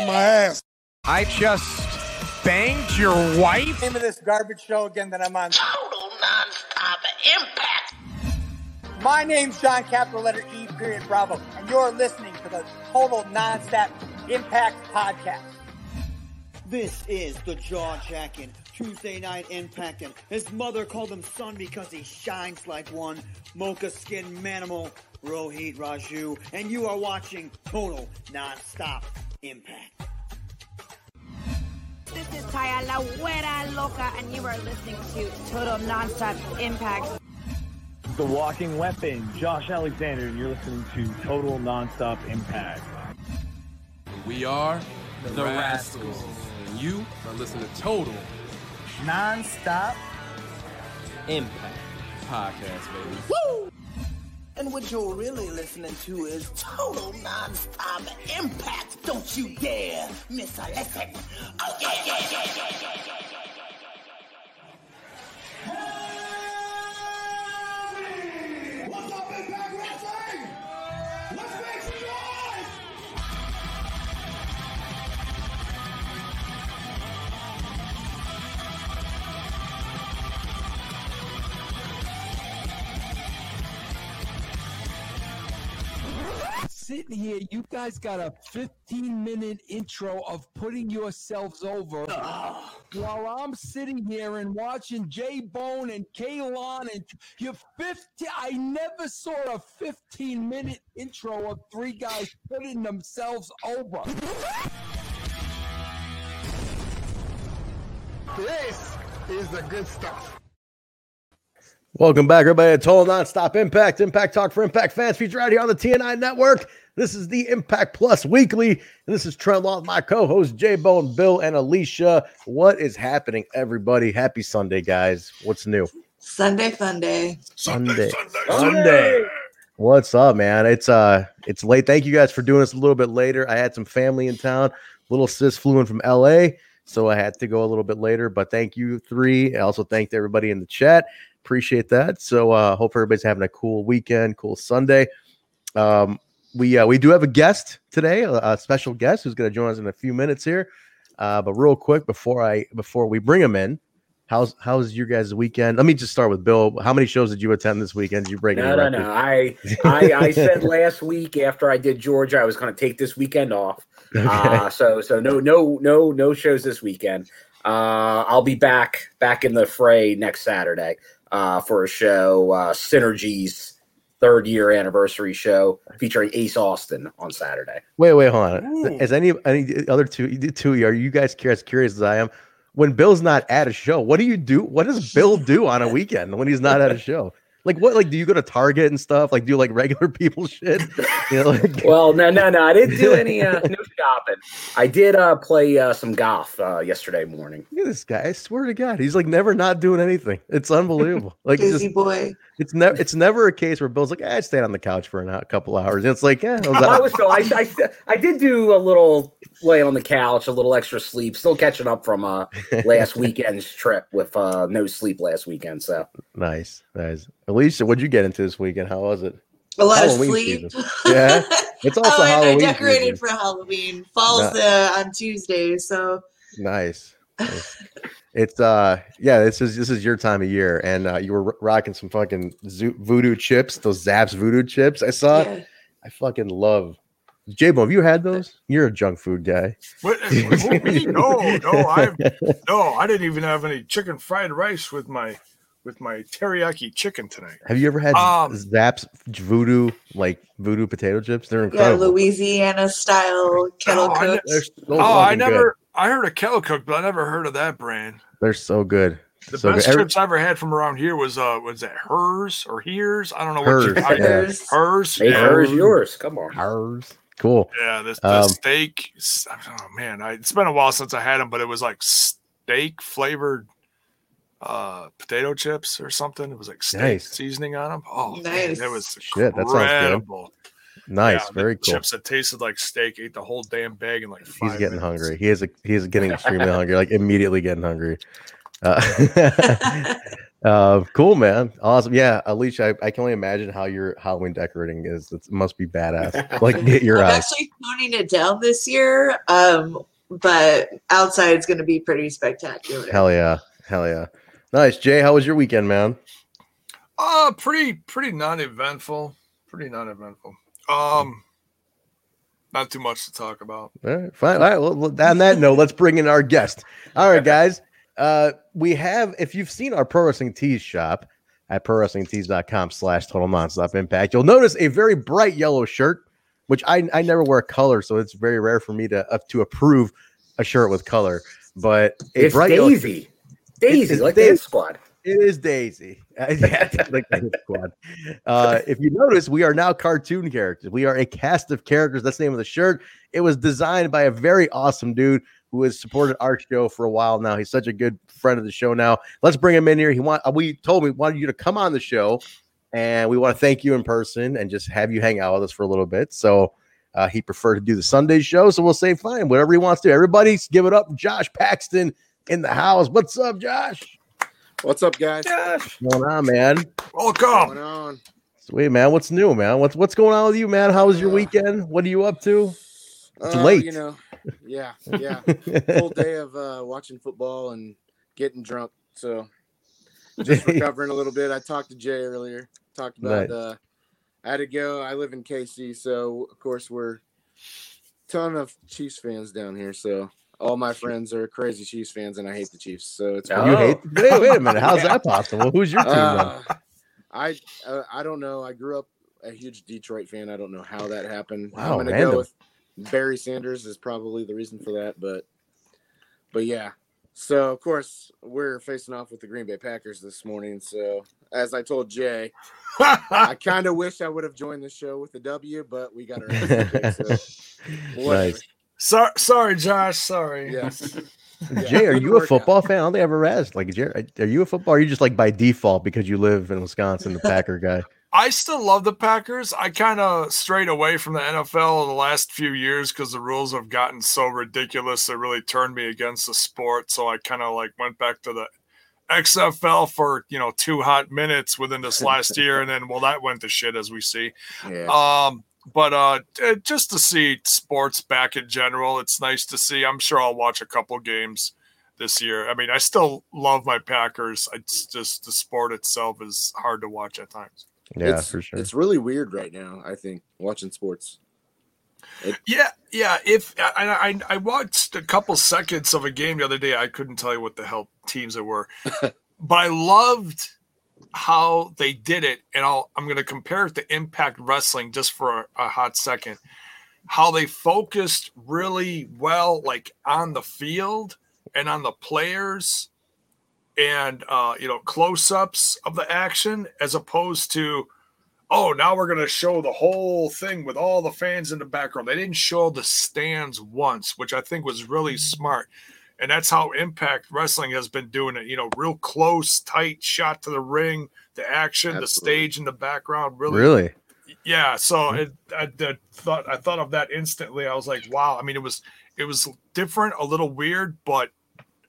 in my ass. I just banged your wife. Name of this garbage show again that I'm on. Total non-stop impact. My name's John Capital letter E period Bravo, and you're listening to the Total Nonstop Impact Podcast. This is the jaw jacking Tuesday night impact, and his mother called him son because he shines like one. Mocha skin manimal, Rohit Raju, and you are watching Total Nonstop Impact. This is Taya La Güera Loca, and you are listening to Total Nonstop Impact. The Walking Weapon, Josh Alexander, and you're listening to Total Nonstop Impact. We are the, the Rascals. Rascals. And you are listening to Total Nonstop Impact Podcast, baby. Woo! And what you're really listening to is Total Nonstop Impact. Don't you dare miss a listen. Oh, yeah, yeah, yeah, yeah, yeah. sitting here, you guys got a 15 minute intro of putting yourselves over oh. while I'm sitting here and watching J Bone and Kaylon and you're 50. I never saw a 15 minute intro of three guys putting themselves over. This is the good stuff. Welcome back, everybody, to Total Nonstop Impact, Impact Talk for Impact fans, featured right here on the TNI Network. This is the Impact Plus Weekly, and this is Trent Long, my co-host J Bone, Bill, and Alicia. What is happening, everybody? Happy Sunday, guys! What's new? Sunday fun day. Sunday, Sunday, Sunday. What's up, man? It's uh, it's late. Thank you guys for doing this a little bit later. I had some family in town. Little sis flew in from L.A., so I had to go a little bit later. But thank you three. I also thanked everybody in the chat. Appreciate that. So uh, hope everybody's having a cool weekend, cool Sunday. Um, we uh, we do have a guest today, a, a special guest who's going to join us in a few minutes here. Uh, but real quick before I before we bring him in, how's how's your guys' weekend? Let me just start with Bill. How many shows did you attend this weekend? Did you break? No, no, no. I, I I said last week after I did Georgia, I was going to take this weekend off. Okay. Uh, so so no no no no shows this weekend. Uh, I'll be back back in the fray next Saturday uh, for a show, uh, Synergies third year anniversary show featuring Ace Austin on Saturday. Wait, wait, hold on. Ooh. As any any other two two are you guys curious curious as I am? When Bill's not at a show, what do you do? What does Bill do on a weekend when he's not at a show? Like what? Like do you go to Target and stuff? Like do like regular people shit? You know, like... well, no, no, no. I didn't do any uh, no shopping. I did uh, play uh, some golf uh, yesterday morning. Look at this guy! I swear to God, he's like never not doing anything. It's unbelievable. Like busy just, boy. It's never it's never a case where Bill's like, eh, I stayed on the couch for a couple hours. And it's like, yeah, I was, I, was so, I, I, I did do a little lay on the couch, a little extra sleep, still catching up from uh last weekend's trip with uh no sleep last weekend. So nice, nice. Alicia, what'd you get into this weekend? How was it? A lot Halloween of sleep. Season. Yeah, it's also oh, Halloween. I decorated season. for Halloween. Falls no. uh, on Tuesday, so nice. nice. It's uh yeah, this is this is your time of year, and uh, you were rocking some fucking voodoo chips, those Zapp's voodoo chips. I saw. Yeah. I fucking love. J Bo, have you had those? You're a junk food guy. What, no, no, I no, I didn't even have any chicken fried rice with my with my teriyaki chicken tonight. Have you ever had um, Zapp's voodoo like voodoo potato chips? They're incredible. Yeah, Louisiana style kettle oh, cooked. I, so oh, I never. Good. I heard of kettle cooked, but I never heard of that brand. They're so good. The so best good. chips I ever had from around here was uh was that hers or here's? I don't know hers. what you, hers. Hers. Hey, yeah. hers yours. Come on. Hers. Cool. Yeah, this the um, steak. Oh man, I, it's been a while since I had them, but it was like steak flavored uh potato chips or something. It was like steak nice. seasoning on them. Oh nice. man, it was Shit, incredible. That sounds good. Nice, yeah, very cool. Chips that tasted like steak. Ate the whole damn bag in like. He's getting minutes. hungry. He is. A, he is getting extremely hungry. Like immediately getting hungry. Uh, Uh, cool, man. Awesome. Yeah, Alicia, I, I, can only imagine how your Halloween decorating is. It must be badass. Like, get your I'm eyes. actually toning it down this year, um, but outside it's going to be pretty spectacular. Hell yeah. Hell yeah. Nice. Jay, how was your weekend, man? Uh, pretty, pretty non eventful. Pretty non eventful. Um, not too much to talk about. All right, fine. All right. Well, on that note, let's bring in our guest. All right, guys. Uh, we have, if you've seen our Pro Wrestling Tees shop at prowrestlingtees.com slash total nonstop impact, you'll notice a very bright yellow shirt, which I, I never wear color, so it's very rare for me to uh, to approve a shirt with color. But a it's bright Daisy. Yellow, Daisy, like Daisy. the squad. It is Daisy. Uh, if you notice, we are now cartoon characters. We are a cast of characters. That's the name of the shirt. It was designed by a very awesome dude who has supported our show for a while now. He's such a good friend of the show now. Let's bring him in here. He want we told me wanted you to come on the show, and we want to thank you in person and just have you hang out with us for a little bit. So uh, he preferred to do the Sunday show, so we'll say fine, whatever he wants to. do. Everybody, give it up, Josh Paxton in the house. What's up, Josh? What's up, guys? Josh. What's going on, man? Welcome. What's going on? Sweet man. What's new, man? What's what's going on with you, man? How was your weekend? What are you up to? It's uh, late. You know, yeah, yeah. Full day of uh, watching football and getting drunk. So just recovering a little bit. I talked to Jay earlier. Talked about nice. uh, I had to go. I live in KC, so of course we're ton of Chiefs fans down here. So all my friends are crazy Chiefs fans, and I hate the Chiefs. So it's oh. you hate. Wait, wait a minute. How's that possible? Who's your team? Uh, I uh, I don't know. I grew up a huge Detroit fan. I don't know how that happened. Wow, I'm gonna random. go with Barry Sanders is probably the reason for that, but but yeah. So of course we're facing off with the Green Bay Packers this morning. So as I told Jay, I kind of wish I would have joined the show with the W, but we got our kicked, so nice. Sorry, sorry, Josh. Sorry. Yes. Yeah, Jay, are you a football fan? I don't think I ever asked. Like, Jay, are you a football? Or are you just like by default because you live in Wisconsin, the Packer guy? I still love the Packers. I kind of strayed away from the NFL the last few years because the rules have gotten so ridiculous. It really turned me against the sport. So I kind of like went back to the XFL for you know two hot minutes within this last year, and then well that went to shit as we see. Yeah. Um, but uh, just to see sports back in general, it's nice to see. I'm sure I'll watch a couple games this year. I mean, I still love my Packers. It's just the sport itself is hard to watch at times. Yeah, it's, for sure. It's really weird right now. I think watching sports. It, yeah, yeah. If I, I I watched a couple seconds of a game the other day, I couldn't tell you what the hell teams it were, but I loved how they did it, and I'll, I'm going to compare it to Impact Wrestling just for a, a hot second. How they focused really well, like on the field and on the players, and uh, you know close-ups of the action, as opposed to oh, now we're going to show the whole thing with all the fans in the background. They didn't show the stands once, which I think was really smart and that's how Impact Wrestling has been doing it. You know, real close, tight shot to the ring, the action, Absolutely. the stage in the background. Really, really, yeah. So it, I, I thought I thought of that instantly. I was like, wow. I mean, it was it was different, a little weird, but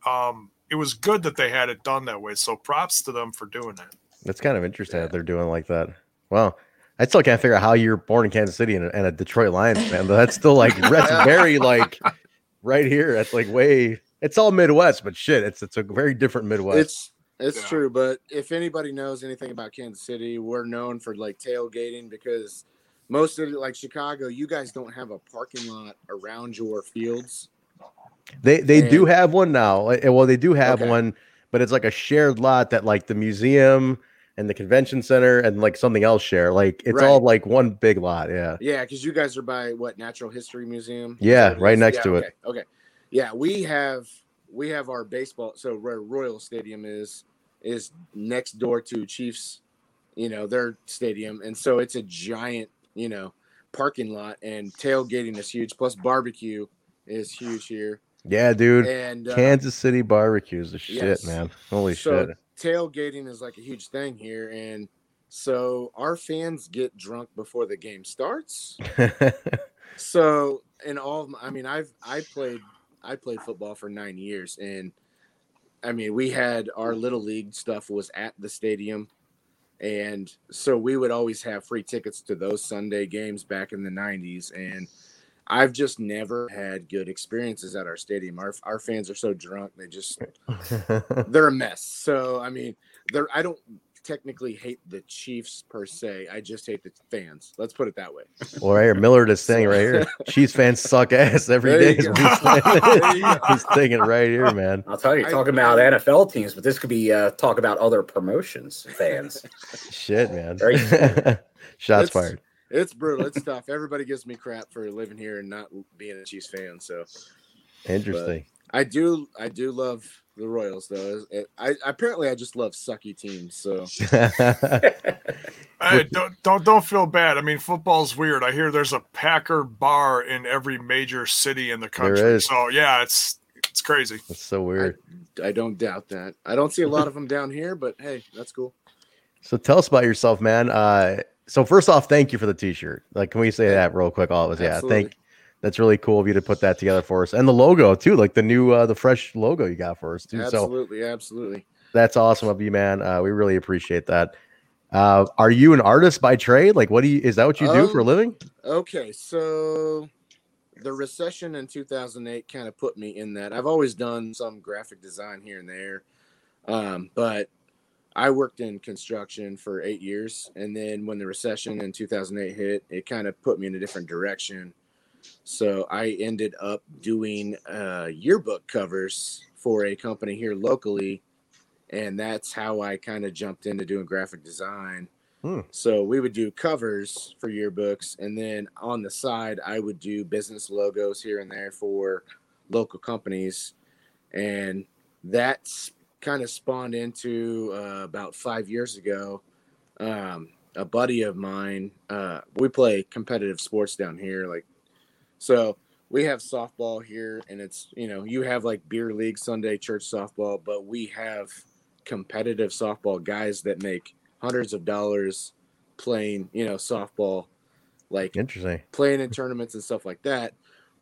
um, it was good that they had it done that way. So props to them for doing that. That's kind of interesting yeah. that they're doing like that. Well, I still can't figure out how you're born in Kansas City and a, and a Detroit Lions fan. But that's still like that's very like right here. That's like way it's all Midwest, but shit, it's it's a very different Midwest. It's it's yeah. true, but if anybody knows anything about Kansas City, we're known for like tailgating because most of it, like Chicago, you guys don't have a parking lot around your fields. They they and, do have one now. Eh, well, they do have okay. one, but it's like a shared lot that like the museum and the convention center and like something else share. Like it's right. all like one big lot. Yeah. Yeah, because you guys are by what Natural History Museum. Yeah, right next yeah, to okay. it. Okay. Yeah, we have we have our baseball. So where Royal Stadium is is next door to Chiefs, you know, their stadium, and so it's a giant, you know, parking lot, and tailgating is huge. Plus barbecue is huge here. Yeah, dude. And uh, Kansas City barbecue is the shit, yes. man. Holy so shit. Tailgating is like a huge thing here, and so our fans get drunk before the game starts. so in all, I mean, I've I played I played football for nine years, and I mean, we had our little league stuff was at the stadium, and so we would always have free tickets to those Sunday games back in the '90s. And I've just never had good experiences at our stadium. Our our fans are so drunk; they just they're a mess. So I mean, they're I don't technically hate the Chiefs per se. I just hate the fans. Let's put it that way. Well, right here, Millard is saying right here, Chiefs fans suck ass every day. He's thinking right here, man. I'll tell you, talking about NFL teams, but this could be uh, talk about other promotions fans. Shit, man. Shots it's, fired. It's brutal. It's tough. Everybody gives me crap for living here and not being a Chiefs fan. So interesting. But I do. I do love the Royals, though. I, apparently I just love sucky teams. So hey, don't don't don't feel bad. I mean, football's weird. I hear there's a Packer bar in every major city in the country. So yeah, it's it's crazy. It's so weird. I, I don't doubt that. I don't see a lot of them down here, but hey, that's cool. So tell us about yourself, man. Uh, so first off, thank you for the t-shirt. Like, can we say that real quick? All of us, yeah. Thank that's really cool of you to put that together for us, and the logo too, like the new, uh, the fresh logo you got for us too. Absolutely, so absolutely. That's awesome of you, man. Uh, we really appreciate that. Uh, are you an artist by trade? Like, what do you? Is that what you do um, for a um, living? Okay, so the recession in 2008 kind of put me in that. I've always done some graphic design here and there, um, but I worked in construction for eight years, and then when the recession in 2008 hit, it kind of put me in a different direction. So I ended up doing uh, yearbook covers for a company here locally, and that's how I kind of jumped into doing graphic design. Hmm. So we would do covers for yearbooks, and then on the side, I would do business logos here and there for local companies, and that's kind of spawned into uh, about five years ago. Um, a buddy of mine, uh, we play competitive sports down here, like so we have softball here, and it's you know you have like beer league Sunday church softball, but we have competitive softball guys that make hundreds of dollars playing you know softball, like interesting playing in tournaments and stuff like that.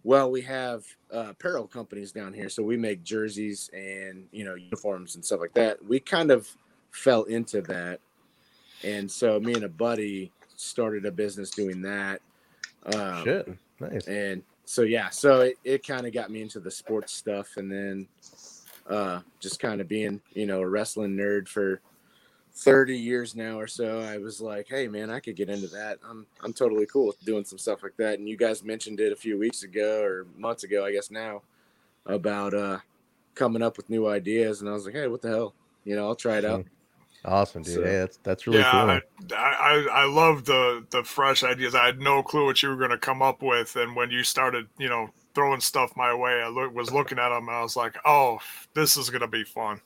Well, we have uh, apparel companies down here, so we make jerseys and you know uniforms and stuff like that. We kind of fell into that, and so me and a buddy started a business doing that. Um, Shit. Nice. And so yeah, so it, it kind of got me into the sports stuff and then uh just kind of being, you know, a wrestling nerd for 30 years now or so, I was like, hey man, I could get into that. I'm I'm totally cool with doing some stuff like that. And you guys mentioned it a few weeks ago or months ago, I guess now, about uh coming up with new ideas and I was like, hey, what the hell? You know, I'll try it out. Awesome, dude. So, hey, that's that's really yeah, cool. I, I I love the the fresh ideas. I had no clue what you were going to come up with, and when you started, you know, throwing stuff my way, I look, was looking at them, and I was like, "Oh, this is going to be fun."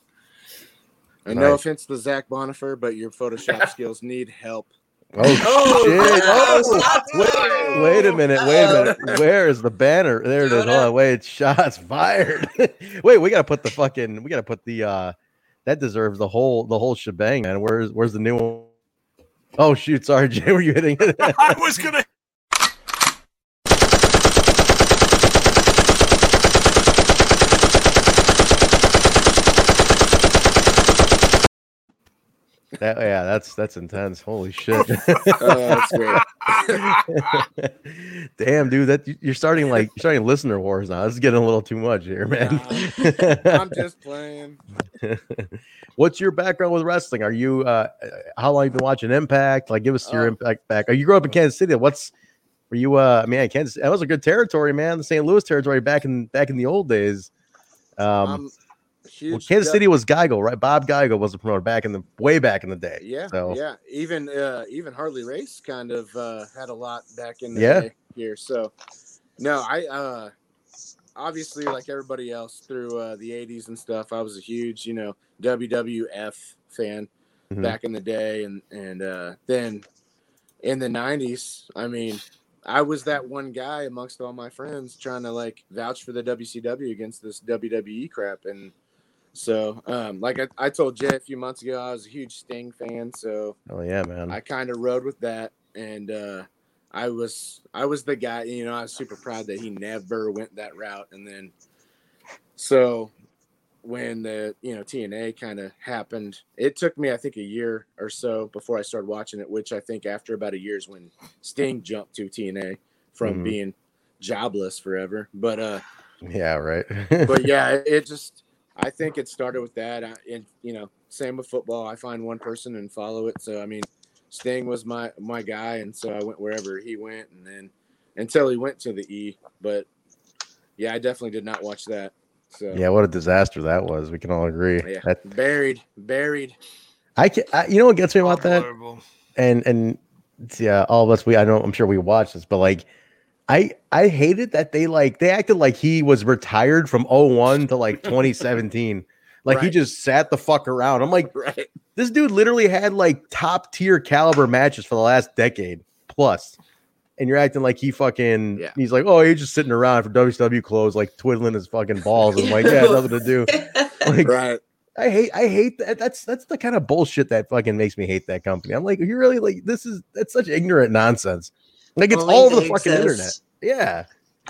And no offense to Zach Bonifer, but your Photoshop skills need help. Oh, oh shit! Oh, wait, wait, a minute! Wait a minute! Where is the banner? There it is. Hold on, wait! Shots fired! wait, we gotta put the fucking. We gotta put the. uh that deserves the whole the whole shebang, man. Where's where's the new one? Oh shoot, sorry, Jay, were you hitting it? I was gonna That, yeah, that's that's intense. Holy shit! oh, Damn, dude, that you're starting like you're starting listener wars now. This is getting a little too much here, man. I'm just playing. What's your background with wrestling? Are you uh how long you been watching Impact? Like, give us your uh, Impact back. Are you grew up in Kansas City? What's were you? uh I mean, Kansas that was a good territory, man. The St. Louis territory back in back in the old days. Um, um well, Kansas City was Geigel, right? Bob Geigel was a promoter back in the way back in the day. Yeah, so. yeah. Even uh, even Harley Race kind of uh, had a lot back in the yeah. day here. So no, I uh, obviously like everybody else through uh, the '80s and stuff. I was a huge, you know, WWF fan mm-hmm. back in the day, and and uh, then in the '90s, I mean. I was that one guy amongst all my friends trying to like vouch for the WCW against this WWE crap, and so, um, like I, I told Jay a few months ago, I was a huge Sting fan. So, oh yeah, man, I kind of rode with that, and uh, I was I was the guy. You know, I was super proud that he never went that route. And then, so when the you know TNA kind of happened. It took me I think a year or so before I started watching it, which I think after about a year's when Sting jumped to TNA from Mhm. being jobless forever. But uh Yeah, right. but yeah, it, it just I think it started with that. I, and you know, same with football. I find one person and follow it. So I mean, Sting was my my guy, and so I went wherever he went, and then until he went to the E. But yeah, I definitely did not watch that. So yeah, what a disaster that was. We can all agree. yeah, That- buried, buried. I can. I, you know what gets me about that? And and yeah, all of us. We I know. I'm sure we watched this, but like, I I hated that they like they acted like he was retired from 01 to like 2017. Like he just sat the fuck around. I'm like, Right. this dude literally had like top tier caliber matches for the last decade plus. And you're acting like he fucking he's like, oh, he's just sitting around for WCW clothes, like twiddling his fucking balls. And I'm like, yeah, nothing to do. Like, right. I hate I hate that. That's that's the kind of bullshit that fucking makes me hate that company. I'm like, you really like this is that's such ignorant nonsense. Like it's all over the they fucking internet. Yeah.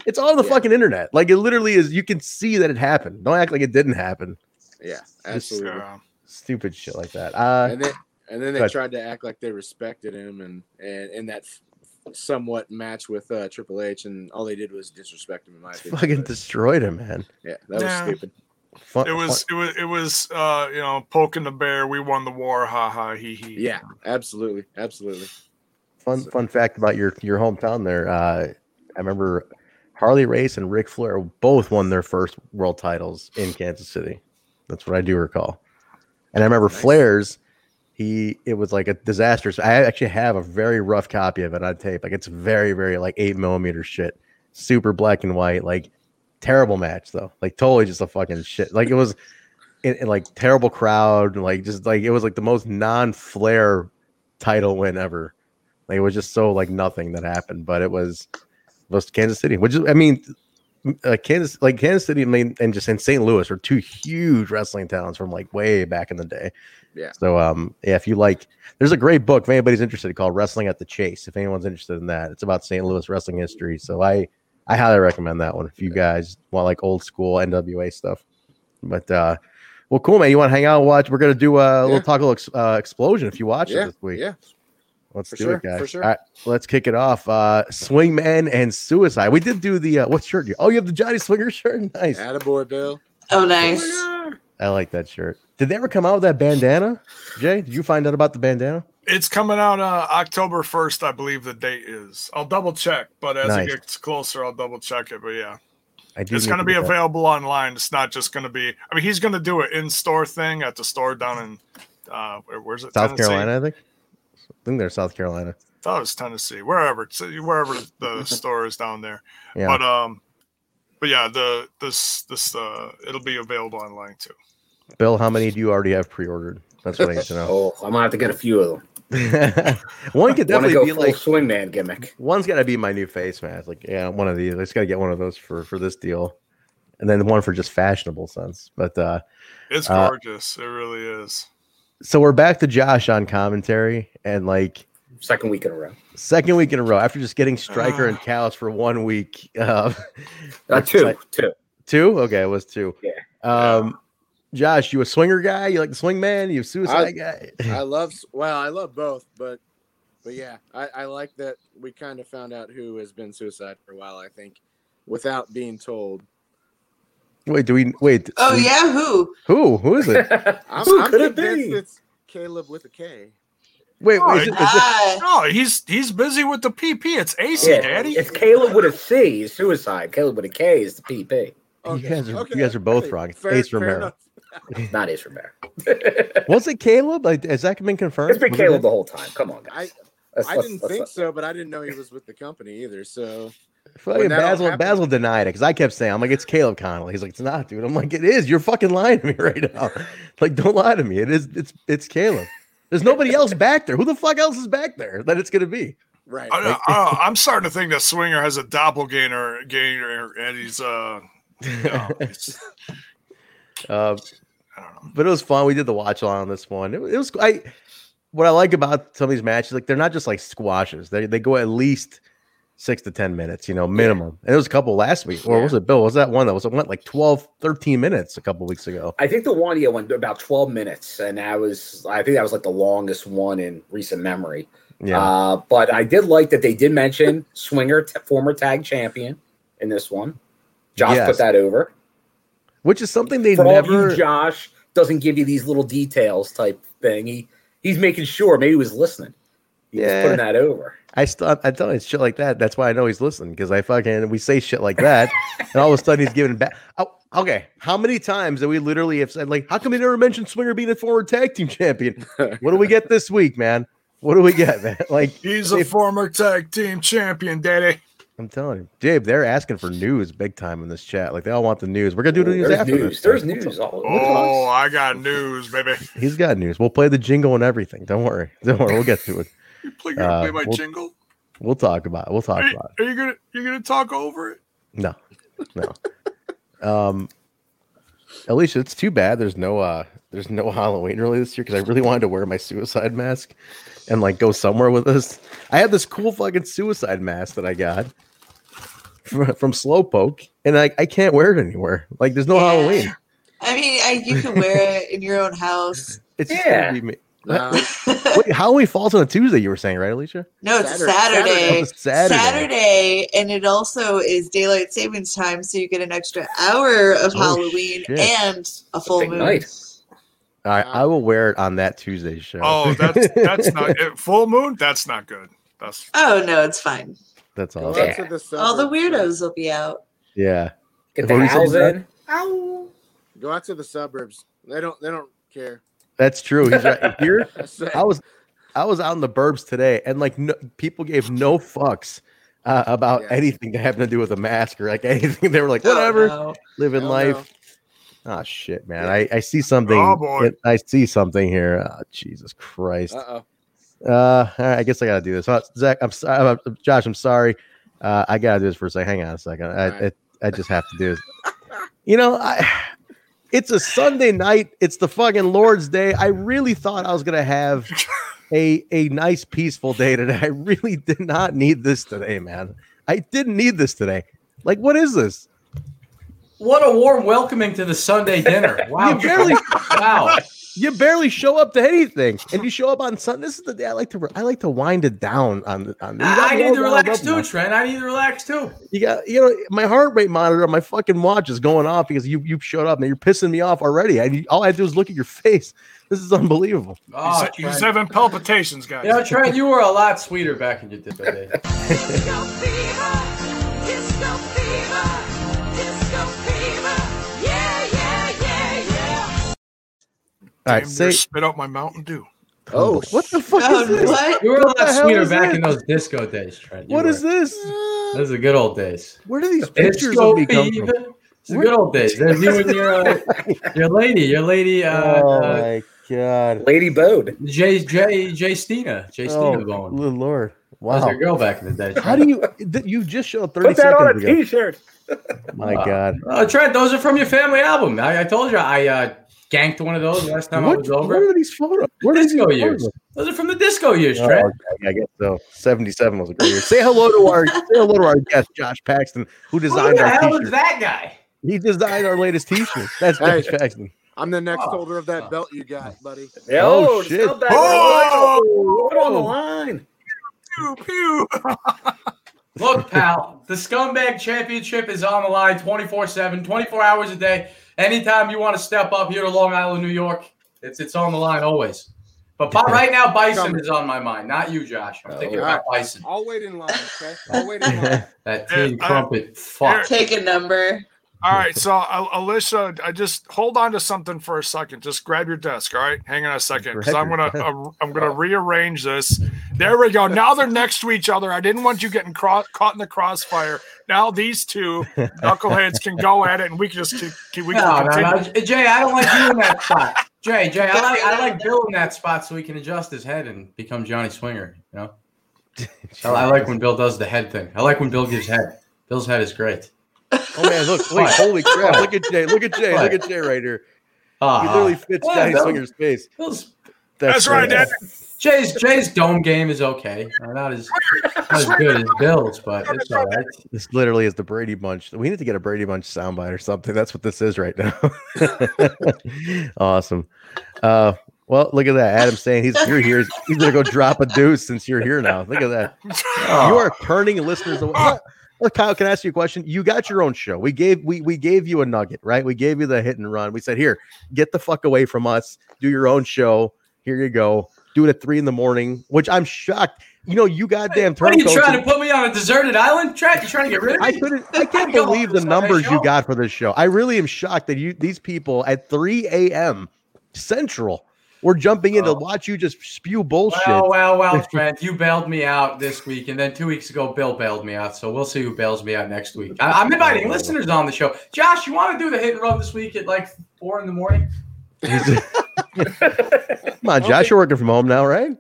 It's all over the fucking internet. Like it literally is you can see that it happened. Don't act like it didn't happen. Yeah, Just absolutely. Stupid shit like that. Uh and then and then they ahead. tried to act like they respected him, and and in that f- somewhat match with uh, Triple H, and all they did was disrespect him. In my opinion, fucking But, destroyed him, man. yeah, that was Yeah. stupid. Fun, It was it was it was uh you know poking the bear. We won the war. Ha ha he he. Yeah, absolutely, absolutely. Fun fun fact about your your hometown there. Uh I remember Harley Race and Ric Flair both won their first world titles in Kansas City. That's what I do recall. And I remember Flair's he it was like a disaster. So I actually have a very rough copy of it on tape. Like it's very, very like eight millimeter shit. Super black and white. Like terrible match though. Like totally just a fucking shit. Like it was in, in, like terrible crowd. Like just like it was like the most non-Flair title win ever. Like it was just so like nothing that happened, but it was was Kansas City, which is I mean, uh, Kansas like Kansas City, and just in St. Louis are two huge wrestling towns from like way back in the day. Yeah. So um, yeah, if you like, there's a great book if anybody's interested called Wrestling at the Chase. If anyone's interested in that, it's about St. Louis wrestling history. So I I highly recommend that one if you guys want like old school NWA stuff. But uh, well, cool man. You want to hang out and watch? We're gonna do a little talk a little ex- uh, explosion if you watch Yeah, it this week. yeah. Let's For do sure, it, guys. for sure. All right, let's kick it off. Uh, Swingman and Suicide. We did do the uh, what shirt? you- Oh, you have the Johnny Swinger shirt. Nice. Attaboy, Bill. Oh, nice. I like that shirt. Did they ever come out with that bandana? Jay, did you find out about the bandana? It's coming out uh, October first, I believe the date is. I'll double check, but as Nice. it gets closer, I'll double check it. But yeah, I do it's going to to be get that. available online. It's not just going to be. I mean, he's going to do an in-store thing at the store down in uh, where's it? South Tennessee? Carolina, I think. I think they're South Carolina. thought it was Tennessee, wherever, wherever the store is down there. Yeah. But um, but yeah, the this this uh, it'll be available online too. Bill, how many do you already have pre-ordered? That's what I need to know. Oh, I'm gonna have to get a few of them. one could definitely go be full like swingman gimmick. One's got to be my new face mask. Like, yeah, one of these. I just got to get one of those for for this deal, and then one for just fashionable sense. But uh, It's uh, gorgeous. it really is. So we're back to Josh on commentary, and like second week in a row. Second week in a row after just getting Striker and Callis for one week. Uh, Uh, two, two. two. Okay, it was two. Yeah. Um, Josh, you a swinger guy? You like the swing man? You a suicide I, guy? I love well, I love both, but but yeah, I, I like that we kind of found out who has been suicide for a while. I think without being told. Wait, do we wait? Oh we- yeah, who? Who? Who is it? I'm, Who I'm could it be? It's Caleb with a K. Wait, Oh, wait, is it- is it- No, he's he's busy with the PP. It's AC, Yeah, Daddy. it's Caleb with a C, is suicide. Caleb with a K is the PP. you guys are okay, you guys are both wrong. It's fair- Ace fair Romero. enough. Not Ace Romero. Was it Caleb? Like, has that been confirmed? It's been Was Caleb him? the whole time. Come on, I guys. Let's- I let's- didn't let's- think so, but I didn't know he was with the company either. So Fucking when Basil, happened- Basil denied it because I kept saying, I'm like, it's Caleb Konley. He's like, it's not, dude. I'm like, it is. You're fucking lying to me right now. like, don't lie to me. It is, it's it's Caleb. There's nobody else back there. Who the fuck else is back there that it's gonna be? right. I, don't- I, am starting to think that Swinger has a doppelganger, ganger, and he's uh, you know, it's- Uh, but it was fun. We did the watch along on this one. It, it was I. What I like about some of these matches, like they're not just like squashes. They they go at least six to 10 minutes, you know, minimum. And it was a couple last week. Or was it Bill? Was that one that was, it went like 12, 13 minutes a couple weeks ago? I think the one yeah went about 12 minutes. And that was, I think that was like the longest one in recent memory. Yeah. Uh, but I did like that they did mention Swinger, t- former tag champion in this one. Josh Yes. put that over. Which is something they For never. you, Josh doesn't give you these little details type thing. He he's making sure maybe he was listening. He was Yeah. putting that over. I still, I tell you, it's shit like that. That's why I know he's listening because I fucking we say shit like that, and all of a sudden he's giving back. Oh, okay, how many times that we literally have said like, how come he never mentioned Swinger being a former tag team champion? What do we get this week, man? What do we get, man? Like He's a if- former tag team champion, Daddy. I'm telling you, Dave, they're asking for news big time in this chat. Like they all want the news. We're gonna do the news There's after news. this. There's We'll news. talk- All, Oh, I got news, baby. He's got news. We'll play the jingle and everything. Don't worry. Don't worry. We'll get to it. You play, gonna Uh, play my we'll- jingle? We'll talk about it. We'll talk Are, about it. are you gonna you gonna talk over it? No, no. um, Alicia, it's too bad. There's no uh, there's no Halloween really this year because I really wanted to wear my suicide mask and like go somewhere with this. I had this cool fucking suicide mask that I got from, from Slowpoke, and I, I can't wear it anywhere. Like there's no Halloween. I mean, I, you can wear it in your own house. It's just Yeah. gonna be me. Wait, Halloween falls on a Tuesday. You were saying, right, Alicia? No, it's Saturday. Saturday. Oh, Saturday. Saturday, and it also is daylight savings time, so you get an extra hour of Oh, Halloween shit. and a full big moon. night. All right, I will wear it on that Tuesday show. Oh, that's that's not full moon. That's not good. That's Oh no, it's fine. that's Go all. out Yeah. the All the weirdos will be out. Yeah. Get the you owls in. Ow. Go out to the suburbs. They don't. They don't care. That's true. He's right. Here, I was, I was out in the burbs today, and like no, people gave no fucks uh, about Yeah. anything that having to do with a mask or like anything. They were like, Oh, whatever, no. living Hell life. Oh shit, man! I, I see something. Oh, boy. I see something here. Oh, Jesus Christ. Uh oh. Uh, all right, I guess I gotta do this. Uh, Zach, I'm sorry. Uh, Josh, I'm sorry. Uh, I gotta do this for a second. Hang on a second. I, All right. I, I just have to do this. You know, I. It's a Sunday night. It's the fucking Lord's Day. I really thought I was gonna have a a nice peaceful day today. I really did not need this today, man. I didn't need this today. Like, what is this? What a warm welcoming to the Sunday dinner. Wow. You barely- wow. You barely show up to anything, and you show up on Sunday. This is the day I like to. I like to wind it down on. the- on I need to relax up now. too, Trent. I need to relax too. You got, you know, my heart rate monitor on my fucking watch is going off because you you showed up and you're pissing me off already. I all I do is look at your face. This is unbelievable. Oh, he's, he's having palpitations, guys. You know, Trent, you were a lot sweeter back in your disco All right, Damn say spit out my Mountain Dew. Oh, what the fuck Oh, is this? what? You were a What the lot sweeter back this? in those disco days, Trent. You What were. is this? Those are the good old days. Where do these pictures of me come from? It's the good old days. There's you and your uh, your lady, your lady, uh, oh uh, my god! Lady Bode. Jay Jay Jay Stina, Jay Stina Oh, Bone. good lord! That was Wow. your girl back in the day. How do you? th- You just showed thirty Put that seconds on a ago. T-shirt. My god! Uh, Trent, those are from your family album. I, I told you I uh, ganked one of those last time I What, was what over. are these photos? What are these disco photos? years. Those are from the disco years, Oh, Trent. okay, I guess so. Seventy-seven was a great year. Say hello to our say hello to our guest Josh Paxton, who Who designed the our hell T-shirt. is that guy? He designed our latest T-shirt. That's Hey. Josh Paxton. I'm the next Oh. holder of that belt you got, buddy. Oh, Yo, shit. scumbag. Oh! Put on the line. Pew, pew. Look, pal, the Scumbag Championship is on the line 24 7, 24 hours a day. Anytime you want to step up here to Long Island, New York, it's it's on the line always. But bi- right now, Bison is on my mind, not you, Josh. I'm thinking Alright. about Bison. I'll wait in line. Okay. I'll wait in line. That Yeah, tin I- crumpet. Fuck. Take a number. All right, so uh, Alicia, I just hold on to something for a second. Just grab your desk. All right, hang on a second, because I'm gonna uh, I'm gonna rearrange this. There we go. Now they're next to each other. I didn't want you getting cro- caught in the crossfire. Now these two knuckleheads can go at it, and we can just keep, keep we No, can no, continue. no. Jay, I don't like you in that spot. Jay, Jay, I like I like Bill in that spot so he can adjust his head and become Johnny Swinger. You know, I, I like when Bill does the head thing. I like when Bill gives head. Bill's head is great. Oh man, look! Wait, holy crap! Look at Jay! Look at Jay! Look at Jay right here. Ah, He literally fits What, Johnny Swinger's face. Bill's That's right. Dad. Jay's Jay's dome game is okay. Uh, not as not as good as Bill's, but it's all right. This literally is the Brady Bunch. We need to get a Brady Bunch soundbite or something. That's what this is right now. awesome. Uh, well, look at that. Adam saying he's you're here. He's gonna go drop a deuce since you're here now. Look at that. Oh. You are turning listeners away. Kyle, can I ask you a question? You got your own show. We gave we we gave you a nugget, right? We gave you the hit and run. We said, here, get the fuck away from us. Do your own show. Here you go. Do it at three in the morning, which I'm shocked. You know, you goddamn What are you trying to put me on a deserted island? Try, you trying to get rid of me? I couldn't. I can't believe the numbers you got for this show. I really am shocked that you these people at 3 a.m. Central were jumping in to oh. watch you just spew bullshit. Well, well, well, Trent, you bailed me out this week, and then two weeks ago, Bill bailed me out. So we'll see who bails me out next week. I, I'm inviting oh, listeners on the show. Josh, you want to do the hit and run this week at like four in the morning? Come on, Josh, you're working from home now, right?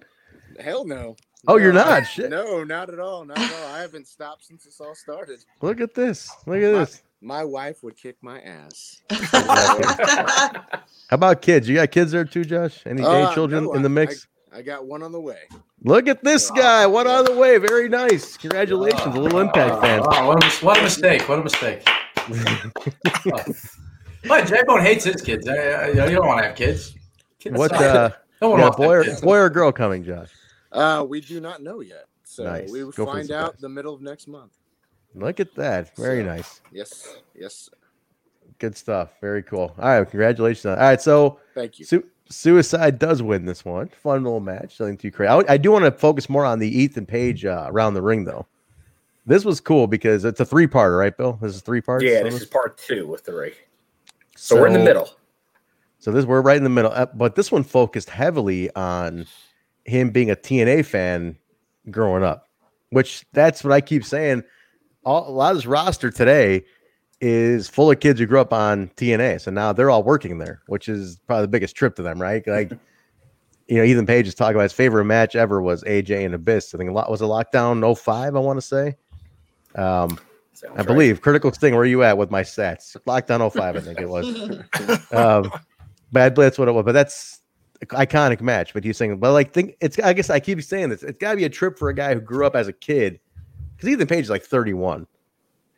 Hell no. Oh, you're not? I- Shit. No, not at all. Not at all. I haven't stopped since this all started. Look at this. Look at this. My wife would kick my ass. How about kids? You got kids there too, Josh? Any Uh, children no, in the mix? I, I got one on the way. Look at this guy. One on the way. Very nice. Congratulations. A little impact fan. Oh, what a, what a mistake! What a mistake! But J Bone hates his kids. I, I, you don't want to have kids. Kids What uh no one yeah, wants to have boy or, kids. boy or girl coming, Josh? Uh, we do not know yet. So Nice. we will Go find out the middle of next month. Look at that. Very So, nice. Yes. Yes. Good stuff. Very cool. All right, congratulations. All right, so Thank you. Su- Suicide does win this one. Fun little match. Nothing too crazy. I, I do want to focus more on the Ethan Page uh, around the ring, though. This was cool because it's a three parter, right, Bill? This is three parts. Yeah, this is part two with three. So, we're in the middle. So this we're right in the middle, Uh, but this one focused heavily on him being a TNA fan growing up, which that's what I keep saying. All, a lot of this roster today is full of kids who grew up on TNA, so now they're all working there, which is probably the biggest trip to them, right? Like, you know, Ethan Page is talking about his favorite match ever was AJ and Abyss. I think a lot was a lockdown 05, I want to say. Um, I right. believe Critical Sting. Where are you at with my stats? Lockdown 05, I think it was. um, but that's what it was. But that's an iconic match. But he's saying, but like, think it's. I guess I keep saying this. It's got to be a trip for a guy who grew up as a kid, because Ethan Page is like 31.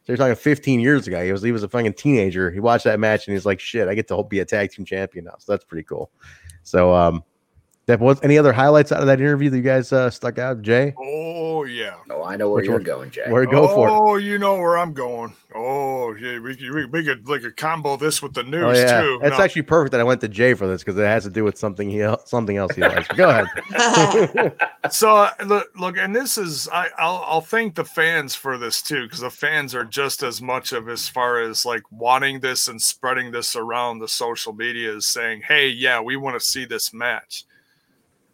So you're talking 15 years ago. He was he was a fucking teenager. He watched that match and he's like, shit, I get to be a tag team champion now. So that's pretty cool. So um, that was any other highlights out of that interview that you guys uh, stuck out, Jay? Oh yeah. Oh, I know where Which you're one? going, Jay. Where go for? Oh, you know where I'm going. Oh, yeah, we, we, we could like a combo this with the news Oh yeah, too. it's No. actually perfect that I went to Jay for this because it has to do with something he something else he likes. Go ahead. so uh, look, look, and this is I, I'll I'll thank the fans for this too because the fans are just as much of as far as like wanting this and spreading this around the social media is saying, hey, yeah, we want to see this match,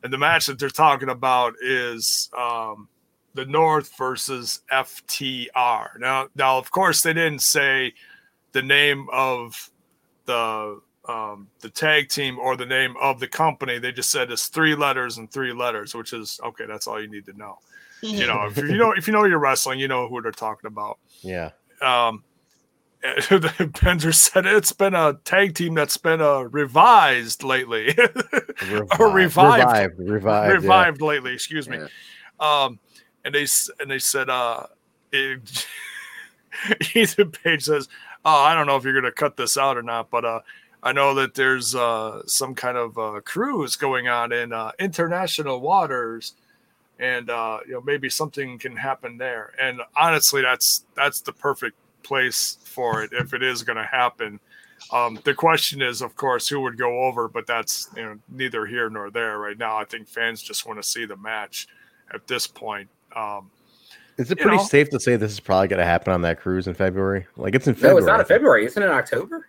and the match that they're talking about is um, the North versus FTR. Now, now of course they didn't say the name of the um, the tag team or the name of the company. They just said it's three letters and three letters, which is okay. That's all you need to know. You know, if you know if you know your wrestling, you know who they're talking about. Yeah. Um, Bender said it's been a tag team that's been uh, revised lately, or revived, revived, revived, yeah. lately. Excuse me. Um, and they and they said, uh, it, Ethan Page says, "Oh, I don't know if you're going to cut this out or not, but uh, I know that there's uh, some kind of uh, cruise going on in uh, international waters, and uh, you know maybe something can happen there. And honestly, that's that's the perfect place for it if it is going to happen. Um, the question is, of course, who would go over, but that's you know neither here nor there right now. I think fans just want to see the match at this point. Um, Is it pretty know. safe to say this is probably going to happen on that cruise in February? Like it's in No, February. it's not in February. Isn't it October?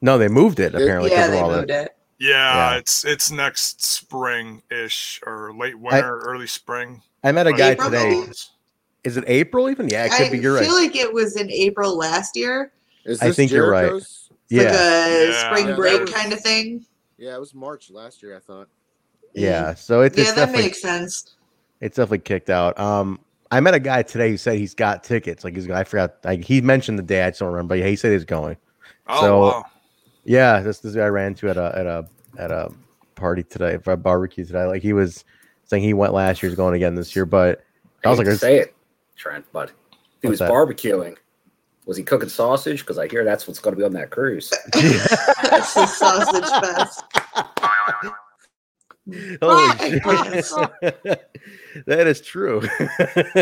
No, they moved it apparently. yeah, 'cause of they all moved that. it. Yeah, Yeah. it's it's next spring ish or late winter, early spring. I met a guy April, today. maybe? Is it April even? Yeah, it could I be. You're feel like it was in April last year, Is I this think you're right. Yeah, like a Yeah. spring Yeah, break was- kind of thing. Yeah, it was March last year. I thought. yeah. So it's, yeah, it's that makes sense. it's definitely kicked out. Um, I met a guy today who said he's got tickets. Like he's I forgot. Like he mentioned the day. I just don't remember. But he said he's going. Oh So- wow. Yeah, this this guy I ran to at a at a at a party today for a barbecue today. Like he was saying he went last year, he's going again this year. But I was like, say it, Trent. But if he was that? barbecuing, was he cooking sausage? Because I hear that's what's going to be on that cruise. That's the sausage fest. Holy shit. that is true.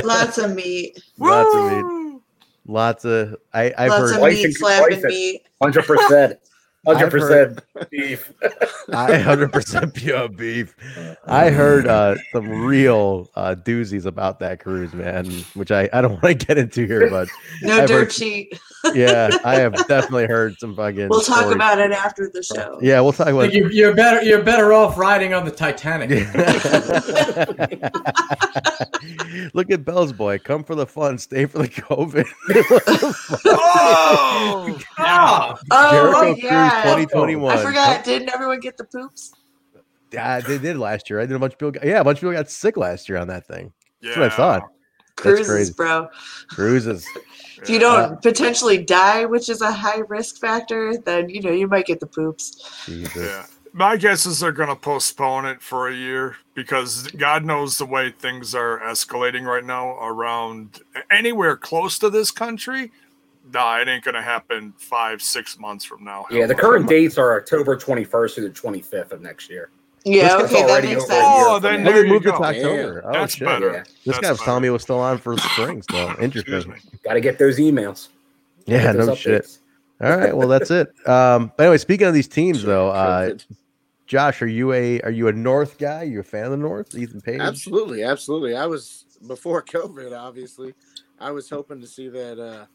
Lots of meat. Lots of meat. Lots of I, I've Lots heard of meat, slapping meat. Hundred percent. Hundred I've percent beef. I hundred percent pure beef. I heard uh, some real uh, doozies about that cruise, man, which I, I don't want to get into here, but No I've dirt heard- sheet. yeah, I have definitely heard some fucking. We'll talk stories. about it after the show. Yeah, we'll talk about. You're, you're better. You're better off riding on the Titanic. Look at Bell's boy. Come for the fun, stay for the COVID. oh, Oh, Jericho right, yeah. 2021. I forgot. Didn't everyone get the poops? Yeah, they did last year. I did a bunch of people. Got, yeah, a bunch of people got sick last year on that thing. That's what I thought. That's Cruises, crazy. bro. Cruises. If you don't uh, potentially die, which is a high risk factor, then you know you might get the poops. Jesus. Yeah. My guess is they're going to postpone it for a year because God knows the way things are escalating right now around anywhere close to this country. Nah, it ain't going to happen five, six months from now. Yeah, the current dates are October twenty first through the twenty fifth of next year. Yeah, It's okay, that already makes sense. Oh, then now. There they moved it to go. October. Oh That's shit! better. This That's guy was telling me it was still on for spring. Still interesting. Got to get those emails. Yeah, those no shit. All right, well that's it. Um, but anyway, speaking of these teams, though, uh, Josh, are you a are you a North guy? Are you a fan of the North? Ethan Page. Absolutely, absolutely. I was before COVID, obviously. I was hoping to see that uh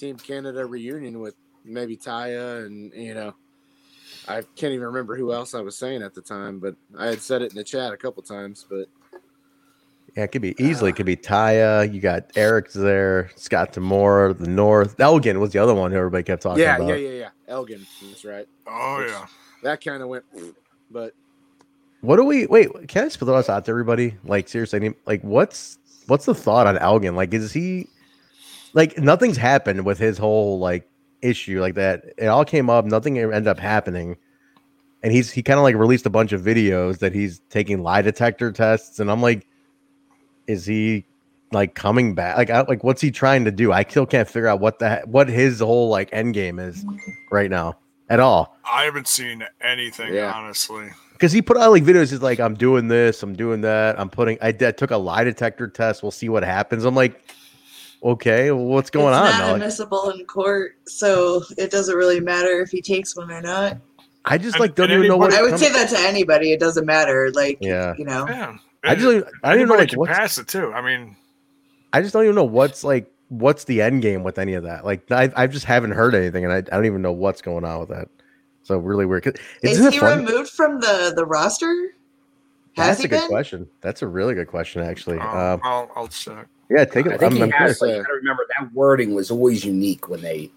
Team Canada reunion with maybe Taya and you know, I can't even remember who else I was saying at the time, but I had said it in the chat a couple times. But Yeah, it could be easily. It could be Taya. You got Eric's there. Scott D'Amore, the North. Elgin was the other one who everybody kept talking yeah, about. yeah, yeah, yeah. Elgin, that's right. Oh, Which- yeah. That kind of went, but What do we wait? Can I just put this out to everybody? Like seriously, like what's what's the thought on Elgin? Like, is he like nothing's happened with his whole like issue like that? It all came up. Nothing ended up happening, and he's he kind of like released a bunch of videos that he's taking lie detector tests, and I'm like, is he like coming back? Like, I, like what's he trying to do? I still can't figure out what the what his whole like end game is right now at all. I haven't seen anything, Yeah. honestly. because he put out like videos. He's like, I'm doing this, I'm doing that, I'm putting. I did, took a lie detector test. We'll see what happens. I'm like, okay, well, what's going it's on? not now? Like, admissible in court, so it doesn't really matter if he takes one or not. I just like don't even know what. I would comes- say that to anybody. It doesn't matter. Like, Yeah. you know, Yeah. I just don't- I don't even know like can what's. pass it too. I mean, I just don't even know what's like. What's the end game with any of that? Like, I, I just haven't heard anything, and I, I don't even know what's going on with that. So really weird. is Isn't it he fun? removed from the the roster? Has That's a good been? question. That's a really good question, actually. uh, Um, I'll, I'll check. Yeah, take I it. think I'm, he I'm has. curious. But you got to remember that wording was always unique when they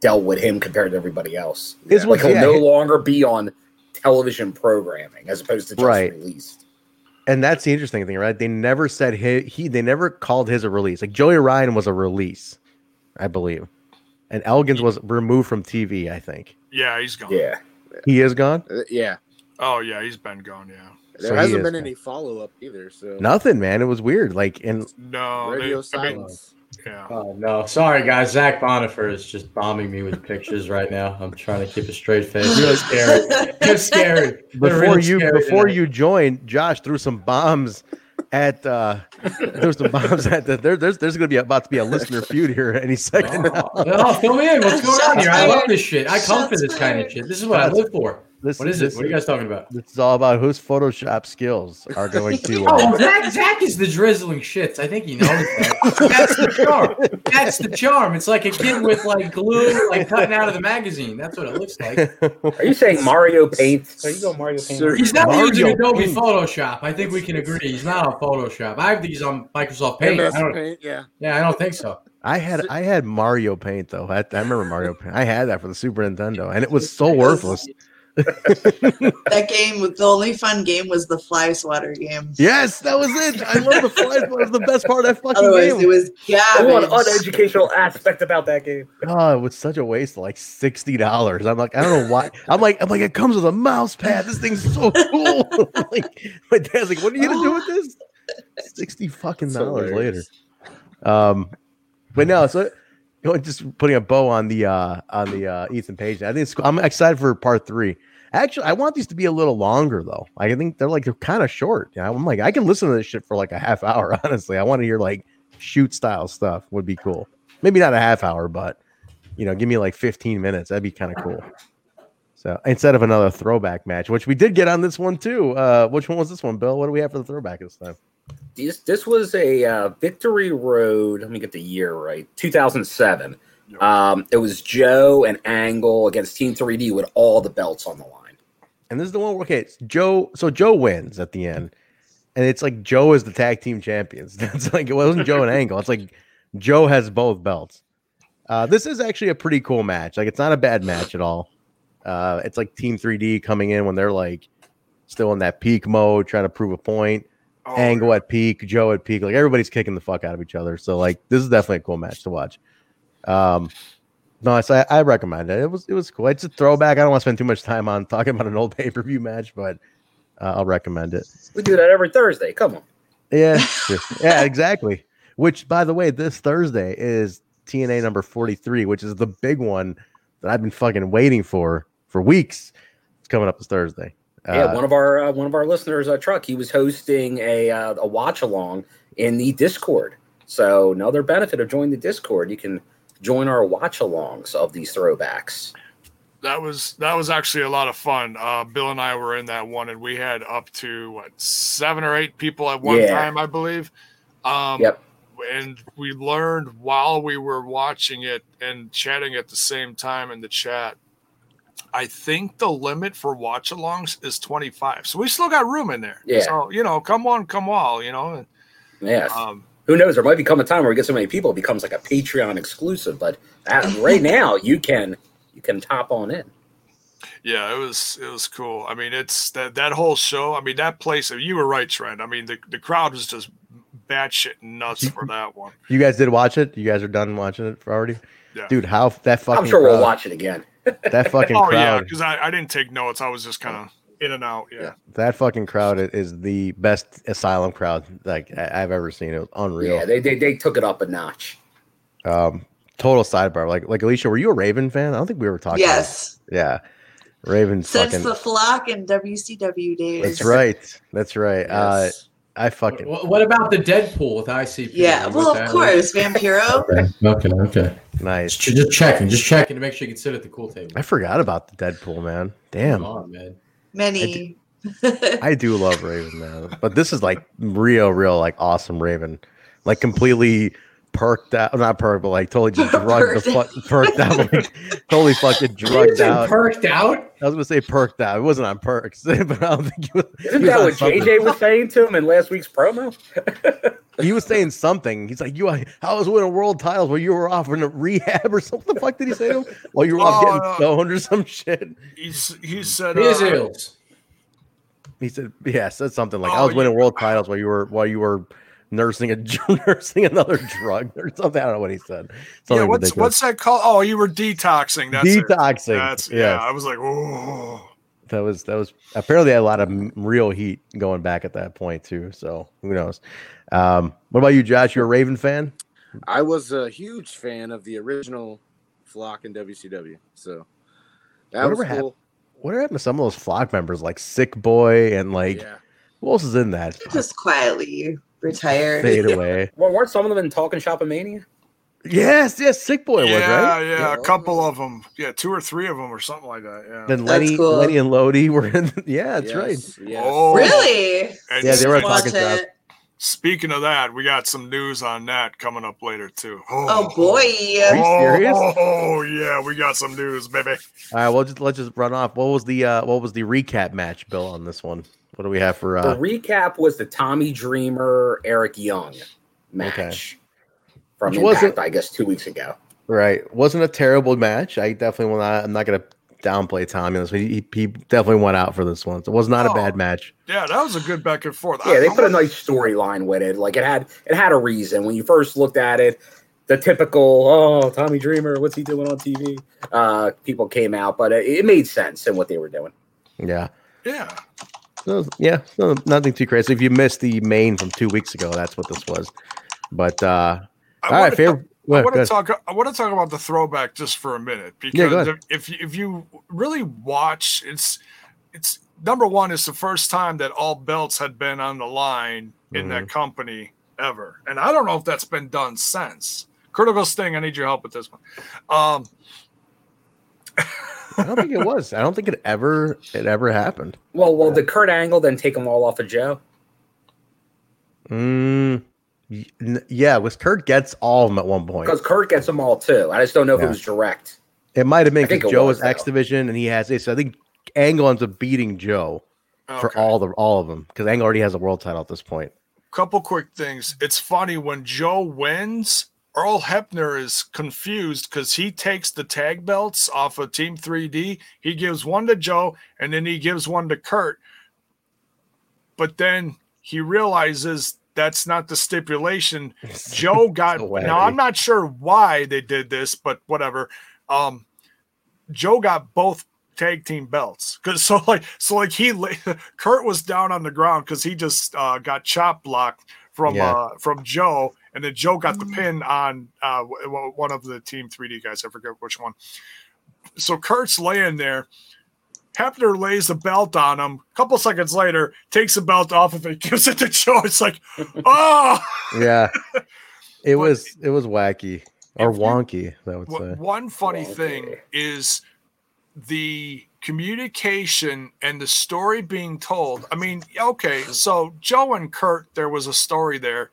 dealt with him compared to everybody else. His like was- he'll yeah, no he- longer be on television programming as opposed to just Right. released. and that's the interesting thing, right? They never said he, he they never called his a release. Like Joey Ryan was a release, I believe, and Elgins was removed from TV. I think Yeah, he's gone. Yeah. he is gone. uh, yeah, Oh, yeah, he's been gone. Yeah. There So hasn't is been gone. any follow up either. So Nothing, man. It was weird. Like, and No. they- radio I mean, silence. yeah. Oh no, sorry guys. Zach Bonifer is just bombing me with pictures right now. I'm trying to keep a straight face. Really scary. It's scary. They're before really you scary before tonight. you joined, Josh threw some bombs at uh there's some bombs at the there, there's there's gonna be about to be a listener feud here any second. Oh, fill me in. What's going on here? I love this shit. I come for Shots this kind of shit. This is what I live for. This, What is this, it? What are you guys talking about? This is all about whose Photoshop skills are going to. Uh, Oh, Zach, Zach is the drizzling shits. I think he knows that. That's the charm. That's the charm. It's like a kid with like glue, like cutting out of the magazine. That's what it looks like. Are you saying Mario Paint? There you go, Mario Paint. He's not Mario using Adobe Paint. Photoshop. I think we can agree. He's not on Photoshop. I think he's on Microsoft Paint. MS I don't, Paint, yeah. yeah, I don't think so. I had I had Mario Paint though. I, I remember Mario Paint. I had that for the Super Nintendo, and it was so worthless. that game, the only fun game was the fly swatter game. Yes, that was it. I love the fly swatter. was the best part of that fucking Otherwise, game. it was The one uneducational aspect about that game. Oh, it was such a waste of like sixty dollars. I'm like, I don't know why. I'm like, I'm like, it comes with a mouse pad. This thing's so cool. like, my dad's like, what are you gonna do with this? Sixty fucking So dollars later. Um, but no, so you know, just putting a bow on the uh on the uh Ethan Page. I think it's, I'm excited for part three. Actually, I want these to be a little longer though. I think they're like they're kind of short. Know, I'm like, I can listen to this shit for like a half hour. Honestly, I want to hear like shoot style stuff. Would be cool. Maybe not a half hour, but you know, give me like 15 minutes. That'd be kind of cool. So instead of another throwback match, which we did get on this one too. Uh, which one was this one, Bill? What do we have for the throwback this time? This this was a uh, Victory Road. Let me get the year right. 2007. Um, it was Joe and Angle against Team 3D with all the belts on the line. And this is the one. where- Okay, it's Joe. So Joe wins at the end, and it's like Joe is the tag team champions. That's like it wasn't Joe and Angle. It's like Joe has both belts. Uh, this is actually a pretty cool match. Like it's not a bad match at all. Uh, it's like Team 3D coming in when they're like still in that peak mode, trying to prove a point. Angle at peak, Joe at peak. Like everybody's kicking the fuck out of each other. So like this is definitely a cool match to watch. Um, no, so I, I recommend it. It was it was cool. It's a throwback. I don't want to spend too much time on talking about an old pay per view match, but uh, I'll recommend it. We do that every Thursday. Come on. Yeah, yeah, exactly. Which, by the way, this Thursday is TNA number forty three, which is the big one that I've been fucking waiting for for weeks. It's coming up this Thursday. Yeah, Uh, one of our uh, one of our listeners, uh, Truck, he was hosting a uh, a watch along in the Discord. So another benefit of joining the Discord, you can join our watch alongs of these throwbacks. that was that was actually a lot of fun. Uh, Bill and I were in that one, and we had up to what seven or eight people at one Yeah. time, I believe. Um, Yep. And we learned while we were watching it and chatting at the same time in the chat. I think the limit for watch alongs is 25. So we still got room in there. Yeah. So, you know, come on, come all, you know. Yes. Um, Who knows? There might become a time where we get so many people, it becomes like a Patreon exclusive. But right now, you can you can top on in. Yeah, it was it was cool. I mean, it's that that whole show. I mean, that place. You were right, Trent. I mean, the, the crowd was just batshit nuts for that one. you guys did watch it. You guys are done watching it for already. Yeah. Dude, how that fucking I'm sure we'll watch it again. That fucking oh yeah, crowd. because I, I didn't take notes. I was just kind of in and out. Yeah. That fucking crowd is the best asylum crowd like I- I've ever seen. It was unreal. Yeah, they, they they took it up a notch. Um, total sidebar. Like, like Alicia, were you a Raven fan? I don't think we were talking. Yes. Yeah, Raven. Since fucking. the flock and WCW days. That's right. That's right. Uh, I fucking. What what about the Deadpool with ICP? Yeah, With well, of that? course, Vampiro. Okay, okay. Nice. Just, just checking, just checking to make sure you can sit at the cool table. I forgot about the Deadpool man. Damn. Come on, man. Many. I do love Raven, man. But this is like real, real, like awesome Raven. Like completely perked out. Not perked, but like totally just drugged the fuck, perked out. Like, totally fucking drugged out. Perked out? I was gonna say perked out. It wasn't on perks, but I don't think he was. Isn't was that what something. JJ was saying to him in last week's promo? He was saying something. He's like, "You, I was winning world titles while you were off in a rehab or something." The fuck did he say to him? While you were off getting no. stoned or some shit. He's he said His uh. He said, "Yeah, said something like Oh, I was winning yeah. world titles while you were while you were nursing a nursing another drug or something." I don't know what he said. Yeah, what's ridiculous. what's that called? Oh, you were detoxing. That's it. Detoxing, That's yeah. yes. I was like, oh. That was that was apparently a lot of real heat going back at that point too. So who knows? Um, what about you, Josh? You're a Raven fan? I was a huge fan of the original Flock in WCW. So that Whatever was hap- cool. What happened to some of those flock members like Sick Boy and like Yeah. who else is in that? Just quietly retired. Fade away. Well, weren't some of them in Talking Shop of Mania? Yes, yes, Sick Boy was yeah, right. yeah, a couple of them. Yeah, two or three of them or something like that. Yeah. Then Lenny, cool. Lenny and Lodi were in. Yeah, that's right. Yes, yes. Oh, Really? Yeah, they were Talking Shop. Speaking of that, we got some news on that coming up later too. Oh boy. Are you serious? Oh yeah, we got some news, baby. All right, well, just let's just run off. What was the uh what was the recap match, Bill, on this one? What do we have for The uh recap was the Tommy Dreamer Eric Young match from Which Impact, wasn't- I guess, two weeks ago. right? Wasn't a terrible match. I definitely will not. I'm not gonna downplay Tommy. He, he definitely went out for this one. So it was not oh, a bad match. Yeah, that was a good back and forth. Yeah, I, they put a nice storyline with it. Like it had it had a reason when you first looked at it. The typical, oh, Tommy Dreamer, what's he doing on TV? Uh, people came out, but it, it made sense in what they were doing. Yeah. Yeah. Yeah, nothing too crazy. If you missed the main from two weeks ago, that's what this was. But uh, all right, favorite. I want to talk. I want to talk about the throwback just for a minute because yeah, if if you really watch, it's it's number one. It's the first time that all belts had been on the line in mm-hmm. that company ever, and I don't know if that's been done since. Critical Sting, I need your help with this one. Um, I don't think it was. I don't think it ever it ever happened. Well, well, did Kurt Angle then take them all off of Joe? Mm, yeah, was Kurt gets all of them at one point because Kurt gets them all too. I just don't know if yeah. it was direct. It might have been because Joe was, X Division and he has this. So I think Angle ends up beating Joe okay. for all the all of them because Angle already has a world title at this point. Couple quick things. It's funny when Joe wins. Earl Hebner is confused because he takes the tag belts off of Team 3D. He gives one to Joe and then he gives one to Kurt. But then he realizes that's not the stipulation. Joe got now. I'm not sure why they did this, but whatever. Um, Joe got both tag team belts because so like so like he Kurt was down on the ground because he just uh, got chop blocked from yeah. uh, from Joe, and then Joe got the mm. pin on uh, one of the Team 3D guys. I forget which one. So Kurt's laying there, Hebner lays the belt on him. A couple seconds later, takes the belt off of it, gives it to Joe. It's like, oh, yeah. It but was it was wacky or wonky. That would say. One funny wonky. thing is the communication and the story being told. I mean, okay, so Joe and Kurt, there was a story there,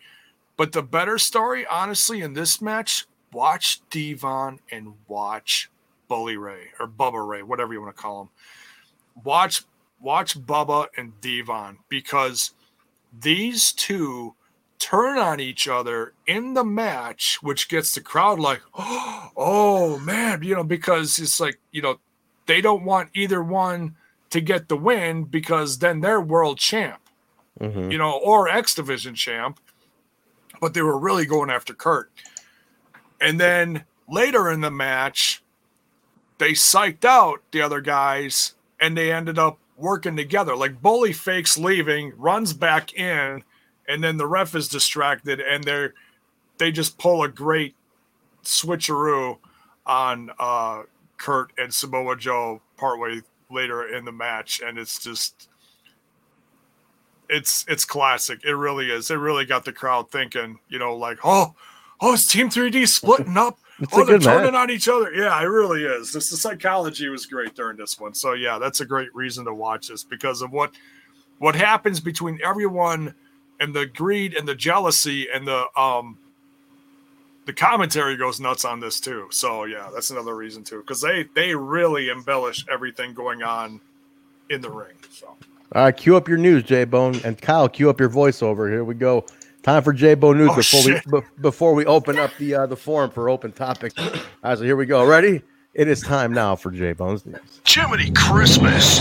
but the better story, honestly, in this match, watch Devon and watch Bully Ray or Bubba Ray, whatever you want to call him watch watch Bubba and Devon because these two turn on each other in the match, which gets the crowd like, oh man, you know, because it's like, you know, they don't want either one to get the win because then they're world champ, mm-hmm. you know, or X Division champ. But they were really going after Kurt. And then later in the match, they psyched out the other guys and they ended up working together. Like Bully fakes leaving, runs back in, and then the ref is distracted, and they're they just pull a great switcheroo on uh, Kurt and Samoa Joe partway later in the match, and it's just it's it's classic. It really is. It really got the crowd thinking, you know, like, oh, oh, is Team 3D splitting up? It's oh, they're turning match. on each other. Yeah, it really is. This the psychology was great during this one. So yeah, that's a great reason to watch this because of what what happens between everyone and the greed and the jealousy and the um the commentary goes nuts on this too. So yeah, that's another reason too because they they really embellish everything going on in the ring. So. All right, cue up your news, J Bone, and Kyle, cue up your voiceover. Here we go. Time for J Bone News oh, before shit. we before we open up the uh, the forum for open topics. All right, so here we go. Ready? It is time now for J Bones News. Jiminy Christmas.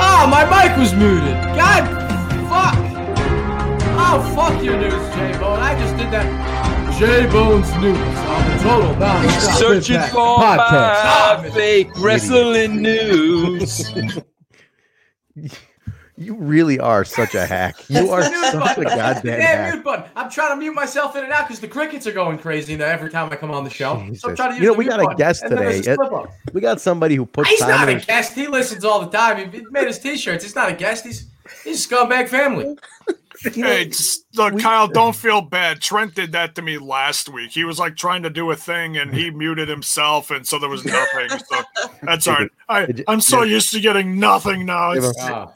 Oh, my mic was muted. God, fuck. Oh, fuck your news, J Bone. I just did that. J Bones News on the Total Non Searching for podcast. my fake wrestling news. You really are such a hack. You are such a goddamn hack. Mute button. I'm trying to mute myself in and out because the crickets are going crazy now every time I come on the show. So I'm trying to use you know, we got a guest today. It, we got somebody who puts. He's not a guest. He listens all the time. He made his t-shirts. He's not a guest. He's he's a scumbag family. hey, just, look, we, Kyle, don't feel bad. Trent did that to me last week. He was like trying to do a thing and he muted himself, and so there was nothing. So that's all right. I, I'm so used to getting nothing now.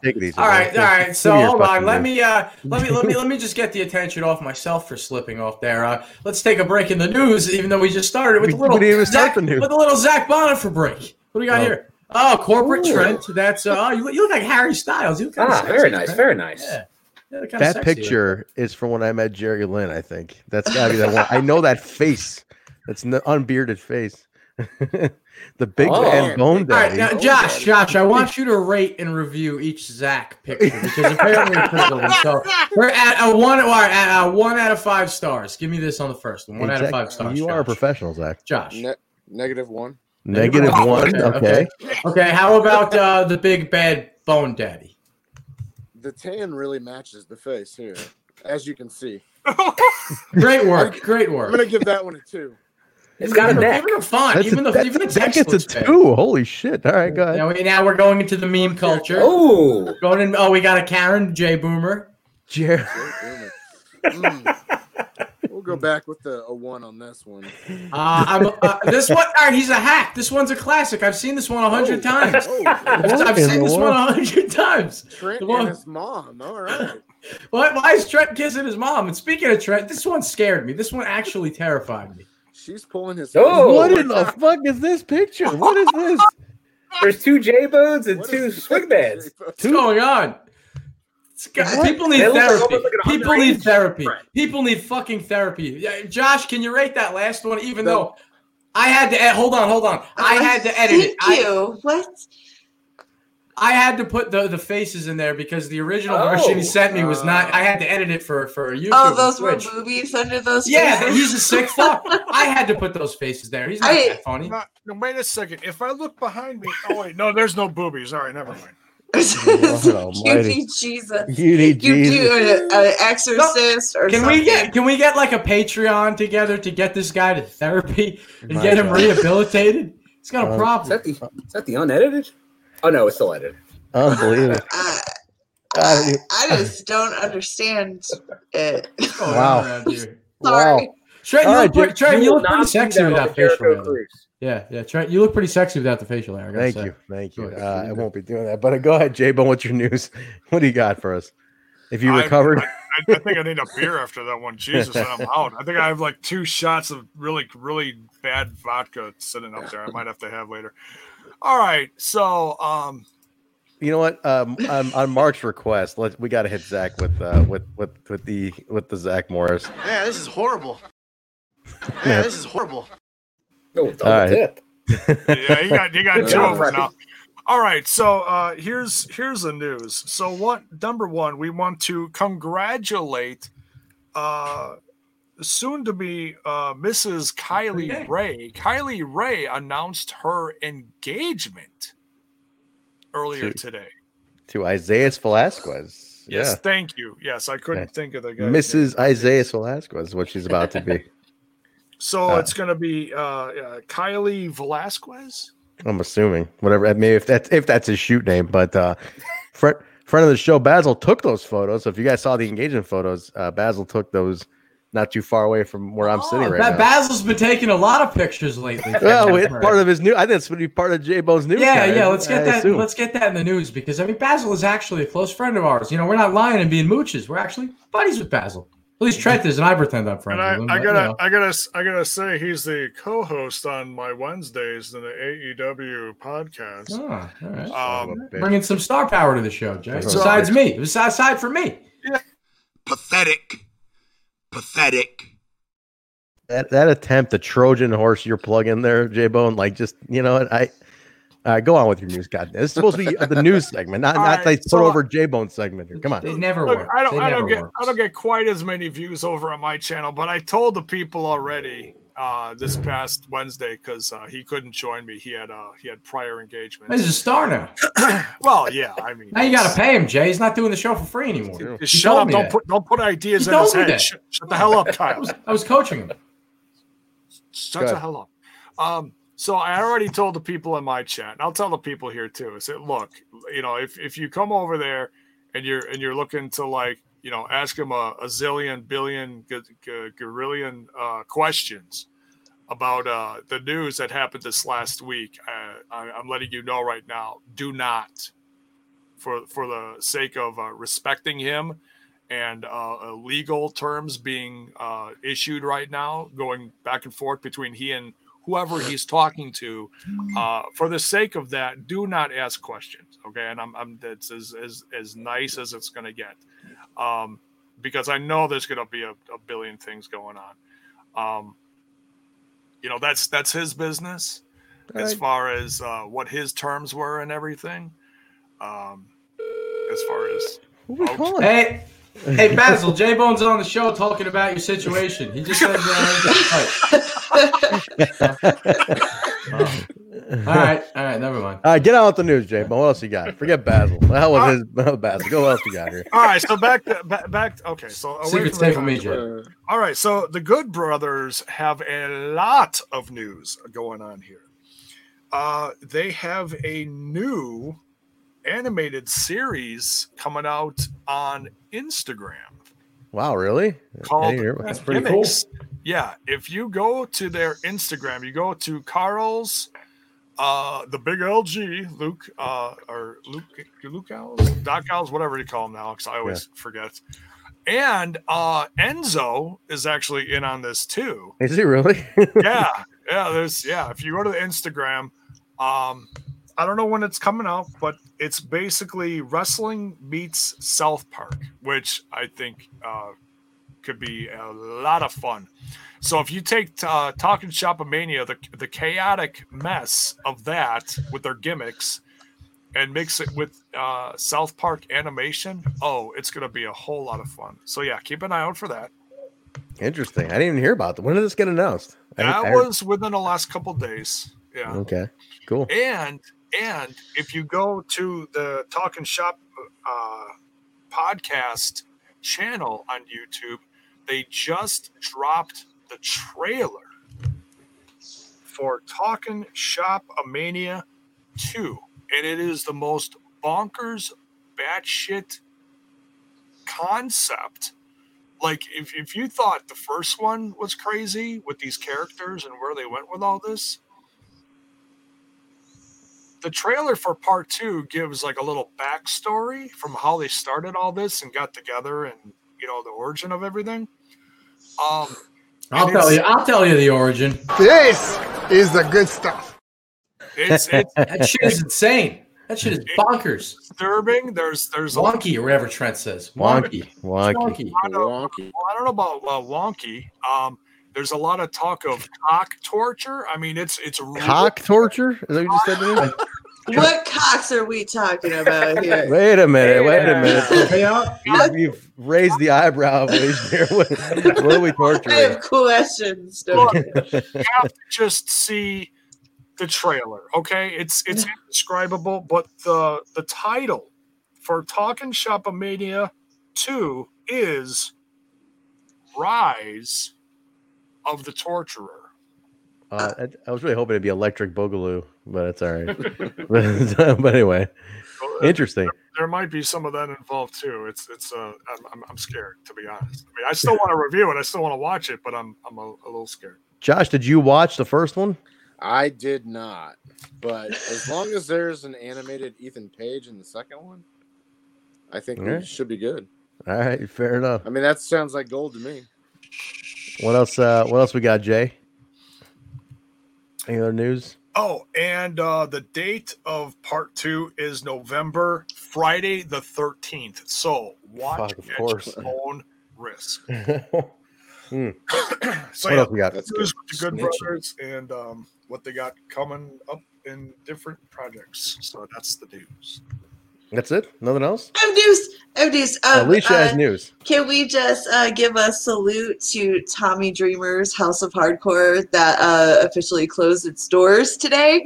Take it easy. All right, all right. So hold on. Let me uh let me let me let me just get the attention off myself for slipping off there. Uh, let's take a break in the news, even though we just started with a little Zach, with a little Zach Bonner for break. What do we got oh. here? Oh, corporate Ooh. Trent. That's uh, oh, you, you look like Harry Styles. You look ah, very nice, Trent. very nice. Yeah. Yeah, that picture is from when I met Jerry Lynn. I think that's gotta be that one. I know that face. That's an unbearded face. the big oh, man bone daddy. All right, now, Josh, Josh, I want you to rate and review each Zach picture because apparently So we're at a one, or at a one out of five stars. Give me this on the first one. One hey, out Zach, of five stars. You Josh. are a professional, Zach. Josh. Ne- negative one. Negative, negative one. one. Okay. okay. Okay. How about uh, the big bad bone daddy? The tan really matches the face here, as you can see. great work. Great work. I'm gonna give that one a two. It's got a neck. Even a font. That's even a, the even the that text gets a two. Holy shit! All right, go ahead. Now, we, now we're going into the meme culture. Oh, going in. Oh, we got a Karen J Boomer. Jer- mm. We'll go back with the a one on this one. Uh, I'm, uh, this one, all right, he's a hack. This one's a classic. I've seen this one a hundred oh, times. Oh, I've, I've seen this one a hundred times. Trent one, and his mom. All right. Why, why is Trent kissing his mom? And speaking of Trent, this one scared me. This one actually terrified me. She's pulling his. Oh, what in the fuck is this picture? What is this? There's two J bones and two swing bands. What's going on? People need therapy. Like People need therapy. Friend. People need fucking therapy. Yeah, Josh, can you rate that last one? Even no. though I had to hold on, hold on. I had to edit it. Thank you. I, what? I had to put the, the faces in there because the original oh, version he sent me was not. I had to edit it for for oh, YouTube. Oh, those were boobies under those. Yeah, faces? he's a sick fuck. I had to put those faces there. He's not I, that funny. Not, no, wait a second. If I look behind me, oh wait, no, there's no boobies. All right, never mind. you need Jesus. You need you Jesus. do an, exorcist no, or can something. we get can we get like a Patreon together to get this guy to therapy and My get him rehabilitated? He's got a um, problem. Is that the is that the unedited? Oh no, it's still edited. Unbelievable. I, I, I just don't understand it. Wow. Sorry. Wow. Trent, you, look, right, Trent, you look pretty sexy with that facial hair. Yeah, yeah. Trent, you look pretty sexy without the facial hair. Thank say. you, thank you. Uh, I won't be doing that, but go ahead, J Bone. What's your news? What do you got for us? If you recovered, I, I, I, think I need a beer after that one. Jesus, and I'm out. I think I have like two shots of really, really bad vodka sitting up there. I might have to have later. All right, so um, you know what? Um, um, on Mark's request, let we got to hit Zach with uh, with with with the with the Zach Morris. Yeah, this is horrible. Yeah, this is horrible. Oh, All right. yeah, you got you got two over now. All right, so uh, here's here's the news. So what? Number one, we want to congratulate uh, soon to be uh, Mrs. Kylie Rae. Kylie Rae announced her engagement earlier to, today. To Isaiah Velasquez. Yes, yeah. thank you. Yes, I couldn't yeah. think of the guy. Mrs. Isaiah Velasquez is what she's about to be. so uh, it's going to be uh, uh, Kylie Velasquez. I'm assuming whatever. I mean, if that's if that's his shoot name, but uh, friend friend of the show, Basil took those photos. So if you guys saw the engagement photos, uh, Basil took those not too far away from where I'm oh, sitting right that now. Basil's been taking a lot of pictures lately. well, it's part of his new. I think it's going to be part of J Bone's news. Yeah, guy, yeah. Let's get I that. Assume. Let's get that in the news because I mean, Basil is actually a close friend of ours. You know, we're not lying and being mooches. We're actually buddies with Basil. At least Trent is, and I pretend I'm friends and I, I gotta, you know. I gotta, I gotta say, he's the co-host on my Wednesdays in the AEW podcast. Oh, all right. Um, Bringing some star power to the show, Jay. So, besides me, aside from me. Yeah. Pathetic. Pathetic that that attempt, the Trojan horse you're plugging there, J Bone, like just you know, I uh, go on with your news. God, it's supposed to be the news segment, not All not right, like so, put over J Bone segment here. Come on, they never Look, work. I don't, I don't get I don't get quite as many views over on my channel, but I told the people already uh, this past Wednesday because uh, he couldn't join me. He had uh, he had prior engagements. He's a star now. well, yeah, I mean, now you got to pay him, Jay. He's not doing the show for free anymore. Just shut up! Don't that. put don't put ideas in his head. Shut, shut, the hell up, Kyle. I was, I was coaching him. Shut the hell up. Um, so I already told the people in my chat, and I'll tell the people here too. I said, look, you know, if if you come over there and you're and you're looking to like, you know, ask him a, a zillion, billion, g- g- gorillion uh, questions about uh, the news that happened this last week, uh, I, I'm letting you know right now, do not, for for the sake of uh, respecting him and uh, legal terms being issued right now, going back and forth between he and whoever he's talking to. Uh, for the sake of that, do not ask questions. Okay, and I'm, I'm that's as as as nice as it's going to get. um, because I know there's going to be a, a, billion things going on. Um, you know, that's that's his business right. as far as uh, what his terms were and everything. Um, as far as oh, hey, hey Basil, J Bone's on the show talking about your situation. He just said. Uh, all right, all right, never mind. All right, get out with the news, Jay. But what else you got? Forget Basil. That was his Basil. Go. What else you got here? All right, so back to back. back okay, so secret safe for me, Jay. All right, so the Good Brothers have a lot of news going on here. Uh, they have a new animated series coming out on Instagram. Wow, really? Called That's pretty Gimmicks. cool. Yeah, if you go to their Instagram, you go to Karl's uh, the big LG, Luke, uh, or Luke, Luke Owls, Doc Owls, whatever you call him now, because I always yeah. forget. And uh, Enzo is actually in on this too. Is he really? yeah, yeah. There's yeah. If you go to the Instagram, um, I don't know when it's coming out, but it's basically wrestling meets South Park, which I think uh, could be a lot of fun. So if you take uh, Talking Shopomania, the the chaotic mess of that with their gimmicks, and mix it with uh, South Park animation, oh, it's going to be a whole lot of fun. So yeah, keep an eye out for that. Interesting. I didn't even hear about that. When did this get announced? That I, was within the last couple days. Yeah. Okay. Cool. And and if you go to the Talking Shop uh, podcast channel on YouTube, they just dropped the trailer for Talking Shop Mania 2. And it is the most bonkers, batshit concept. Like, if, if you thought the first one was crazy with these characters and where they went with all this, the trailer for part two gives like a little backstory from how they started all this and got together and you know the origin of everything. Um, I'll tell you. I'll tell you the origin. This is the good stuff. It's, it's that shit is insane. That shit is bonkers. Disturbing. There's there's wonky or whatever Trent says. Wonky. Wonky. Wonky. I don't, wonky. I don't know about uh, wonky. Um, there's a lot of talk of cock torture. I mean, it's it's cock torture. Is that what you just said to me? What cocks are we talking about here? Wait a minute. Wait a minute. you, you've raised the eyebrow here. What, what are we torturing? I have questions. Look, you have to just see the trailer. Okay, it's it's indescribable, but the the title for Talking Shopomania Two is Rise of the Torturer. Uh, I, I, was really hoping it'd be Electric Boogaloo, but it's all right. but anyway, interesting. There, there, might be some of that involved too. It's it's uh, I'm, I'm scared to be honest. I mean, I still want to review it. I still want to watch it, but I'm I'm a, a little scared. Josh, did you watch the first one? I did not, but as long as there's an animated Ethan Page in the second one, I think right. we should be good. All right, fair enough. I mean, that sounds like gold to me. What else? Uh, what else we got, Jay? Any other news? Oh, and uh, the date of part two is November, Friday the 13th. So watch Fuck, at course. your own risk. hmm. so, what yeah, else we got? That's good. the Good Brothers and um, what they got coming up in different projects. So that's the news. That's it. Nothing else. I have news. I have news. Um, Alicia uh, has news. Can we just uh, give a salute to Tommy Dreamer's House of Hardcore that uh, officially closed its doors today?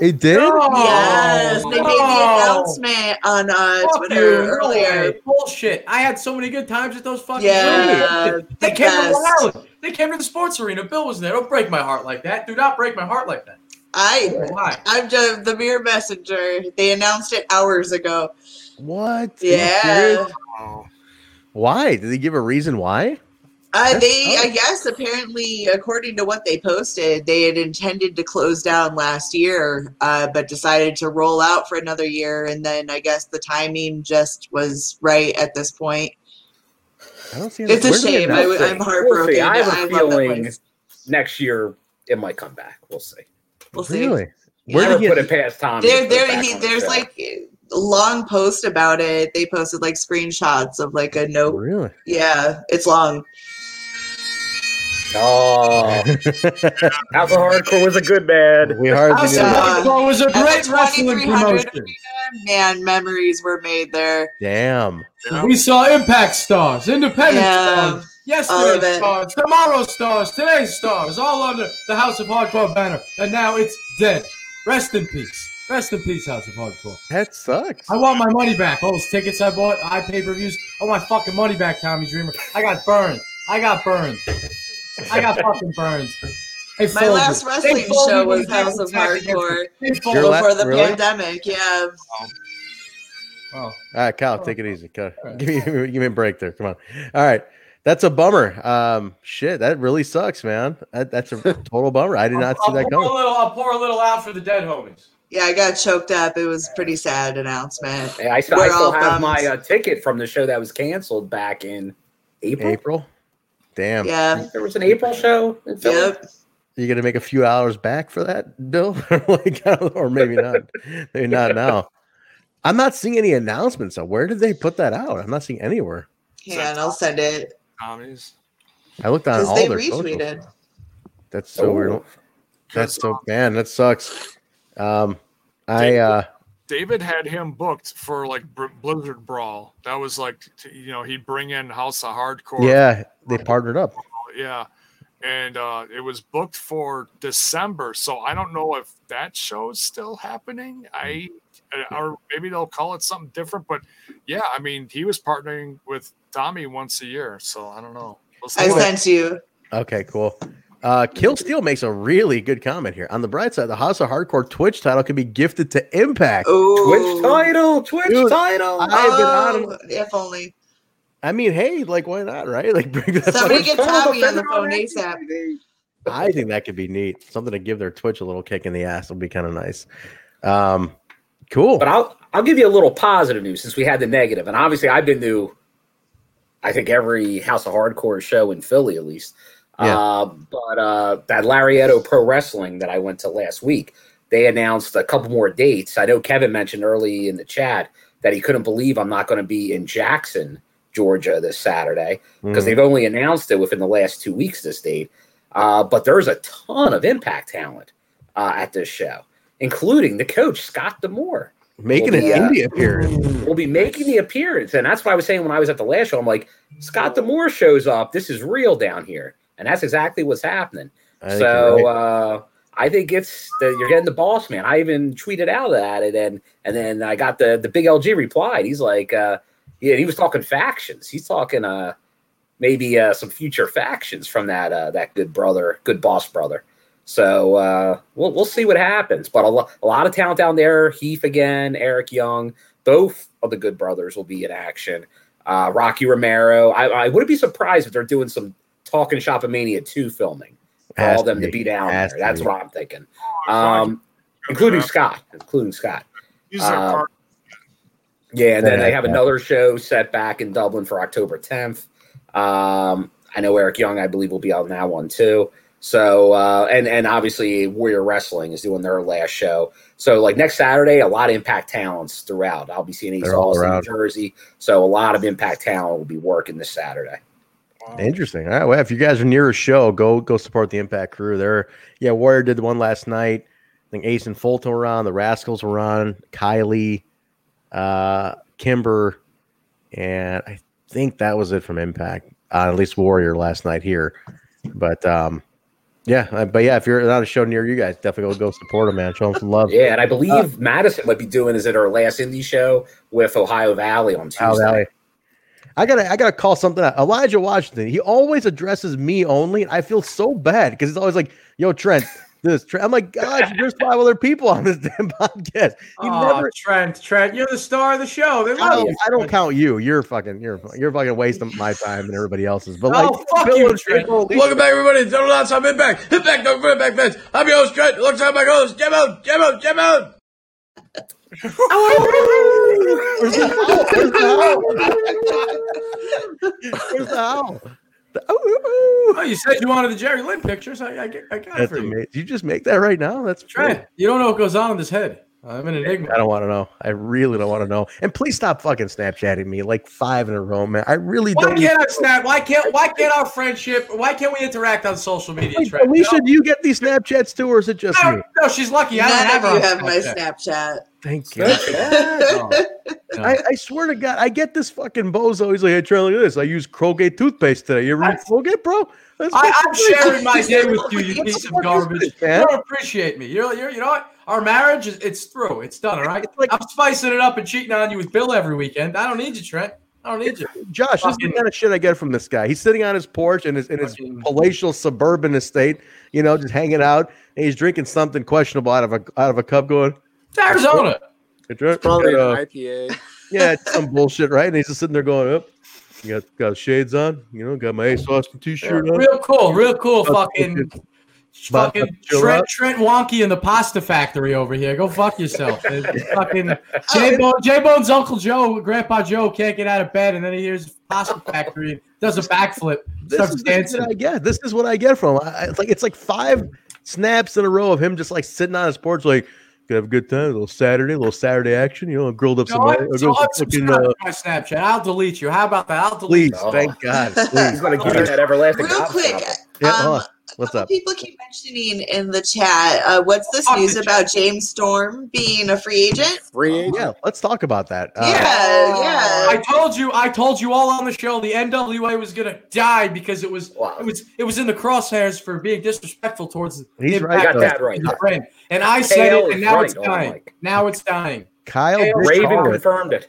It did. Yes, they made the announcement on uh, Twitter you. earlier. Bullshit! I had so many good times at those fucking. Yeah, they, they came to Long Island. They came to the sports arena. Bill was there. Don't break my heart like that. Do not break my heart like that. I I'm just the mere messenger. They announced it hours ago. What? Yeah. Why? Did they give a reason why? Uh, they, I guess, apparently, according to what they posted, they had intended to close down last year, uh, but decided to roll out for another year. And then I guess the timing just was right at this point. I don't see. It's a shame. I, am heartbroken. We'll I have a I feeling next year it might come back. We'll see. We'll see. Really? Where did he put it past Tommy? There, there, he, there's like long post about it. They posted like screenshots of like a note. Really? Yeah, it's long. Oh, House of Hardcore was a good band. We hardly House knew of that. Hardcore was a At the great wrestling 2300 promotion. Man, memories were made there. Damn. We saw Impact stars, Independent Yeah, stars, all yesterday's stars, tomorrow's stars, today's stars, all under the House of Hardcore banner. And now it's dead. Rest in peace. Rest in peace, House of Hardcore. That sucks. I want my money back. All those tickets I bought, I pay per views. I want my fucking money back, Tommy Dreamer. I got burned. I got burned. I got fucking burned. They My last They wrestling show when was House of Hardcore it. They la- before the really? pandemic. Yeah. Oh. All right, Kyle, take it easy. Go. Give me give me a break there. Come on. All right. That's a bummer. Um, shit, that really sucks, man. That, that's a total bummer. I did not see I'll that pour a coming. little. I'll pour a little out for the dead homies. Yeah, I got choked up. It was a pretty sad announcement. Hey, I still, I still have bummed. my uh, ticket from the show that was canceled back in April. April. Damn. Yeah. There was an April show. In Philly. Yep. You gonna make a few hours back for that, Bill? like, or maybe not. Maybe not now. I'm not seeing any announcements. So where did they put that out? I'm not seeing anywhere. Yeah, and I'll send it Tommy's. I looked on all they their retweeted. That's so Oh. weird. That's so man. That sucks. Um, I uh, David had him booked for like Blizzard Brawl. That was like, t- you know, he'd bring in House of Hardcore. yeah, they partnered up. Yeah. And uh, it was booked for December. So I don't know if that show's still happening. I or maybe they'll call it something different. But yeah, I mean, he was partnering with Tommy once a year. So I don't know. We'll I what- sent you. Okay, cool. Uh, Kill Steel makes a really good comment here. On the bright side, the House of Hardcore Twitch title can be gifted to Impact. Twitch title, Twitch Dude, title. I've been on. Oh, if only. I mean, hey, like, why not, right? Like, bring that. Somebody fucking- get Tommy on the phone ASAP. I think that could be neat. Something to give their Twitch a little kick in the ass would be kind of nice. Um, cool. But I'll I'll give you a little positive news since we had the negative, and obviously I've been to, I think every House of Hardcore show in Philly at least. Yeah. Uh, but uh, that Lariato Pro Wrestling that I went to last week, they announced a couple more dates. I know Kevin mentioned early in the chat that he couldn't believe I'm not going to be in Jackson, Georgia this Saturday because Mhm. they've only announced it within the last two weeks. This date, uh, but there's a ton of Impact talent uh, at this show, including the coach Scott D'Amore Making will an be, uh, indie appearance. will be making the appearance. And that's why I was saying when I was at the last show, I'm like, Scott D'Amore shows up. This is real down here. And that's exactly what's happening. I So right. uh, I think it's the, you're getting the boss man. I even tweeted out at it, and and then I got the the big LG replied. He's like, uh, yeah, he was talking factions. He's talking uh, maybe uh, some future factions from that uh, that good brother, good boss brother. So uh, we'll we'll see what happens. But a, lo- a lot of talent down there. Heath again, Eric Young, both of the good brothers will be in action. Uh, Rocky Romero. I, I wouldn't be surprised if they're doing some talking shop of Mania two filming for Has all them to to be. be down Has there. to That's be. what I'm thinking. Um, including Scott, including Scott. He's their part- yeah, and then they have another show set back in Dublin for October 10th. Um, I know Eric Young, I believe, will be on that one too. So, uh, and and obviously Warrior Wrestling is doing their last show. So, like next Saturday, a lot of Impact talents throughout. I'll be seeing East They're all Austin, New. Jersey. So, a lot of Impact talent will be working this Saturday. Interesting. All right. Well, if you guys are near a show, go go support the Impact crew. There, yeah. Warrior did the one last night. I think Ace and Fulton were on. The Rascals were on. Kylie, uh, Kimber, and I think that was it from Impact. Uh, at least Warrior last night here. But um, yeah. uh, But yeah, if you're not a show near you guys, definitely go go support them, man. Show them some love. Yeah, and I believe Madison might be doing is it our last indie show with Ohio Valley on Tuesday. Al Valley. I gotta, I gotta call something out. Elijah Washington. He always addresses me only, and I feel so bad because he's always like, "Yo, Trent, this." Trent. I'm like, God, there's five other people on this damn podcast. He Aw, never. Trent, Trent, you're the star of the show. They I don't, you. I don't count you. You're fucking. You're you're fucking wasting my time and everybody else's. But like, Oh, fuck Bill you, and Trent. Welcome back, everybody. Total Nonstop Impact. Impact, don't run back, fans. I'm your host, Trent. Alongside my host, Jim out, Jim out, Jim out. Where's the owl? Where's the owl? Where's the owl? The- ooh, ooh. Oh, you said you wanted the Jerry Lynn pictures. I, I, I got it That's for you. Did you just make that right now? That's Trent, you don't know what goes on in his head. I'm an enigma. I don't want to know. I really don't want to know. And please stop fucking Snapchatting me like five in a row, man. I really Why don't. Why can't I snap? Why can't why can't our friendship? Why can't we interact on social media? Wait, Trent? Alicia, do you get these Snapchats too, or is it just No, me? no, she's lucky. I don't have her you on have my Snapchat. Snapchat. Thank you. I, I swear to God, I get this fucking bozo. He's like, hey, Trey, look at this. I use Colgate toothpaste today. You ever use Colgate, bro? That's I, I'm sharing my day with you, you piece of garbage. this, You man? don't appreciate me. You're, you're, you know what? Our marriage is it's through. It's done. All right. I'm spicing it up and cheating on you with Bill every weekend. I don't need you, Trent. I don't need you. Josh, this is the kind of shit I get from this guy. He's sitting on his porch in his in his palatial suburban estate, you know, just hanging out, and he's drinking something questionable out of a out of a cup, going. It's Arizona. It's Probably uh, an IPA. yeah, it's some bullshit, right? And he's just sitting there going, "Up, you got got shades on, you know, got my Ace Austin t-shirt on." Real cool, real cool. Fucking, to- about to fucking Trent, out. Trent Wonky in the pasta factory over here. Go fuck yourself. Fucking J Bone, J Bone's Uncle Joe, Grandpa Joe can't get out of bed, and then he hears pasta factory, and does a backflip, This starts is, dancing. what I get. This is what I get from. him. I, it's like it's like five snaps in a row of him just like sitting on his porch, like gonna have a good time, a little Saturday, a little Saturday action. You know, grilled up So some. I, grilled so some unsubscribe fucking, uh, to my Snapchat. I'll delete you. How about that? I'll delete please, you. thank God. Please. He's gonna give you that everlasting Real quick, Yeah, um, hold on. What's up? people keep mentioning in the chat. Uh, what's this news about James Storm being a free agent? Free agent. Yeah, let's talk about that. Uh, Yeah, yeah. I told you, I told you all on the show, the NWA was gonna die because it was it was it was in the crosshairs for being disrespectful towards He's Impact right, Got that right. of. And I said Kale it, is and now right it's dying. mic. Now it's dying. Kyle Raven confirmed it.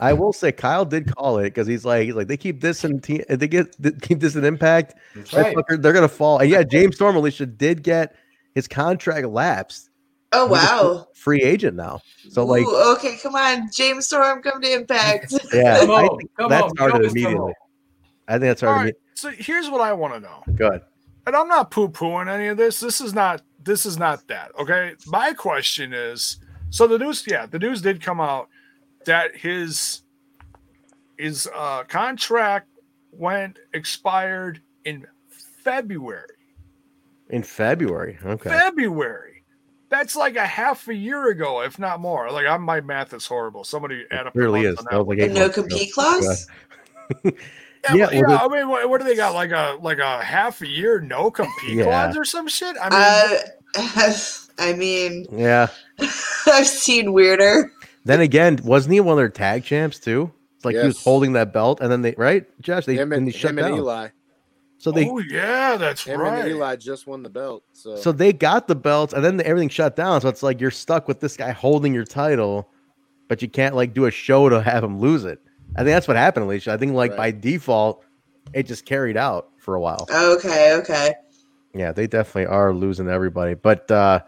I will say Kyle did call it because he's like he's like they keep this and uh, they get they keep this an impact. That's right. fucker, they're gonna fall. And yeah, James Storm Alicia did get his contract lapsed. Oh He's wow. free agent now. So like Ooh, okay, come on, James Storm, come to Impact. yeah, Come I on, think come that started show immediately. hole. I think that All started right. immediately. So here's what I want to know. Good. and I'm not poo pooing any of this. This is not this is not that. Okay. My question is so the news, yeah, the news did come out that his his uh contract went expired in February. In February. Okay. February. That's like a half a year ago, if not more. Like I'm my math is horrible. Somebody add up the really is. That like A no compete clause? Yeah, Yeah, well, yeah, I mean, what, what do they got? Like a like a half a year no compete Yeah. clause or some shit? I mean, Uh, I mean, Yeah. I've seen weirder. Then again, wasn't he one of their tag champs too? It's like he was holding that belt, and then they right, Josh. They Him and and, they shut him and down. Eli. So they oh yeah, that's Him right. and Eli just won the belt. So, so they got the belts, and then everything shut down. So it's like you're stuck with this guy holding your title, but you can't like do a show to have him lose it. I think that's what happened, Alicia. I think like by default, it just carried out for a while. Okay, okay. Yeah, they definitely are losing everybody. But uh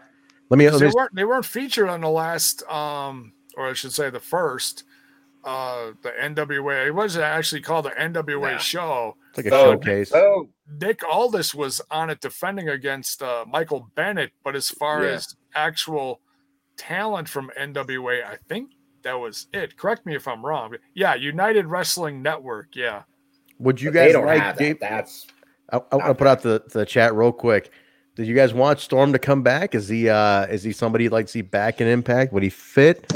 let me, let Because me they weren't they weren't featured on the last um or I should say the first uh the NWA. It was actually called the NWA show. It's like a showcase. Oh, Nick Aldis was on it defending against uh, Michael Bennett, but as far Yeah. as actual talent from NWA, I think that was it. Correct me if I'm wrong. But yeah, United Wrestling Network. Yeah. would you but they guys don't like have that. That's I, I want to put out the, the chat real quick. Did you guys want Storm to come back? Is he uh is he somebody you'd like to see back in Impact? Would he fit?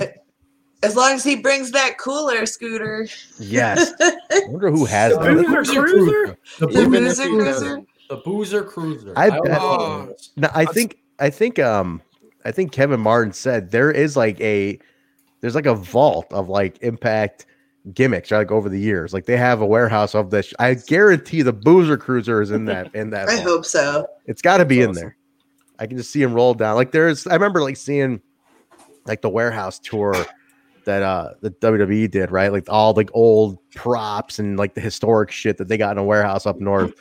As long as he brings that cooler scooter. Yes. I wonder who has The. Boozer Cruiser. The The Even if Boozer Cruiser? The Boozer Cruiser. I I bet- love. No, I think I think um I think Kevin Martin said there is like a there's like a vault of like impact gimmicks like over the years. Like they have a warehouse of this. I guarantee the Boozer Cruiser is in that in that. I vault. hope so. It's got to be in there. I can just see him roll down. Like there's, I remember like seeing like the warehouse tour that uh the WWE did, right? Like all like old props and like the historic shit that they got in a warehouse up north.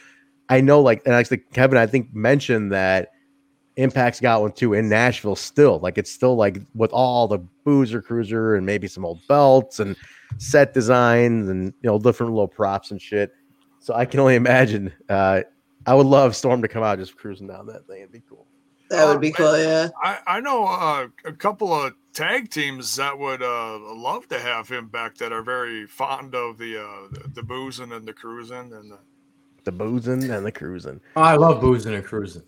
I know, like, and actually Kevin, I think mentioned that Impact's got one too in Nashville still. Like it's still like with all the boozer cruiser and maybe some old belts and set designs and you know different little props and shit. So I can only imagine. Uh I would love Storm to come out just cruising down that thing. It'd be cool. That would be cool, yeah. I, I know uh, a couple of tag teams that would uh, love to have him back that are very fond of the uh, the, the boozing and the cruising and the The boozing and the cruising. I love boozing and cruising.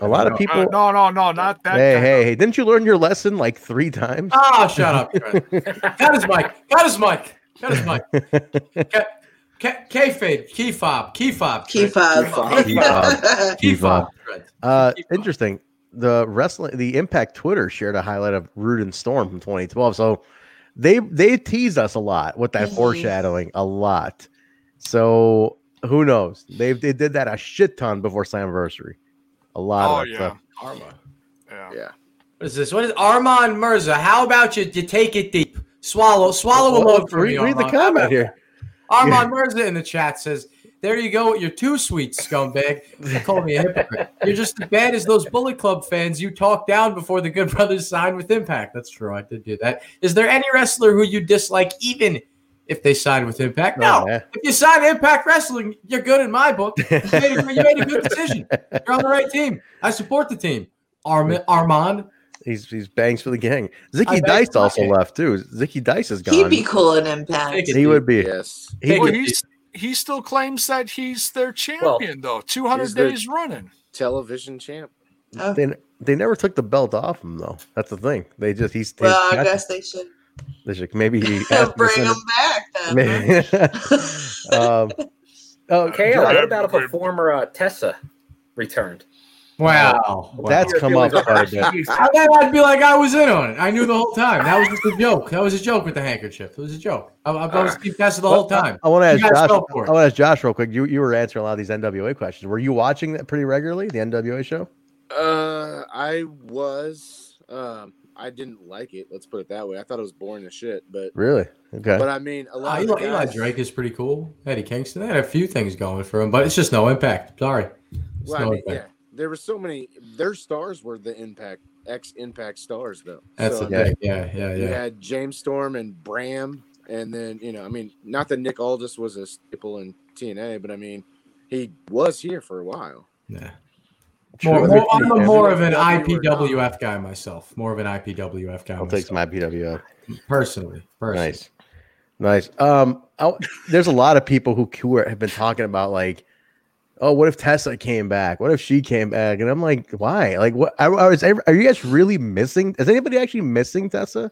A lot of people. Uh, no, no, no, not that. Hey, hey, of- hey! Didn't you learn your lesson like three times? Oh, shut up. Trent. Got his mic. Got his mic. Got his mic. K- K- K-fade. Key fob. Key fob. Key fob. Key fob. Key fob. Uh, interesting. The wrestling, the Impact Twitter shared a highlight of Roode and Storm from 2012. So they they teased us a lot with that Mhm. foreshadowing, a lot. So who knows? They they did that a shit ton before Slammiversary. A lot Oh, of that yeah. stuff. Arma. Yeah. Yeah. What is this? What is Armand Mirza? How about you? You take it deep. Swallow, swallow a Well, load for read- me. read the Armand. How comment here. that? Armand Mirza in the chat says, "There you go. You're too sweet, scumbag. You called me a hypocrite. You're just as bad as those Bullet Club fans you talked down before the Good Brothers signed with Impact. That's true. I did do that. Is there any wrestler who you dislike, even if they signed with Impact? Oh, no. Oh. If you sign Impact Wrestling, you're good in my book. You made, a, you made a good decision. You're on the right team. I support the team. Arm- Armand." He's he's bangs for the gang. Zicky bet Dice also left too. Zicky Dice is gone. He'd be cool in Impact. He would be. Yes. He would, he's, he still claims that he's their champion, though. 200 days running. Television champ. they, they never took the belt off him though. That's the thing. They just he's Well, he's I got- guess they should they should- maybe he asked him to bring him back then. it- um, oh, KO, what about if a former uh, Tessa returned? Wow. That's come up quite a bit. I thought I'd be like I was in on it. I knew the whole time. That was just a joke. That was a joke with the handkerchief. It was a joke. I, I was Steve Tessa the whole time. I want to ask Josh. I want to ask Josh real quick. You you were answering a lot of these NWA questions. Were you watching that pretty regularly? The NWA show? Uh, I was. Um, I didn't like it. Let's put it that way. I thought it was boring as shit. But Really? Okay. But I mean, a Uh, lot of the Eli, Eli Drake is pretty cool. Eddie Kingston. They had a few things going for him, but it's just no impact. Sorry. It's Well, I no mean, impact. yeah, there were so many. Their stars were the Impact ex Impact stars, though. That's so, the I mean, thing. Yeah, yeah, You yeah. had James Storm and Bram, and then you know, I mean, not that Nick Aldis was a staple in TNA, but I mean, he was here for a while. Yeah. More, more, I'm a more of an Whether you were not. IPWF guy myself. More of an IPWF guy. I'll take some IPWF. Personally, personally. Nice, nice. Um, I, there's a lot of people who who are, have been talking about like, oh, what if Tessa came back? What if she came back? And I'm like, why? Like, what? I, I was. Are you guys really missing? Is anybody actually missing Tessa?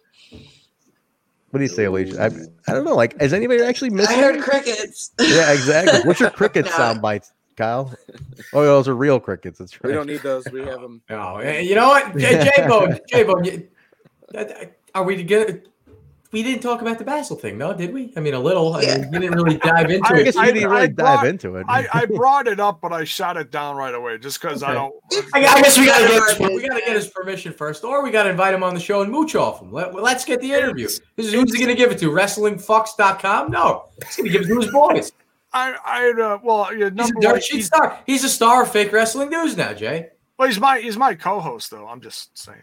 What do you say, Alicia? I, I don't know. Like, is anybody actually missing? I heard crickets. Yeah, exactly. What's your cricket No. sound bites, Kyle? Oh, those are real crickets. That's right. We don't need those. We have them. Oh, you know what, J Bone, J Bone, are we together? We didn't talk about the Basil thing, no? Did we? I mean, a little. I mean, we didn't really dive into I it. guess we didn't really dive into it. I, I brought it up, but I shot it down right away just because I don't. I, I guess we gotta get his, we gotta get his permission first, or we gotta invite him on the show and mooch off him. Let, us get the interview. This is who's he gonna give it to? WrestlingFox.com? No, he's gonna give it to his boys. I, I, uh, well, yeah, He's a dirt one, sheet he's, star. He's a star of fake wrestling news now, Jay. well, he's my, he's my co-host though. I'm just saying.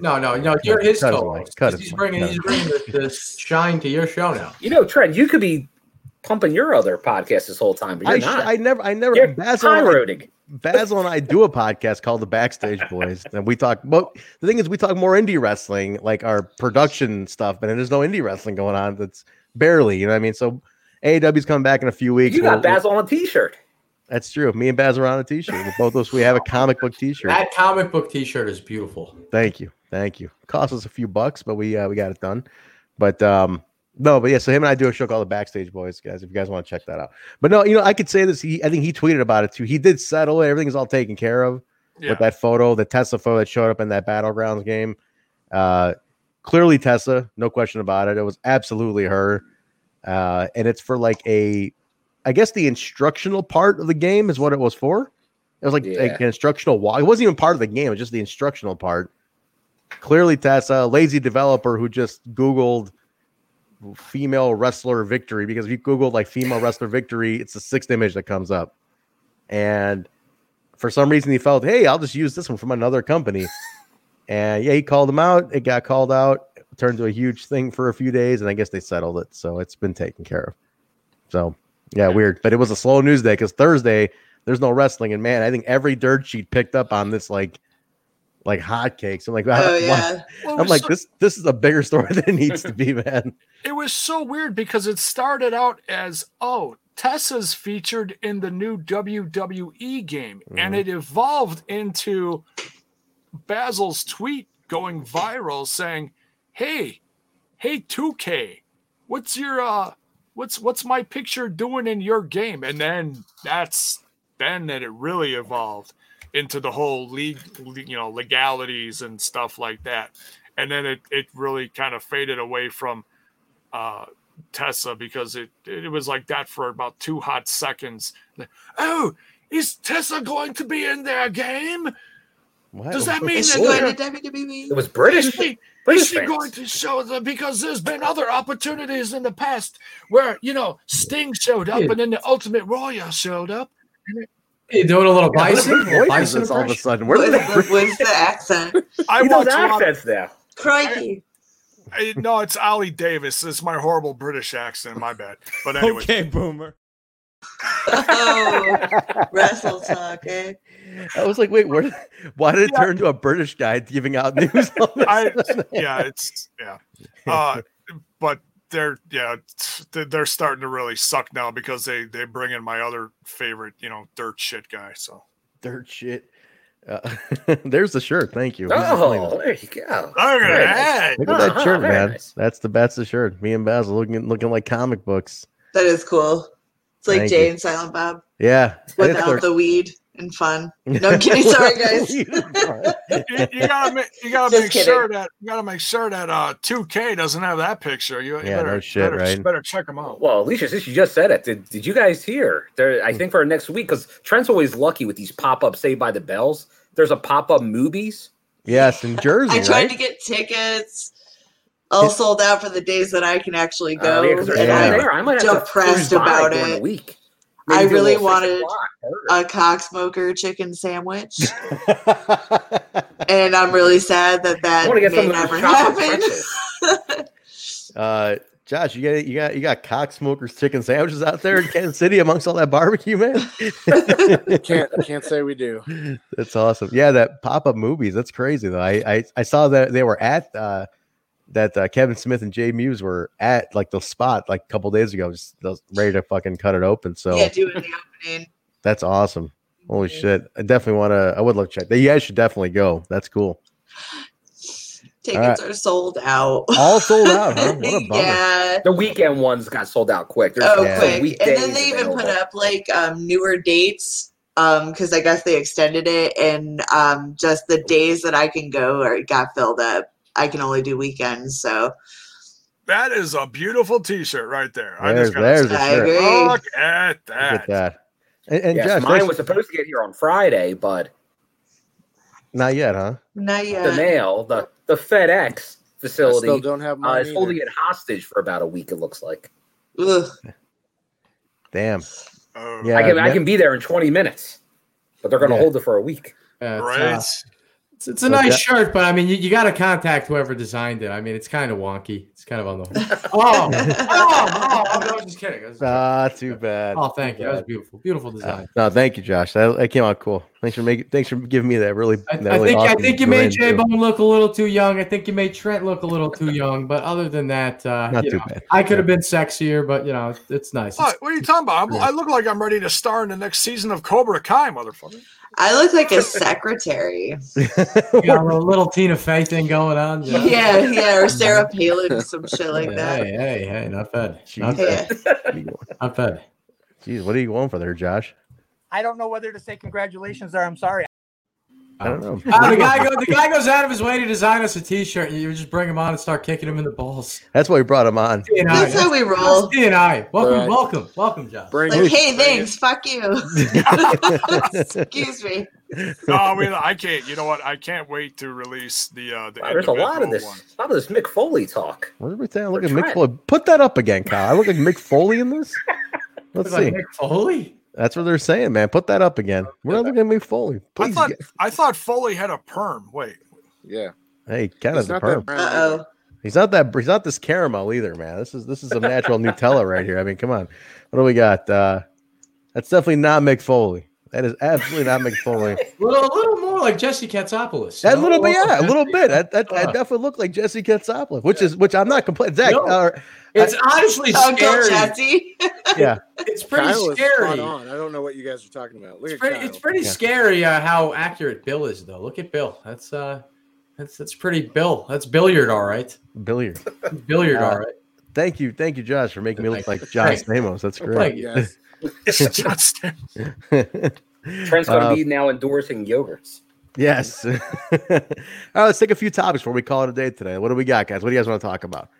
No, no, no. You're his Cut co-host. cut his He's bringing, cut he's bringing the, the shine to your show now. You know, Trent, you could be pumping your other podcast this whole time, but you're I, not. I never, I never. You're Basil and I- Basil and I do a podcast called The Backstage Boys, and we talk. But the thing is, we talk more indie wrestling, like our production stuff, but there's no indie wrestling going on. That's barely, you know what I mean. So AEW's coming back in a few weeks. You got We'll- Basil on a T-shirt. That's true. Me and Baz are on a T-shirt. We're both those. We have a comic book T-shirt. That comic book T-shirt is beautiful. Thank you, thank you. Cost us a few bucks, but we uh, we got it done. But um, no, but yeah. So him and I do a show called The Backstage Boys, guys. If you guys want to check that out. But no, you know, I could say this. He, I think he tweeted about it too. He did settle it. Everything's all taken care of Yeah. with that photo, the Tessa photo that showed up in that battlegrounds game. Uh, clearly Tessa, no question about it. It was absolutely her. Uh, and it's for like a, I guess the instructional part of the game is what it was for. It was like, like an instructional walk. It wasn't even part of the game. It was just the instructional part. Clearly, Tessa, a lazy developer who just Googled female wrestler victory because if you Googled like female wrestler victory, it's the sixth image that comes up. And for some reason, he felt, hey, I'll just use this one from another company. And yeah, he called him out. It got called out, it turned to a huge thing for a few days, and I guess they settled it. So it's been taken care of. So yeah, weird. But it was a slow news day because Thursday there's no wrestling, and man, I think every dirt sheet picked up on this like like hotcakes. I'm like, Oh, why- yeah. Well, I'm like, so- this this is a bigger story than it needs to be, man. It was so weird because it started out as, oh, Tessa's featured in the new WWE game, Mm-hmm. and it evolved into Basil's tweet going viral saying, "Hey, hey 2K, what's your uh what's what's my picture doing in your game?" And then that's then that it really evolved into the whole league, you know, legalities and stuff like that. And then it it really kind of faded away from uh Tessa because it it was like that for about two hot seconds. Oh, is Tessa going to be in their game? What? Does that mean Is that she going to WWE? It was British. Is she, British is she going to show them because there's been other opportunities in the past where you know Sting showed up Yeah. and then the Ultimate Warrior showed up. You doing a little Yeah, what bison? voice bison this all of a sudden? Where did What- they What's the accent? I He does watch a lot. accents now. Crikey. I- no, it's Ali Davis. It's my horrible British accent. My bad. But anyway, Okay, boomer. Oh, wrestle talk, eh? I was like, wait, where? Why did it turn to a British guy giving out news? all of a I sudden? yeah, it's yeah. Uh, but they're yeah, they're- they're starting to really suck now because they they bring in my other favorite, you know, dirt shit guy. So dirt shit. Uh, there's the shirt. Thank you. Oh, there you go. Look at nice. that. Look at that Uh-huh, shirt, very man. nice. That's the that's the shirt. Me and Basil looking looking like comic books. That is cool. It's like Thank Jay you. and Silent Bob Yeah. I didn't without the weed and fun. No, I'm kidding. Sorry, guys. you, you gotta make you gotta Just make kidding. sure that you gotta make sure that uh 2K doesn't have that picture. You, you Yeah, better, no shit, better, right? better check them out. Well, Alicia, since you just said it, did, did you guys hear? There, Hmm. I think for next week, because Trent's always lucky with these pop up Saved by the Bells. There's a pop up Mooby's. Yes, in Jersey, I tried right? to get tickets. All sold out for the days that I can actually go. Oh, yeah, 'cause there's and one I'm there. I might have depressed cruise about it. week. I Maybe a really wanted a cock smoker chicken sandwich, and I'm really sad that that want to get may never happen. Uh, Josh, you got you got you got cock smokers chicken sandwiches out there in Kansas City amongst all that barbecue, man. can't can't say we do. That's awesome. Yeah, that pop up Mooby's. That's crazy though. I, I I saw that they were at uh, that uh, Kevin Smith and Jay Mewes were at like the spot like a couple days ago, just just ready to fucking cut it open. So Yeah, doing the opening. that's awesome. Holy shit! I definitely want to. I would love to check. You guys should definitely go. That's cool. Tickets right. are sold out. All sold out, huh? What a bummer. yeah. The weekend ones got sold out quick. There's Oh, some quick. And then they even put up like um, newer dates because I guess they extended it, and um, just the days that I can go or got filled up. I can only do weekends, so That is a beautiful T-shirt right there. I There's just gotta there's say, I agree. look at that. Look at that. that. And, and Yes, Josh, mine thanks- was supposed to get here on Friday, but not yet, huh? not yet. the yet. mail, the the FedEx I facility, still don't have uh, mine. is holding either. it hostage for about a week. It looks like. Ugh. Damn. Oh, Yeah, I can I can be there in 20 minutes, but they're going to Yeah. hold it for a week. Yeah, it's, right. uh, it's, it's a nice shirt, but I mean, you, you got to contact whoever designed it. I mean, it's kind of wonky. It's kind of on the. oh, oh, oh, I was just kidding. I was- Ah, too bad. oh, thank you. That was bad. beautiful. Beautiful Uh, design. no, thank you, Josh. That, that came out cool. Thanks for making. Thanks for giving me that really. I, that I really think I think you made grin, J. Bone look a little too young. I think you made Trent look a little too young. But other than that, uh, Not too know, bad. I could have been sexier, but you know, it's, it's nice. What, what are you talking about? I'm, I look like I'm ready to star in the next season of Cobra Kai, motherfucker. I look like a secretary. You got a little, little Tina Fey thing going on. you know? yeah, yeah, or Sarah Palin, some shit like that. Hey, hey, hey, not bad. Not Jeez. bad. Yeah. Not bad. Jeez, what are you going for there, Josh? I don't know whether to say congratulations or I'm sorry. I don't know. Oh, the guy go, the guy goes out of his way to design us a T-shirt, and you just bring him on and start kicking him in the balls. That's why we brought him on. D and I. That's how we roll. D and I. Welcome, Right. welcome, welcome, Josh. Bring Like, hey, thanks, fuck you. Excuse me. No, I mean I can't. You know what? I can't wait to release the uh the. Wow, there's a lot of this, one. a lot of this Mick Foley talk. What are we saying? Look For at Mick Foley. Put that up again, Kyle. I look like Mick Foley in this. Let's Look like see. Mick Foley. That's what they're saying, man. Put that up again. We're not looking at Mick Foley. I Please, thought get- I thought Foley had a perm. Wait, Yeah. hey, kind It's of the perm. Uh oh. He's not that. He's not this caramel either, man. This is this is a natural Nutella right here. I mean, come on. What do we got? Uh That's definitely not Mick Foley. That is absolutely not Mick Foley. a little, more like Jesse Katsopoulos. That little bit, yeah, a little bit. That that, that definitely looked like Jesse Katsopoulos, which is which I'm not complaining. Zach, No. uh, It's I- honestly Uncle scary. Jesse. yeah, It's pretty Kyle is scary. on. I don't know what you guys are talking about. Look It's at pretty, it's pretty Yeah. scary uh, how accurate Bill is, though. Look at Bill. That's uh, that's that's pretty Bill. That's billiard, all right. billiard. Billiard, Uh, all right. Thank you, thank you, Josh, for making me look like John Thank Stamos. That's Thank great. you. Yes. It's just Trent's going to Uh, be now endorsing yogurts. Yes. All right, let's take a few topics before we call it a day today. What do we got, guys? What do you guys want to talk about?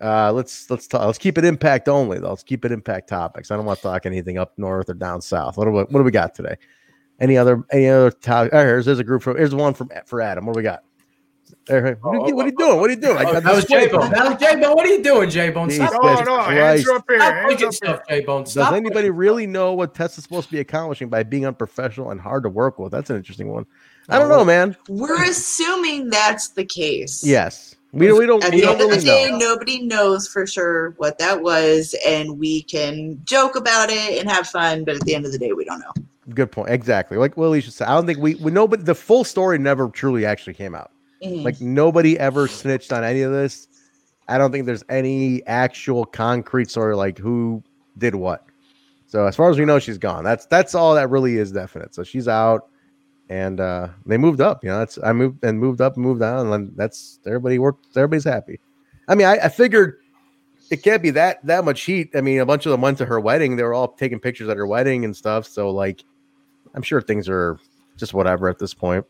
Uh, let's let's talk. Let's keep it impact only, though. Let's keep it impact topics. I don't want to talk anything up north or down south. What do we, what do we got today? Any other any other topic? Oh, here's there's a group from here's one from for Adam. What do we got? There, what, are you, what are you doing? What are you doing? I- Oh, I that was J Bone. That was J Bone. What are you doing, J Bone? Stop, Jesus no, no, hands are up here. stop Hands up stuff, J Bone. Does anybody really know what Tessa's supposed to be accomplishing by being unprofessional and hard to work with? That's an interesting one. I don't know, oh. man. We're assuming that's the case. Yes, we we don't At we the don't end of the really day, know. nobody knows for sure what that was, and we can joke about it and have fun, but at the end of the day, we don't know. Good point. Exactly. Like Willie should say. I don't think we we know, but the full story never truly actually came out. Mhm. Like nobody ever snitched on any of this. I don't think there's any actual concrete story like who did what. So as far as we know, she's gone. That's that's all that really is definite. So she's out, and uh they moved up. You know, that's I moved and moved up and moved down, and that's everybody worked. Everybody's happy. I mean, I, I figured it can't be that that much heat. I mean, a bunch of them went to her wedding. They were all taking pictures at her wedding and stuff. So like, I'm sure things are just whatever at this point.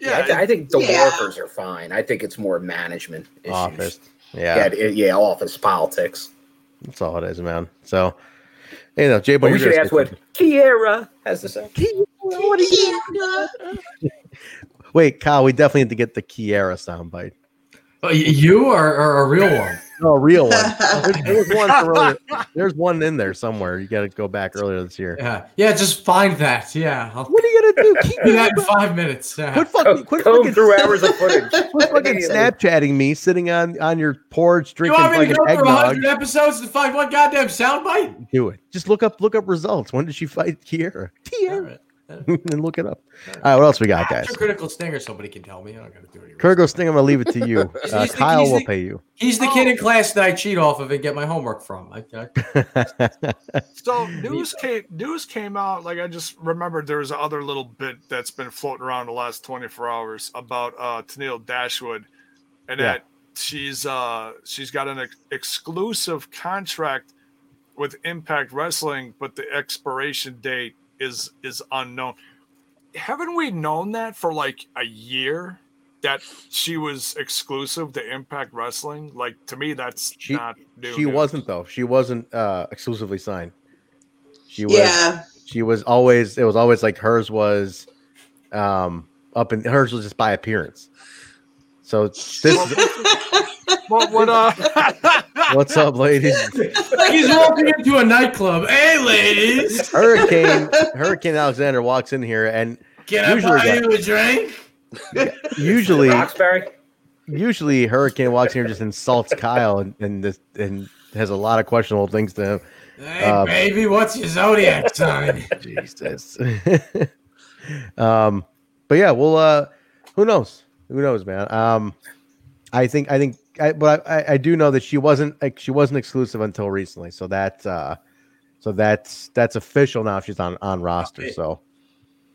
Yeah, I, th- I think the Yeah. workers are fine. I think it's more management issues. Office. Yeah, Yeah, it- yeah, office politics. that's all it is, man. So, you know, Jay, But but we should ask what Kiera has to say. Wait, Kyle, we definitely need to get the Kiera soundbite. Oh, y- you are, are a real one. No, a real one. There's, there was one earlier. There's one in there somewhere. You got to go back earlier this year. Yeah, yeah. Just find that. Yeah, I'll What are you gonna do? Keep do that in five minutes. Yeah. Quit fucking, quit Comb fucking, through hours of footage. quit fucking Snapchatting me sitting on on your porch You drinking want me to fucking go through eggnog. hundred episodes to find one goddamn soundbite? Do it. Just look up look up results. When did she fight Kiera? Kiera. and look it up. All right, what else we got, guys? After critical stinger, somebody can tell me. I don't got to do it. Kurgo Sting, I'm gonna leave it to you. Uh, the- Kyle will the- pay you. He's the kid in class that I cheat off of and get my homework from. I, I, So news came news came out. Like I just remembered there was other little bit that's been floating around the last 24 hours about uh Tennille Dashwood and Yeah. that she's uh she's got an ex- exclusive contract with Impact Wrestling, but the expiration date is is unknown. Haven't we known that for like a year? That she was exclusive to Impact Wrestling. Like to me, that's She not new. she news. wasn't though. She wasn't uh exclusively signed. She was Yeah. she was always it was always like hers was um up and hers was just by appearance. So this What would uh what's up, ladies? he's walking into a nightclub. Hey, ladies, Hurricane Hurricane Alexander walks in here and can I Usually buy you a drink? usually Roxbury. usually Hurricane walks in here and just insults Kyle and and this, and has a lot of questionable things to him. Hey, Uh, baby, what's your zodiac sign? Jesus. um, but yeah, well, uh, who knows? Who knows, man? Um, I think, I think, I, but I, I do know that she wasn't like she wasn't exclusive until recently. So that, uh, so that's that's official now. She's on on roster. So,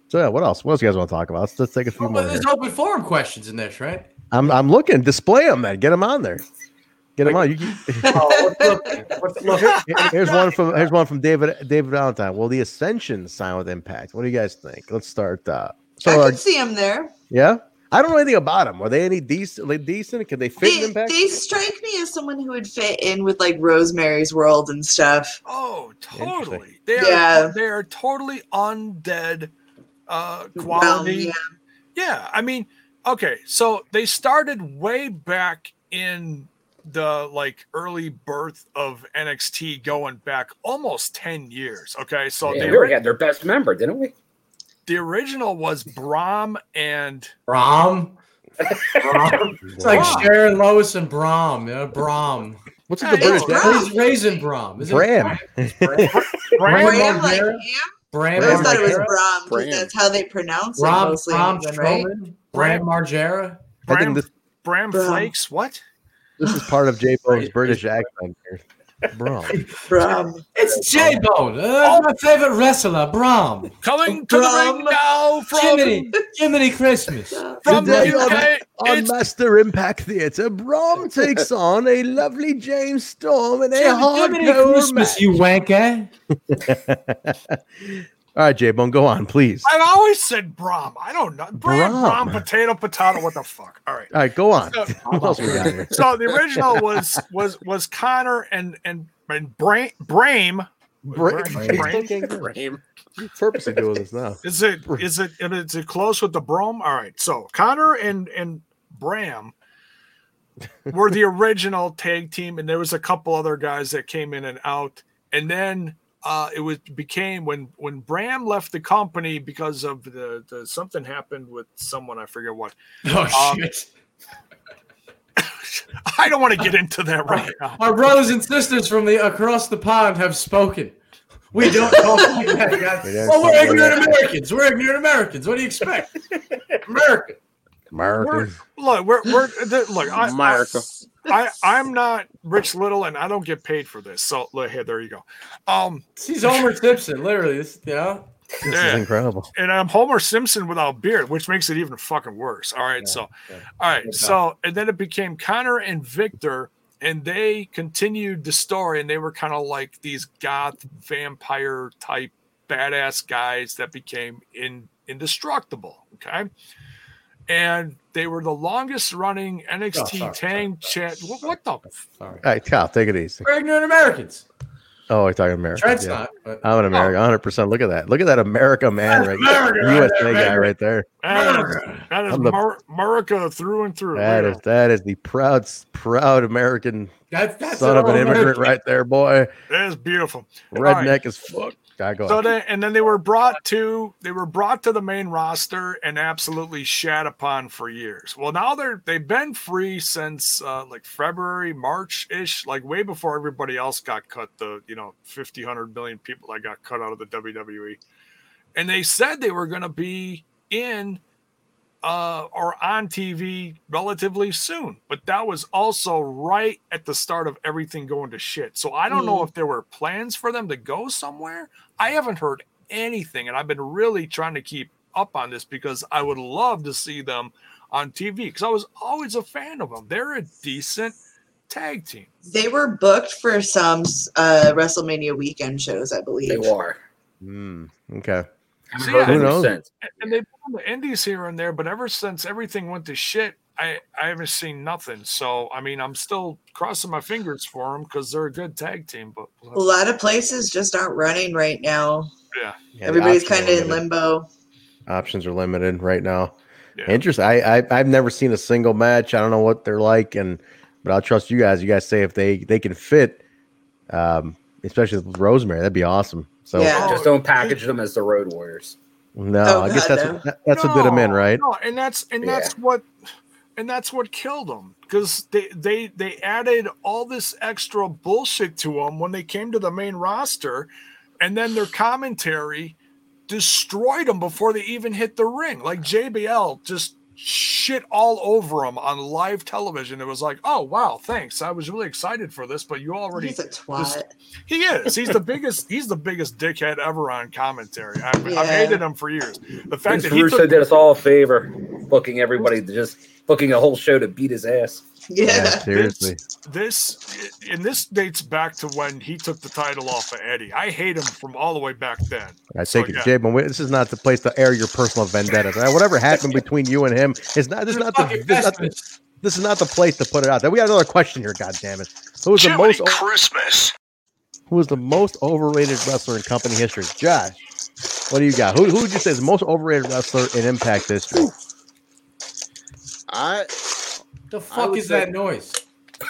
so yeah. What else? What else you guys want to talk about? Let's, let's take a few Well, more. but here. there's open forum questions in this, right? I'm I'm looking. Display them, man. Get them on there. Get them on. You, you- Oh, what's looking? What's here's one from here's one from David David Valentine. Will the Ascension sign with Impact? What do you guys think? Let's start. Uh, so I uh, could see him there. yeah, I don't know anything about them. Are they any decent? Like decent? Could they fit in They, Impact? they strike me as someone who would fit in with like Rosemary's World and stuff. Oh, totally. They are Yeah. they are totally undead uh Realm, quality. yeah. yeah, I mean, okay, so they started way back in the like early birth of NXT going back almost 10 years. Okay, so Yeah, they we already had their best member, didn't we? The original was Brahm and Brom. Brom. It's like Brom. Sharon Lois and Brom. Yeah, Brom. What's Yeah, with the it's British? Bram. accent? He's raising Brom. Is it Bram. Bram? Bram like Margera? him? Bram I thought it was Margera? Bram Bram. because that's how they pronounce it Bram, mostly, Bram in England, right? Strowman? Bram Margera? I think Bram, this Bram Bram. Flakes. What? this is part of J Bone's British accent here. Bro. Bram. It's J Bone. Uh, my favorite wrestler, Bram. Coming to the ring now from Jiminy, Jiminy Christmas. from Today on, UK. on It's Master Impact Theatre, Brom takes on a lovely James Storm and a Jiminy hardcore Christmas, match. you wanker. All right, J Bone, go on, please. I've always said Brom. I don't know. Brom. Brom, potato, potato. What the fuck? All right. All right, go on. So- what else we got here? So the original was was was Connor and and and Bram Brame. Bra- Brame? Brame. You're purposely doing this now. Is it is it is it close with the Brome? All right. So Connor and and Bram were the original tag team, and there was a couple other guys that came in and out, and then uh, it was became when when Bram left the company because of the, the something happened with someone I forget what. Oh Um, shit! I don't want to get into that right now. Our brothers and sisters from the across the pond have spoken. We don't talk like that, guys. We Well, we're ignorant. Americans. We're ignorant Americans. What do you expect? America. We're, look, we're, we're look. I, America. I, I'm not Rich Little, and I don't get paid for this. So, look here, there you go. Um, He's Homer Simpson, literally. This, you know. This is incredible. and I'm Homer Simpson without beard, which makes it even fucking worse. All right, so, all right, so, and then it became Connor and Victor, and they continued the story, and they were kind of like these goth vampire type badass guys that became in indestructible. Okay. And they were the longest running NXT Oh, sorry, Tag Chat. What, what the? Sorry. All right, Cal, take it easy. We're ignorant Americans. Oh, we're talking America. Trent's yeah. not. But I'm an American, 100. percent Look at that. Look at that America man right America there. USA there, guy right there. That is, that is the- America through and through. That Look is that is the proud proud American that, that's son of an immigrant American. right there, boy. That is beautiful. All right. Redneck as fuck. God, go So they and then they were brought to they were brought to the main roster and absolutely shat upon for years. Well, now they're they've been free since uh, like February, March ish, like way before everybody else got cut. The you know 50, 100 million people that got cut out of the WWE, and they said they were going to be in uh, or on TV relatively soon. But that was also right at the start of everything going to shit. So I don't know Mm. if there were plans for them to go somewhere. I haven't heard anything, and I've been really trying to keep up on this because I would love to see them on TV because I was always a fan of them. They're a decent tag team. They were booked for some uh, WrestleMania weekend shows, I believe. They are. Mm, okay. See, Who I- knows? and they've been on the indies here and there, but ever since everything went to shit, I, I haven't seen nothing. So I mean, I'm still crossing my fingers for them because they're a good tag team. But A lot of places just aren't running right now. yeah, Yeah, Everybody's kind of in limbo. Options are limited right now. Yeah. Interesting. I, I I've never seen a single match. I don't know what they're like, and but I'll trust you guys. You guys say if they they can fit, um, especially with Rosemary, that'd be awesome. So Yeah. Just oh, don't package them as the Road Warriors. no, Oh, I guess God, that's no. what, that- that's what did them in, right? No, and that's and Yeah. that's what and that's what killed them because they they they added all this extra bullshit to them when they came to the main roster, and then their commentary destroyed them before they even hit the ring. Like JBL just shit all over him on live television. It was like, oh wow, thanks. I was really excited for this, but you already He's a twat. he is. He's the biggest. He's the biggest dickhead ever on commentary. I've, I've hated him for years. The fact Vince that he Russo took, did us all a favor, booking everybody just booking a whole show to beat his ass. Yeah, Yeah. seriously. this and this dates back to when he took the title off of Eddie. I hate him from all the way back then. I So, take it, yeah. Jay, but this is not the place to air your personal vendetta. Whatever happened between you and him is not. This is not the. This is not the, this is not the place to put it out there. We got another question here. God damn it! Who was the most? Christmas. Who was the most overrated wrestler in company history? Josh, what do you got? Who, who would you say is the most overrated wrestler in Impact history? I The fuck is say- that noise?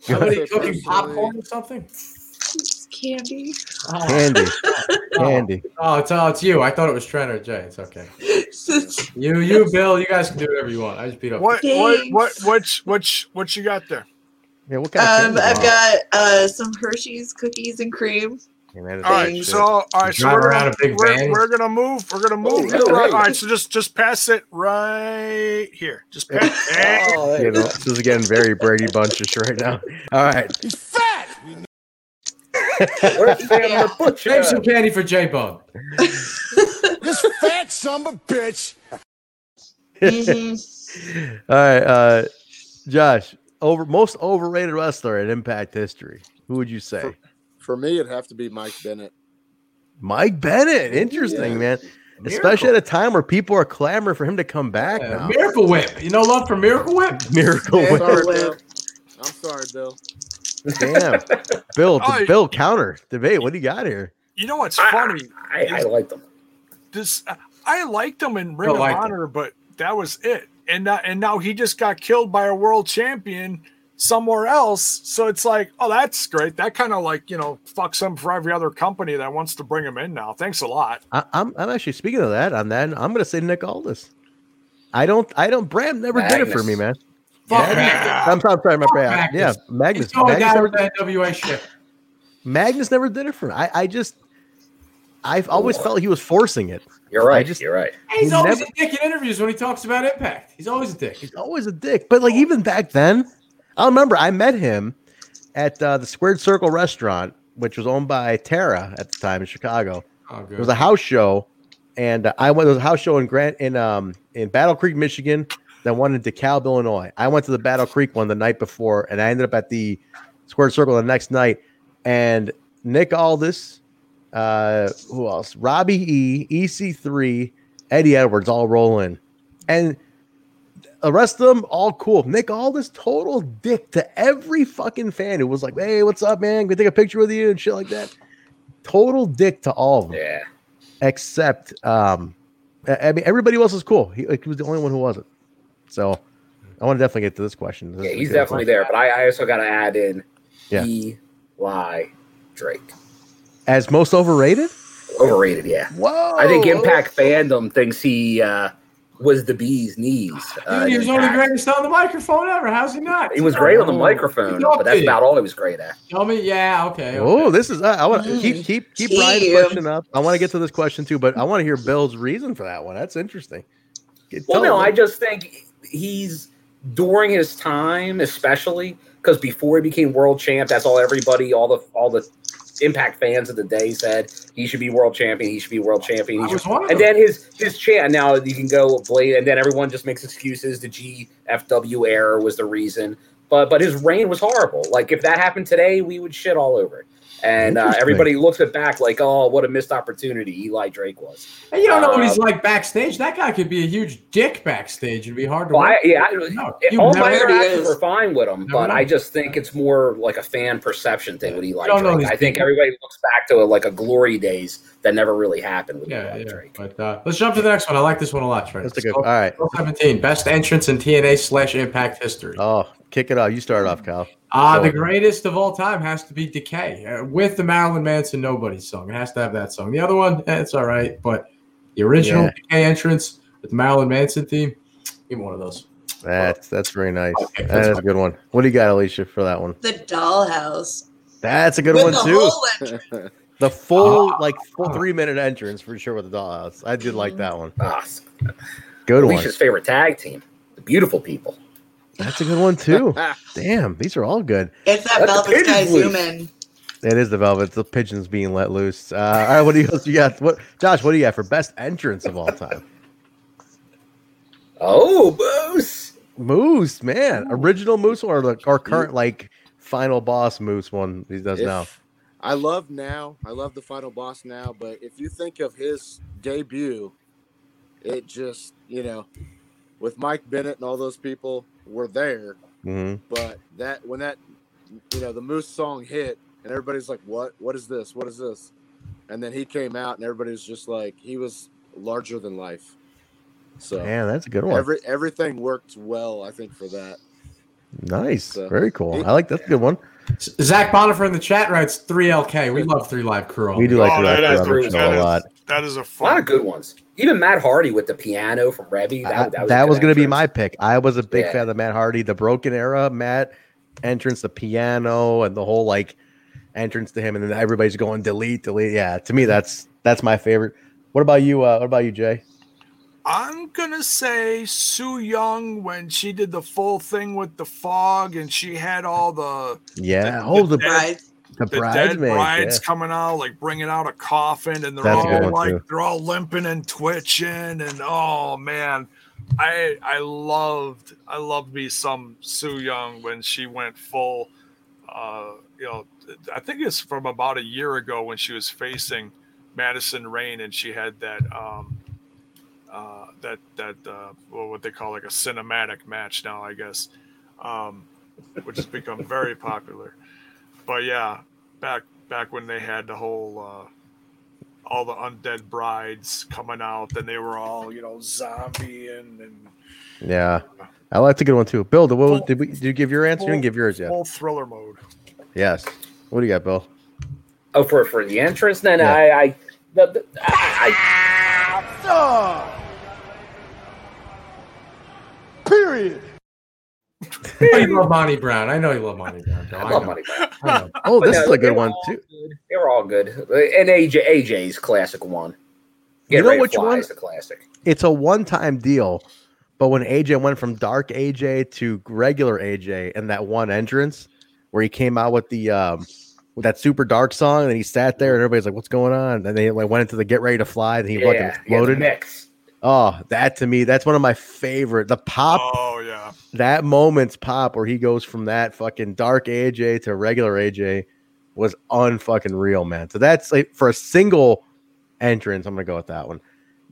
Somebody say cooking popcorn or something? Candy. Oh, Candy, Candy. oh, it's, oh, it's you. I thought it was Trent or Jay. It's okay. You, you, Bill, you guys can do whatever you want. I just beat up. What what Thanks. what what what what you got there? Yeah, what kind of Um, candy? I've got uh, some Hershey's cookies and cream. All right, so all right, so we're gonna, we're, we're, gonna move. We're gonna move. Oh, right. All right, so just just pass it right here. Just pass. oh, you know, this is getting very Brady Bunchish right now. All right, he's fat. Where's Sam the Butcher? Save some candy for J Bone. this fat son of a bitch. Mm-hmm. all right, uh, Josh, over most overrated wrestler in Impact history. Who would you say? For, for me, it'd have to be Mike Bennett. Mike Bennett, interesting, yeah. man. Miracle. Especially at a time where people are clamoring for him to come back. Yeah, now. Miracle Whip, you know, love for Miracle Whip. Miracle Whip. Sorry, I'm sorry, Bill. Damn, Bill, oh, Bill, counter debate. What do you got here? You know what's funny? I, I, I like them. This I liked them in Ring of Honor, but that was it. And uh, and now he just got killed by a world champion somewhere else. So it's like, oh, that's great. That kind of like, you know, fucks him for every other company that wants to bring him in now. Thanks a lot. I, am I'm, I'm actually speaking of that. On that, I'm going to say Nick Aldis. I don't, I don't, Bram never Magnus. did it for me, man. Fuck yeah. I'm, I'm sorry, my bad. Yeah, Magnus. Magnus never, that NWA shit. Magnus never did it for me. I, I just, I've always felt he was forcing it. You're right. Just, you're right. He's he always never, a dick in interviews when he talks about Impact. He's always a dick. He's always a dick. But like even back then, I remember I met him at uh, the Squared Circle restaurant, which was owned by Tara at the time in Chicago. Oh, it was a house show, and uh, I went. to a house show in Grant in um in Battle Creek, Michigan. Then one in DeKalb, Illinois. I went to the Battle Creek one the night before, and I ended up at the Squared Circle the next night. And Nick Aldis, uh, who else? Robbie E, EC3, Eddie Edwards all roll in, and the rest of them all cool. Nick Aldis total dick to every fucking fan who was like, "Hey, what's up, man? Can we take a picture with you and shit like that." Total dick to all of them. Yeah. Except, um, I mean, everybody else was cool. He, like, he was the only one who wasn't. So, I want to definitely get to this question. This yeah, he's definitely there, but I, I also got to add in yeah. Eli Drake as most overrated. Overrated, yeah. Whoa! I think Impact fandom thinks he. uh was the bee's knees. Uh, he was only the greatest on the microphone ever. How's he not? He was great on the microphone, but that's about all he was great at. Tell me, yeah, okay. okay. Oh, this is. Uh, I want to keep keep keep Brian's question up. I want to get to this question too, but I want to hear Bill's reason for that one. That's interesting. Get, well, no, me. I just think he's during his time, especially because before he became world champ, that's all everybody, all the all the Impact fans of the day said he should be world champion. He should be world champion. Should, and then his his chant. Now you can go Blade, and then everyone just makes excuses. The GFW error was the reason, but but his reign was horrible. Like if that happened today, we would shit all over it. And uh, everybody looks it back like, oh, what a missed opportunity Eli Drake was. And you don't know what he's uh, like backstage. That guy could be a huge dick backstage. It'd be hard to. Well, I, yeah, I, all my interactions were fine with him, but know. I just think it's more like a fan perception thing with Eli Drake. I think everybody looks back to like a glory days that never really happened with yeah, Eli yeah. Drake. But uh, let's jump to the next one. I like this one a lot, Trent. That's a good. All right, 17 best entrance in TNA slash Impact history. Oh, kick it off. You start off, Kyle. Ah, uh, the greatest of all time has to be Decay uh, with the Marilyn Manson Nobody song. It has to have that song. The other one, eh, it's all right, but the original yeah. Decay entrance with the Marilyn Manson theme, give me one of those. That's that's very nice. Okay, that is a good one. What do you got, Alicia, for that one? The Dollhouse. That's a good with one too. The full, oh, like, full three minute entrance for sure with the dollhouse. I did like that one. Oh, good one. Alicia's one. favorite tag team, the Beautiful People. That's a good one too. Damn, these are all good. It's that Velvet Sky zoom in. It is the Velvet. The pigeons being let loose. Uh, all right, what do you, you got? What, Josh? What do you got for best entrance of all time? Oh, Moose. Moose, man, original Moose or the or current like final boss Moose one he does if, now. I love now. I love the final boss now. But if you think of his debut, it just you know, with Mike Bennett and all those people were there. Mm-hmm. But that when that you know the Moose song hit and everybody's like, "What? What is this? What is this?" And then he came out and everybody was just like, he was larger than life. So yeah, that's a good one. Every everything worked well, I think, for that. Nice, so, very cool. I like that's a good one. Zach Bonifer in the chat writes three LK. We love 3Live Kru. We do like oh, three live crew a lot. That is a, fun. a lot of good ones. Even Matt Hardy with the piano from Reby. That, that was, that was going to be my pick. I was a big yeah. fan of Matt Hardy, the Broken Era Matt entrance, the piano, and the whole like entrance to him, and then everybody's going delete, delete. Yeah, to me, that's that's my favorite. What about you? Uh, what about you, Jay? I'm gonna say Su Yung when she did the full thing with the fog and she had all the yeah, the, oh the, the the, the dead brides yeah. coming out, like bringing out a coffin, and they're That's all like too. they're all limping and twitching, and oh man, I I loved I loved me some Su Yung when she went full. Uh, you know, I think it's from about a year ago when she was facing Madison Rayne, and she had that um, uh, that that uh, well, what they call like a cinematic match now, I guess, um, which has become very popular. But yeah, back back when they had the whole uh, all the undead brides coming out, and they were all you know zombie and, and yeah. I like to get one too. Bill, did, what, did we did you give your answer? Full, you didn't give yours yet. Full thriller mode. Yes. What do you got, Bill? Oh, for for the entrance, then yeah. I I the, the, I, I Period. You love Monty Brown. I know you love Monty Brown. I, I love Monty Brown. oh, this no, is a good one too. Good. They were all good. And AJ AJ's classic one. Get you know which one? Is a classic. It's a one-time deal. But when AJ went from dark AJ to regular AJ and that one entrance where he came out with the um with that super dark song and he sat there and everybody's like, "What's going on?" And they like went into the get ready to fly and he yeah, fucking exploded. mix. Oh, that to me, that's one of my favorite. The pop. Oh yeah. That moment's pop where he goes from that fucking dark AJ to regular AJ was unfucking real, man. So that's like for a single entrance, I'm gonna go with that one.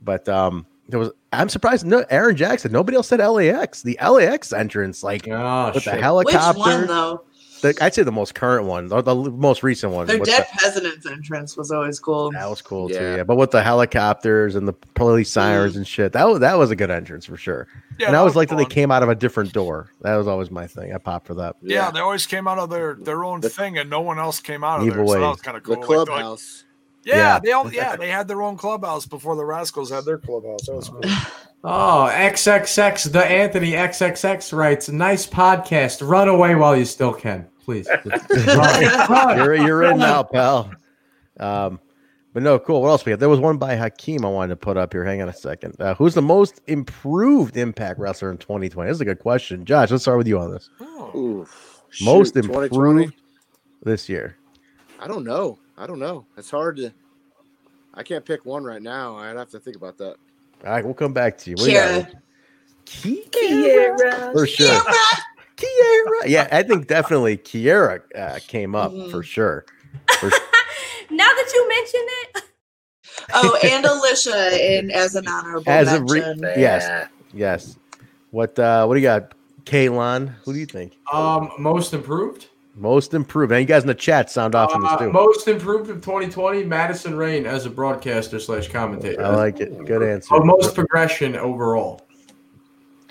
But um there was I'm surprised no Aaron Jackson, nobody else said LAX. The LAX entrance, like oh, with shit. the helicopter. Which one though? The, I'd say the most current one, the, the most recent one. Their Dead the, President's entrance was always cool. That was cool yeah. too. Yeah, but with the helicopters and the police sirens mm. and shit, that was that was a good entrance for sure. Yeah, and I always liked that they came out of a different door. That was always my thing. I popped for that. Yeah, yeah they always came out of their their own the, thing, and no one else came out of there. So that was kind of cool. The clubhouse. Like, yeah, yeah, they all yeah they had their own clubhouse before the Rascals had their clubhouse. That was cool. Oh, XXX, the Anthony XXX writes, nice podcast. Run away while you still can please. you're you're in now, pal. Um, but no, cool. What else we have? There was one by Hakeem I wanted to put up here. Hang on a second. Uh, who's the most improved Impact wrestler in 2020? This is a good question, Josh. Let's start with you on this. Oh, most shoot, improved this year. I don't know. I don't know. It's hard to. I can't pick one right now. I'd have to think about that. All right, we'll come back to you. Kiera. Kiera. For sure. Kiera. Kiera. Yeah, I think definitely Kiera uh, came up mm-hmm. for sure. For now that you mention it. Oh, and Alicia in as an honorable as mention. a re- yes, yes. What uh what do you got, Kalon? Who do you think? Um, most improved. Most improved. And you guys in the chat sound off on this uh, too. Most improved of 2020, Madison Rayne as a broadcaster slash commentator. I like it. Good answer. Oh, most progression overall.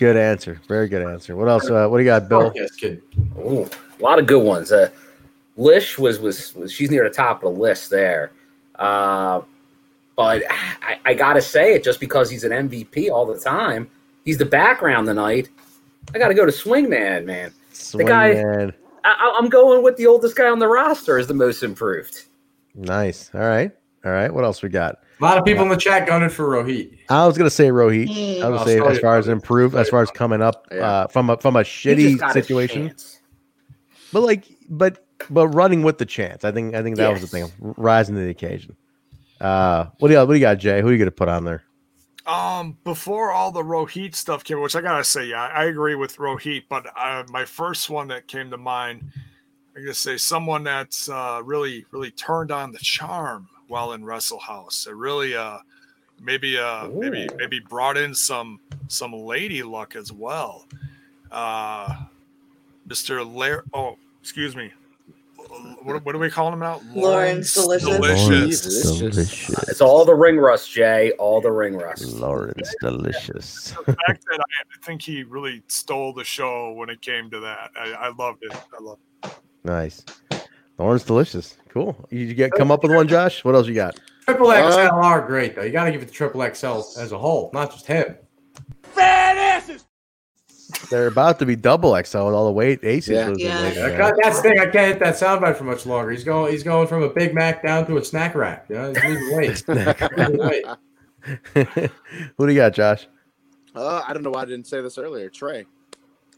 Good answer. Very good answer. What else? Uh, what do you got, Bill? Yes, kid. Ooh, a lot of good ones. Uh, Lish was, was, was she's near the top of the list there. Uh, but I, I gotta say it just because he's an MVP all the time. He's the background tonight. I gotta go to Swingman, man. Swingman. The guy. I, I'm going with the oldest guy on the roster as the most improved. Nice. All right. All right. What else we got? A lot of people in the chat gunning for Rohit. I was gonna say Rohit. I was gonna say as far as improve, as far as coming up uh, from a from a shitty situation. But like, but but running with the chance. I think I think that yes. was the thing. Rising to the occasion. Uh, what do you what do you got, Jay? Who are you gonna put on there? Um, before all the Rohit stuff came, which I gotta say, yeah, I agree with Rohit. But uh, my first one that came to mind, I gotta say, someone that's uh, really really turned on the charm while in Wrestle House. It really uh maybe uh Ooh. maybe maybe brought in some some lady luck as well. Uh Mr. Lair oh, excuse me. What, what are we calling him now? Lawrence, Delicious. Delicious. Delicious. It's all the ring rust, Jay. All the ring rust. Lawrence Delicious. the fact that I, I, think he really stole the show when it came to that. I, I loved it. I loved it. Nice. Lawrence Delicious. Cool. You get come up with one, Josh? What else you got? Triple XL uh, are great though. You got to give it to Triple XL as a whole, not just him. Fat asses. they're about to be double XL with all the weight Aces. Yeah. losing Yeah. weight I got- That's the thing. I can't hit that soundbite for much longer. He's going. He's going from a Big Mac down to a snack rack. You know, he's losing weight. Losing weight. Who do you got, Josh? Uh, I don't know why I didn't say this earlier. Trey.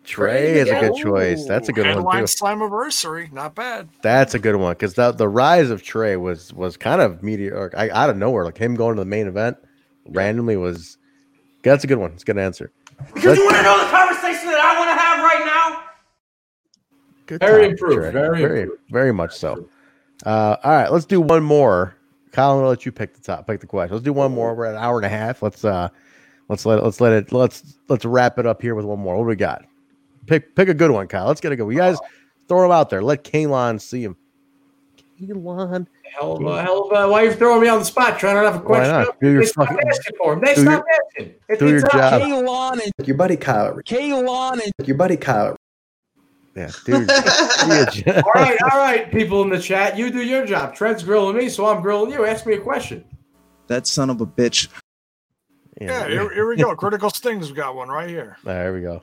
Trey is a good choice. That's a good one Headline too. Slammiversary, not bad. That's a good one because the the rise of Trey was was kind of meteoric. I, out of nowhere, like him going to the main event randomly was. That's a good one. It's a good answer. Because you want to know the conversation that I want to have right now? Good Very time, improved, Trey. very very, very much so. Uh, all right, let's do one more. Colin, I'll let you pick the top, pick the question. Let's do one more. We're at an hour and a half. Let's uh, let's let it, let's let it let's let's wrap it up here with one more. What do we got? Pick pick a good one, Kyle. Let's get a good. one. You guys oh. throw them out there. Let Kalon see him. Kalon, Hell of a, hell of a, why are you throwing me on the spot trying to have a Why question? not? Do your They stopped fucking- asking for him. They do stopped your- asking. It- do your it's up. job. Kalon and Your buddy Kyle. Kalon and Your buddy Kyle. yeah, dude. do your job. All right, all right, people in the chat, you do your job. Trent's grilling me, so I'm grilling you. Ask me a question. That son of a bitch. Yeah, here, here we go. Critical Stings got one right here. There we go.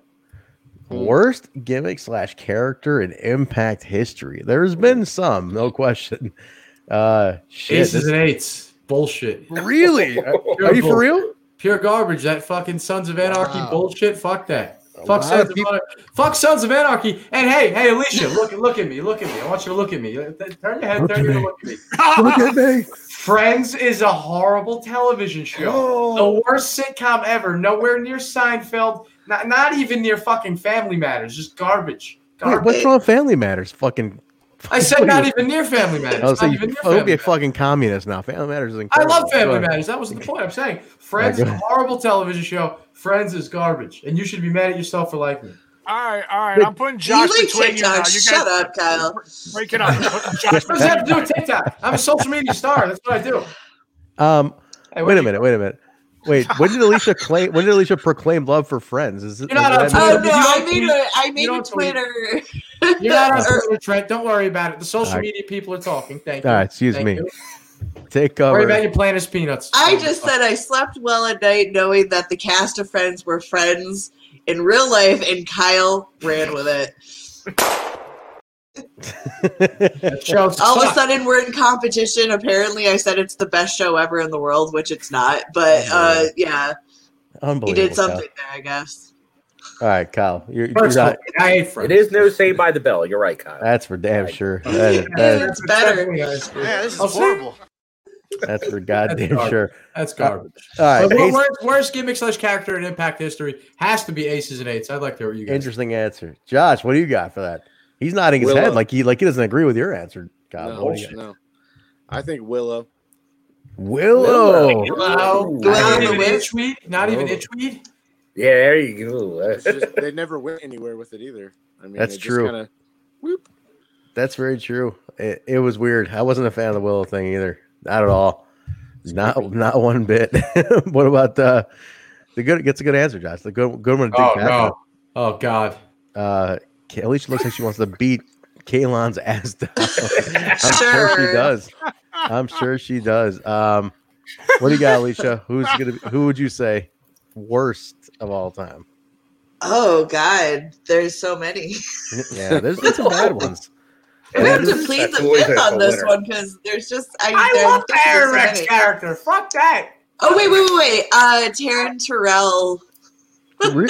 Worst gimmick slash character in Impact history. There's been some, no question. Uh, shit. Aces this- and eights. Bullshit. really? Are you for real? Pure garbage. That fucking Sons of Anarchy Wow. bullshit. Fuck that. A Fuck Sons of of, Anarchy. Fuck Sons of Anarchy. And hey, hey, Alicia, look, look at me. Look at me. I want you to look at me. Turn your head. Look turn at your me. look at me. Look at me. Friends is a horrible television show. Oh. The worst sitcom ever. Nowhere near Seinfeld. Not, not even near fucking Family Matters. Just garbage. Wait, what's wrong with Family Matters? Fucking. I said not even near Family Matters. I was Not saying, even near oh, be a fucking communist now. Family Matters is I love Family Matters. That was the point I'm saying. Friends is a horrible television show. Friends is garbage. And you should be mad at yourself for liking it. All right, all right. I'm putting You Josh like between you now. TikTok. You Shut up, Kyle. break it up. Josh, What does that have to do with TikTok? I'm a social media star. That's what I do. Um, Hey, wait a minute. Wait a minute. Wait, when did Alicia claim? When did Alicia proclaim love for Friends? Is it? You're not is on that- Oh no, I don't made tweet. a I You made a don't tweet. Twitter. You're not on Twitter, Trent. Don't worry about it. The social All right. media people are talking. Thank you. All right, excuse Thank me. you. Take Worry about cover. your Planters peanuts. I just said I slept well at night knowing that the cast of Friends were friends in real life, and Kyle ran with it. That show All of a sudden, we're in competition. Apparently, I said it's the best show ever in the world, which it's not. But uh, yeah, he Unbelievable. did Kyle. something there, I guess. All right, Kyle. You're, you're First of all, not. I. It is no Saved by the Bell. You're right, Kyle. That's for damn sure. That is, that is, It's better. Yeah, this is I'll see. horrible. that's for goddamn garbage. sure. That's garbage. All right. Ace- worst, worst gimmick slash character in Impact history has to be Aces and Eights. I'd like to hear what you guys. Interesting answer, Josh. What do you got for that? He's nodding his Willow. head like he like he doesn't agree with your answer. Kyle. No, what do you no. I think Willow. Willow. Wow. Go out Not even whip. itchweed. Not even itchweed. Yeah, there you go. Just, they never went anywhere with it either. I mean, That's it just true. Kinda. That's very true. It, it was weird. I wasn't a fan of the Willow thing either. Not at all. Not not one bit. what about the the good? Gets a good answer, Josh. The good good one. Oh no. Oh God. Uh, Ka- Alicia looks like she wants to beat Kalon's ass down. I'm sure she does. I'm sure she does. Um, what do you got, Alicia? Who's gonna? be- Who would you say worst of all time? Oh God, there's so many. Yeah, there's been some bad ones. We have to plead the fifth on this winner. one because there's just I. I there- love there's Aaron so Rex character. Fuck that. Oh wait, wait, wait, wait. Uh, Taryn Terrell. Re-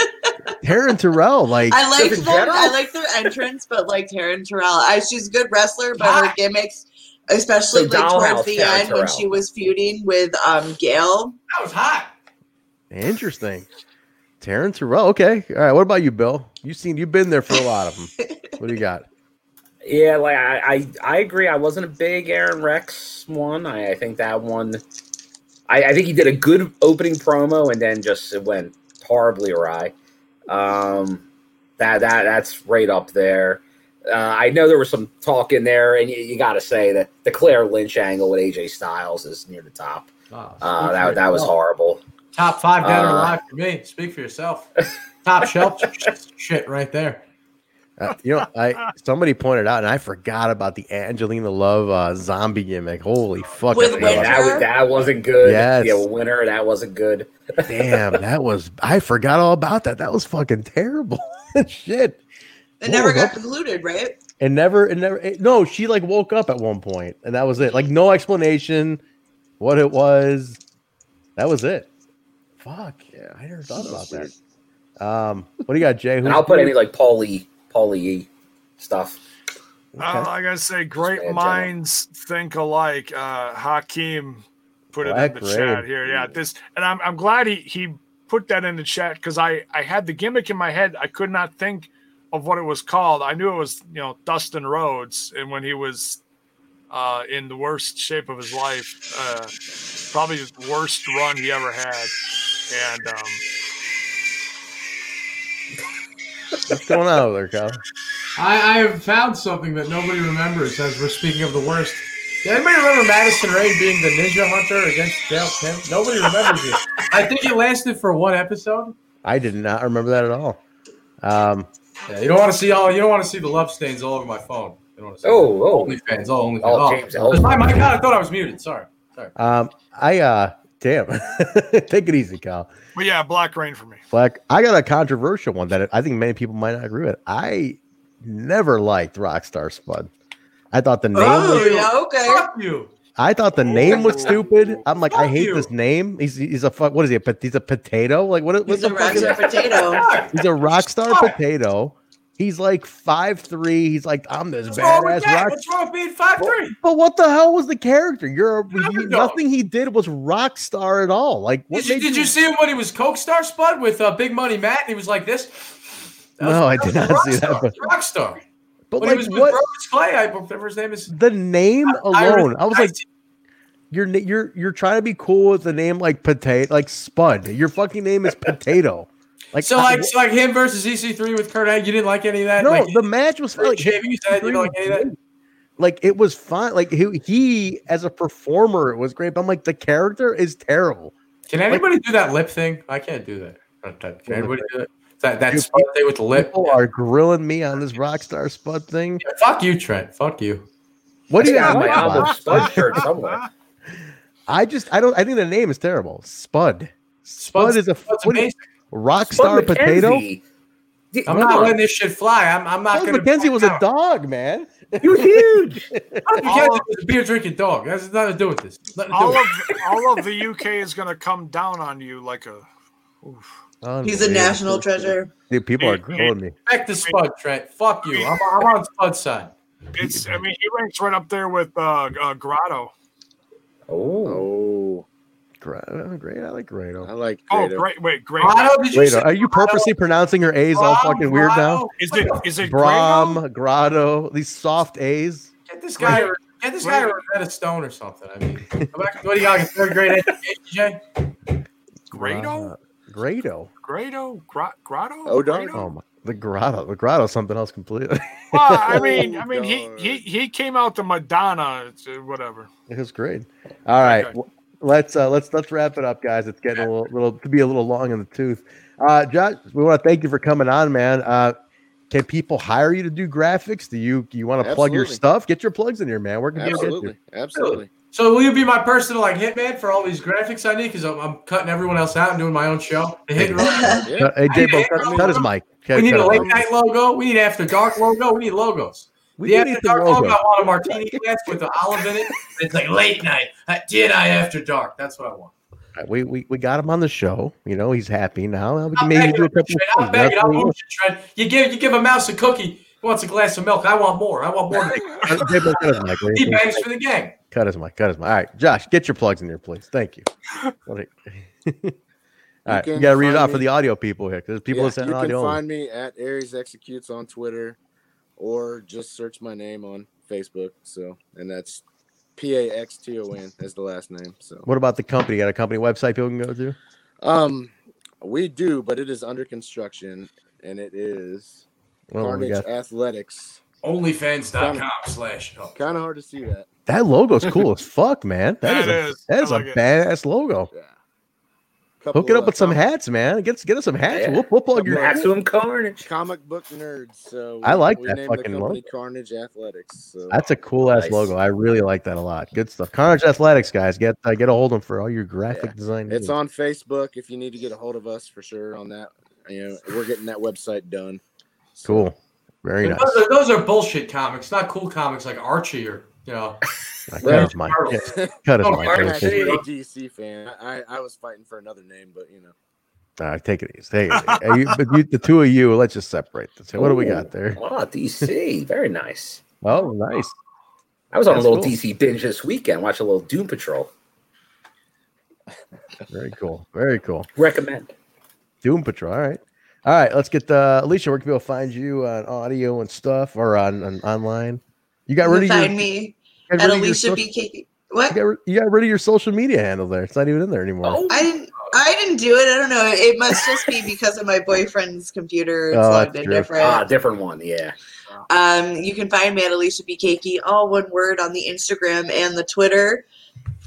Taryn Terrell, like I like in them. general? I like their entrance, but like Taryn Terrell, I, she's a good wrestler, but her gimmicks, especially So like towards the Taryn end when she was feuding with um Gail. That was hot. interesting. Taryn Terrell. Okay. All right. What about you, Bill? You've seen you've been there for a lot of them. What do you got? Yeah, like I, I, I agree. I wasn't a big Aron Rex one. I, I think that one. I, I think he did a good opening promo, and then just it went horribly awry. Um, that that that's right up there. Uh, I know there was some talk in there, and you, you got to say that the Claire Lynch angle with AJ Styles is near the top. Wow, Uh, that that was yourself. horrible. Top five dead or Uh, alive for me. Speak for yourself. Top shelf shit right there. Uh, you know, I somebody pointed out, and I forgot about the Angelina Love uh, zombie gimmick. Holy fuck! With I forgot that, was, that wasn't good. Yes. Yeah, winner. That wasn't good. Damn, that was I forgot all about that. That was fucking terrible. Shit. It never Oh, got concluded, right? And never, and never. it- no, she like woke up at one point, and that was it. Like no explanation, what it was. That was it. Fuck yeah, I never thought about that. Um, what do you got, Jay? And I'll put any like Paulie, Paulie E stuff. Uh, I gotta say, great minds think alike. Uh, Hakeem put it in the chat here. Yeah, this, and I'm I'm glad he he put that in the chat because I I had the gimmick in my head. I could not think of what it was called. I knew it was you know Dustin Rhodes, and when he was uh, in the worst shape of his life, uh, probably the worst run he ever had, and um, What's going on over there, Kyle? I, I have found something that nobody remembers as we're speaking of the worst. Does anybody remember Madison Ray being the ninja hunter against Gail Kim? Nobody remembers it. I think it lasted for one episode. I did not remember that at all. Um, Yeah, you don't want to see all. You don't want to see the love stains all over my phone. You don't want to see Oh, oh. OnlyFans. Oh, OnlyFans. Oh, Oh, James Ellsworth. It's my, my God, I thought I was muted. Sorry. Sorry. um, I uh, damn, take it easy, Kyle. but yeah, Black Reign for me. Black. I got a controversial one that I think many people might not agree with. I never liked Rockstar Spud. I thought the name. Oh, was, yeah, okay. Fuck you. I thought the name was oh, stupid. I'm like, I hate you. this name. He's he's a fuck. What is he? A, he's a potato. Like what? what He's a fuck is regular potato. He's a rock star potato. He's like five three. He's like I'm this What's badass rock. What's wrong with being five three? But what the hell was the character? You're a, you, nothing he did was rock star at all. Like what Did you, did you see him when he was Coke Star Spud with uh, Big Money Matt? And he was like this. Was- No, I did not see Rockstar. that, but- Rock star. But when like he was with what? Brodus Clay, I whatever his name is. The name Iris- alone, I was like, you're you're you're trying to be cool with the name like potato, like Spud. Your fucking name is Potato. Like so I- like so like him versus EC3 with Kurt Angle. You didn't like any of that? no, like, the match was fine. Like, JV, you said you don't like any of that? like it was fine. Like he, he as a performer it was great, but I'm like the character is terrible. Can anybody do that lip thing? I can't do that. Can anybody do that? That that spud thing with the lip. People are grilling me on this Rockstar Spud thing. Fuck you, Trent. Fuck you. What do you have? got? my album Spud shirt somewhere. I just I don't I think the name is terrible. Spud. Spud Spud's- is a Spud's what do you- amazing. Rockstar potato. MacKenzie. D- I'm not on. letting this shit fly. I'm, I'm not Spud going to. MacKenzie was a dog, man. You was huge. MacKenzie was a beer drinking dog. That has nothing to do with this. Nothing do All of all of the UK is going to come down on you like a. He's a national treasure. Dude, people are grilling me. Respect the Spud, Trent. Fuck you. I'm, I'm on Spud's side. It's. I mean, he ranks right up there with uh, uh, Grotto. Oh. Oh, Grado, great. I like Grado. I like. Oh, great! Wait, great. Grotto, did you Wait, say are you purposely pronouncing your A's all Brom, fucking weird now? Is it? Is it Brom, Grado? Grotto, these soft A's. Get this guy. Get this guy a Rosetta Stone or something. I mean, what do you got? Like third grade education, Jay? Grado? Grado. Grado? Grotto? Oh, darn. Grado? Oh my, the Grotto. The Grotto something else completely. Well, I mean, Oh, I mean, he, he he came out to Madonna. Uh, whatever. it was great. All right, Okay. W- let's uh, let's let's wrap it up, guys. It's getting a little, little to be a little long in the tooth. Uh, Josh, we want to thank you for coming on, man. Uh, can people hire you to do graphics? Do you you want to plug your stuff? Get your plugs in here, man. Where can people get Absolutely, you? absolutely. So will you be my personal like hitman for all these graphics I need? Because I'm, I'm cutting everyone else out and doing my own show. The hit Yeah. Hey, J Bo, I- cut, cut his mic. Cut- We need a late night logo. We need after dark logo. We need logos. We the do after need the dark logo. logo. I want a martini glass with the olive in it. It's like late night. Uh, Did I after dark? That's what I want. We, we we got him on the show. You know he's happy now. Now we can I'm maybe begging, do a couple. Trent. I'm of begging. I'm That's what bullshit, Trent. You give you give a mouse a cookie. He wants a glass of milk. I want more. I want more. we- Uh, J Bo, cut his mic. you he please? bangs for the gang. Cut his mic. Cut his mic. All right, Josh, get your plugs in here, please. Thank you. All right, you can got to read it find off for the audio people here because people Yeah, listen you can audio. find me at Aries Executes on Twitter, or just search my name on Facebook. So, and that's P A X T O N as the last name. So, What about the company? Got a company website people can go to? um, we do, but it is under construction, and it is Well, we Carnage got- Athletics. Onlyfans.com slash. Kind of hard to see that. That logo's cool as fuck, man. That that is, is. a, that is I a like it. badass logo. Yeah. Couple Hook it up with some hats, man. Get get us some hats. Yeah. We'll, we'll plug your maximum carnage. Comic book nerds. So I like that fucking logo. Carnage Athletics. So. That's a cool ass nice. logo. I really like that a lot. Good stuff. Carnage Athletics, guys. Get uh, get a hold of them for all your graphic yeah. design. It's needs. on Facebook if you need to get a hold of us for sure on that. You know, we're getting that website done. So. Cool. Very nice. Those are, those are bullshit comics, not cool comics like Archie or you know. cut his mic. Cut his oh, mic. DC fan. I, I was fighting for another name, but you know. Nah, take it easy. Take it easy. you, but you, the two of you, let's just separate this. What do we got there? Oh, DC. Very nice. Oh, nice. I was on That's a little cool. DC binge this weekend. Watch a little Doom Patrol. Very cool. Very cool. Recommend. Doom Patrol. All right. All right. Let's get the Alicia. Where can people find you on audio and stuff or on, on online? You got rid of find your, me at Alicia BK. What? You got, you got, rid of your social media handle there. It's not even in there anymore. Oh, I didn't. I didn't do it. I don't know. It must just be because of my boyfriend's computer. It's oh, logged in different. Ah, different one. Yeah. Um, you can find me at Alicia B. Cakey, all one word on the Instagram and the Twitter.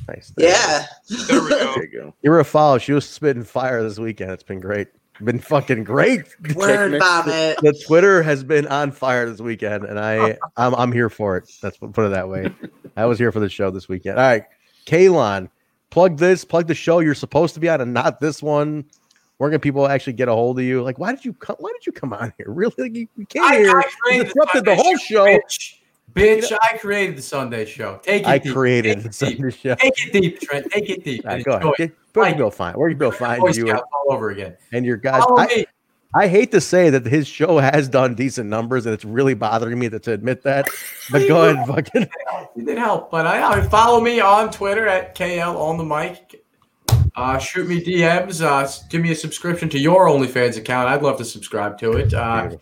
Nice. Yeah. There we go. there you go. You were a follow. She was spitting fire this weekend. It's been great. Been fucking great. Word vomit. The Twitter has been on fire this weekend, and I I'm, I'm here for it. Let's put it that way. I was here for the show this weekend. All right, Kalon, plug this, plug the show you're supposed to be on, and not this one. Where can people actually get a hold of you? Like, why did you come? Why did you come on here? Really, like, you, you came I, here, I you disrupted the whole show. Bitch, bitch? I created the Sunday show. Take it. I deep. created Take the Sunday show. Take it deep, Trent. Take it deep. Right, go ahead. Get, where you go find? Where you go find you? all over again. And your guys. I, I hate to say that his show has done decent numbers, and it's really bothering me to, to admit that. But go ahead, fucking. You did help, but I, I follow me on Twitter at KL on the mic. Uh, shoot me DMs. Uh, give me a subscription to your OnlyFans account. I'd love to subscribe to it. Uh,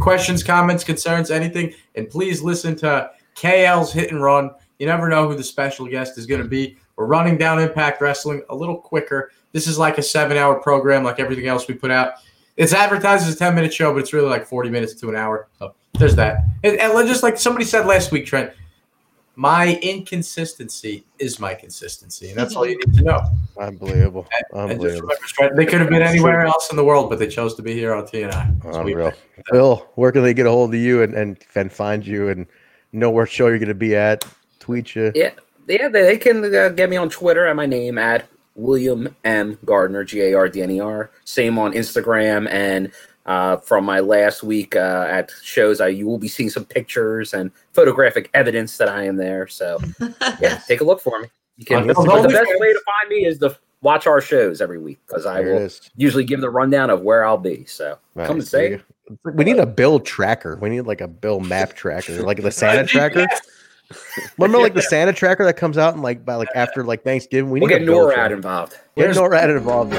questions, comments, concerns, anything, and please listen to KL's Hit and Run. You never know who the special guest is going to be. We're running down Impact Wrestling a little quicker. This is like a seven-hour program, like everything else we put out. It's advertised as a 10 minute show, but it's really like 40 minutes to an hour. So there's that. And, and just like somebody said last week, Trent, my inconsistency is my consistency. And that's all you need to know. Unbelievable. And, Unbelievable. And remember, they could have been anywhere else in the world, but they chose to be here on TNI. Unreal. Bill, where can they get a hold of you and, and, and find you and know where show you're going to be at? Tweet you. Yeah. Yeah, they can uh, get me on Twitter at my name at William M. Gardner, G A R D N E R. Same on Instagram. And uh, from my last week uh, at shows, I you will be seeing some pictures and photographic evidence that I am there. So, yeah, take a look for me. You can. the best way to find me is to watch our shows every week because I will usually give the rundown of where I'll be. So right, come and say. We need a bill tracker. We need like a bill map tracker, like the Santa tracker. Remember, like the Santa tracker that comes out and like by like after like Thanksgiving, we we'll need get NORAD involved. Get NORAD involved.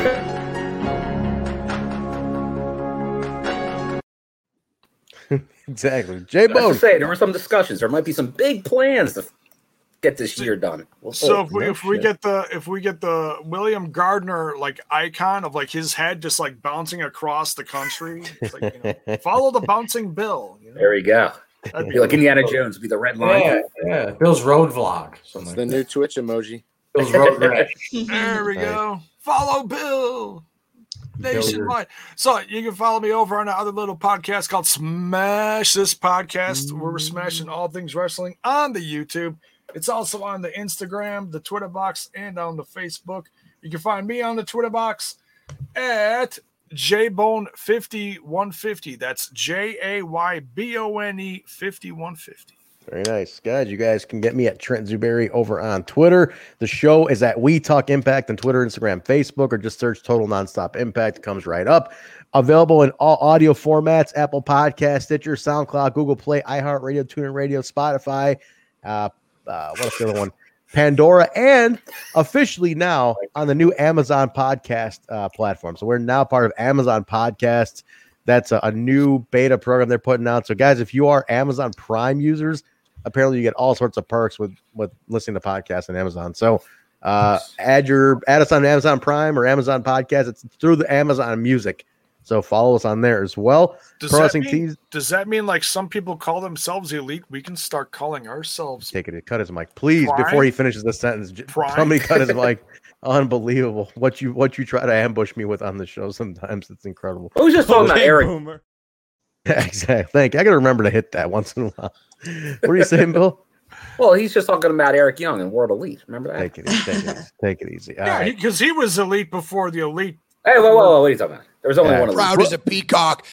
exactly, Jay Bone. Say there were some discussions. There might be some big plans to get this year done. We'll so if we if we get the if we get the William Gardner like icon of like his head just like bouncing across the country, like, you know, follow the bouncing bill. You know? There you go. Be like Indiana Jones, be the red line. Yeah, yeah. Bill's road vlog. It's the new Twitch emoji. Bill's road There we go. Follow Bill. Nationwide. So you can follow me over on another little podcast called Smash This Podcast, where we're smashing all things wrestling on the YouTube. It's also on the Instagram, the Twitter box, and on the Facebook. You can find me on the Twitter box at Jaybone 5150. That's J A Y B O N E 5150. Very nice. Guys, you guys can get me at Trent Zuberi over on Twitter. The show is at We Talk Impact on Twitter, Instagram, Facebook, or just search Total Nonstop Impact. It comes right up. Available in all audio formats Apple Podcast, Stitcher, SoundCloud, Google Play, iHeartRadio, TuneIn Radio, Spotify. Uh, uh, what's the other one? Pandora, and officially now on the new Amazon podcast uh, platform. So we're now part of Amazon Podcasts. That's a, a, new beta program they're putting out. So guys, if you are Amazon Prime users, apparently you get all sorts of perks with with listening to podcasts on Amazon. So uh, add your add us on Amazon Prime or Amazon Podcast. It's through the Amazon Music. So follow us on there as well. Does, that mean, does that mean like some people call themselves elite? We can start calling ourselves. Take it. Cut his mic, please, Prime? before he finishes the sentence. Prime? Somebody cut his mic. Unbelievable. What you what you try to ambush me with on the show sometimes it's incredible. Who's just talking about Eric. Boomer. exactly. Thank you. I gotta remember to hit that once in a while. What are you saying, Bill? Well, he's just talking about Eric Young and World Elite. Remember that? Take it easy. Take it easy. Take it easy. All yeah, right. because he, was elite before the elite. Hey, whoa, whoa, whoa, what are you talking about? There was only Yeah. one elite. Proud as a peacock.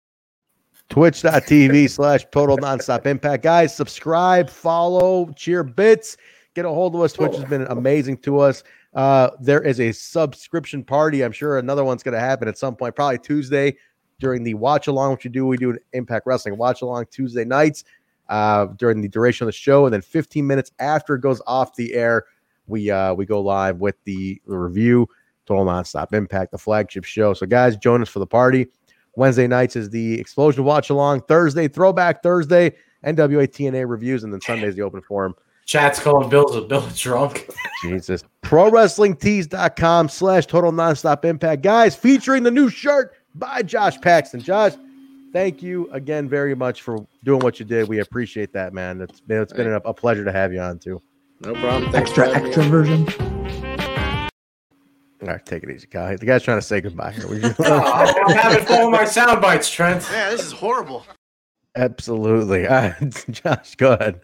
Twitch.tv slash total nonstop impact. Guys, subscribe, follow, cheer bits, get a hold of us. Twitch has been amazing to us. Uh, there is a subscription party. I'm sure another one's going to happen at some point, probably Tuesday during the watch along, which you do. We do an Impact Wrestling watch along Tuesday nights uh, during the duration of the show. And then 15 minutes after it goes off the air, we uh, we go live with the, the review, Total Nonstop Impact, the flagship show. So, guys, join us for the party. Wednesday nights is the Explosion Watch Along. Thursday, Throwback Thursday, NWA TNA reviews, and then Sunday's the open forum. Chat's calling Bill's a Bill drunk. Jesus. ProWrestlingTees.com slash total nonstop impact. Guys, featuring the new shirt by Josh Paxton. Josh, thank you again very much for doing what you did. We appreciate that, man. It's been it's been a, a pleasure to have you on too. No problem. Thanks Extra, for having extra on. version. All right, take it easy, guy. The guy's trying to say goodbye here. Would you- I'm having fun with my sound bites, Trent. Yeah, this is horrible. Absolutely. All right, Josh, go ahead.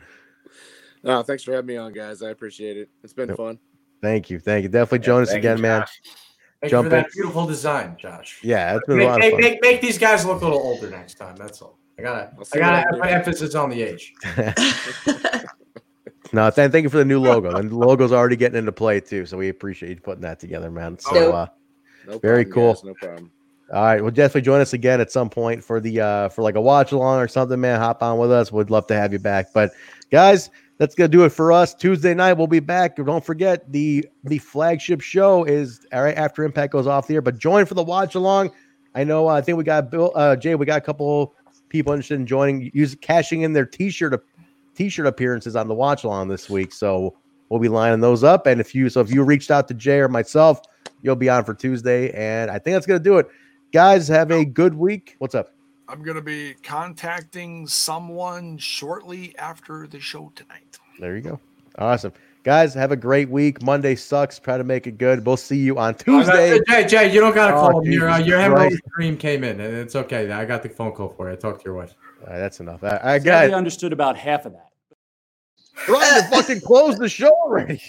No, thanks for having me on, guys. I appreciate it. It's been fun. Thank you. Thank you. Definitely join us thank you, again, man. Thank Jump you for in. that beautiful design, Josh. Yeah, it's been a Make, of make, fun. make, make these guys look a little older next time. That's all. I gotta, see I gotta what I put emphasis on the age. No, th- thank you for the new logo. And the logo's already getting into play too. So we appreciate you putting that together, man. So Nope. uh, No very problem, cool. guys, no problem. All right, well, definitely join us again at some point for the uh for like a watch along or something, man. Hop on with us. We'd love to have you back. But guys, that's gonna do it for us. Tuesday night we'll be back. Don't forget the the flagship show is all right after Impact goes off the air. But join for the watch along. I know. Uh, I think we got Bill, uh, Jay. We got a couple people interested in joining, use cashing in their t-shirt t-shirt appearances on the watch along this week. So we'll be lining those up. And if you so if you reached out to Jay or myself, you'll be on for Tuesday. And I think that's gonna do it. Guys, have a good week. What's up? I'm going to be contacting someone shortly after the show tonight. There you go. Awesome. Guys, have a great week. Monday sucks. Try to make it good. We'll see you on Tuesday. Jay, Jay, you don't gotta Oh, call him. Your, uh, Jesus your hemorrhoid Christ. dream came in, and it's okay. I got the phone call for you. I talked to your wife. All right, that's enough. I, I Sadly, got I understood about half of that. trying to fucking close the show already.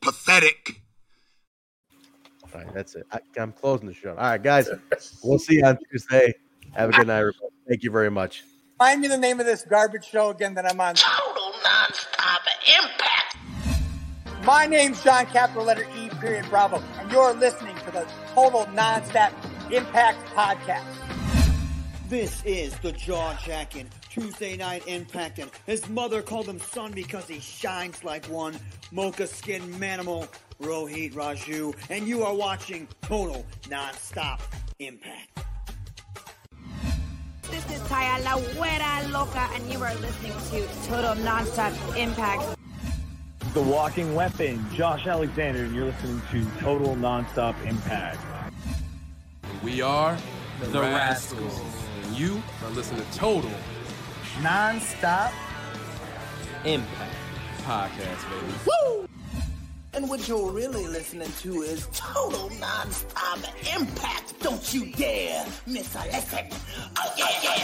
Pathetic. All right, that's it. I, I'm closing the show. All right, guys, we'll see you on Tuesday. Have a good night, everybody. Thank you very much. Find me the name of this garbage show again that I'm on. Total nonstop impact. My name's Sean Capital letter E period Bravo, and you're listening to the Total Nonstop Impact Podcast. This is the jaw jacking Tuesday night impact, and His mother called him son because he shines like one. Mocha skin manimal, Rohit Raju, and you are watching Total Nonstop Impact. This is Taya La Güera Loca, and you are listening to Total Nonstop Impact. The Walking Weapon, Josh Alexander, and you're listening to Total Nonstop Impact. We are the, Rascals. And you are listening to Total Non-stop. Impact Podcast, baby. Woo! And what you're really listening to is total non-stop impact. Don't you dare miss a lesson. Oh yeah, yeah,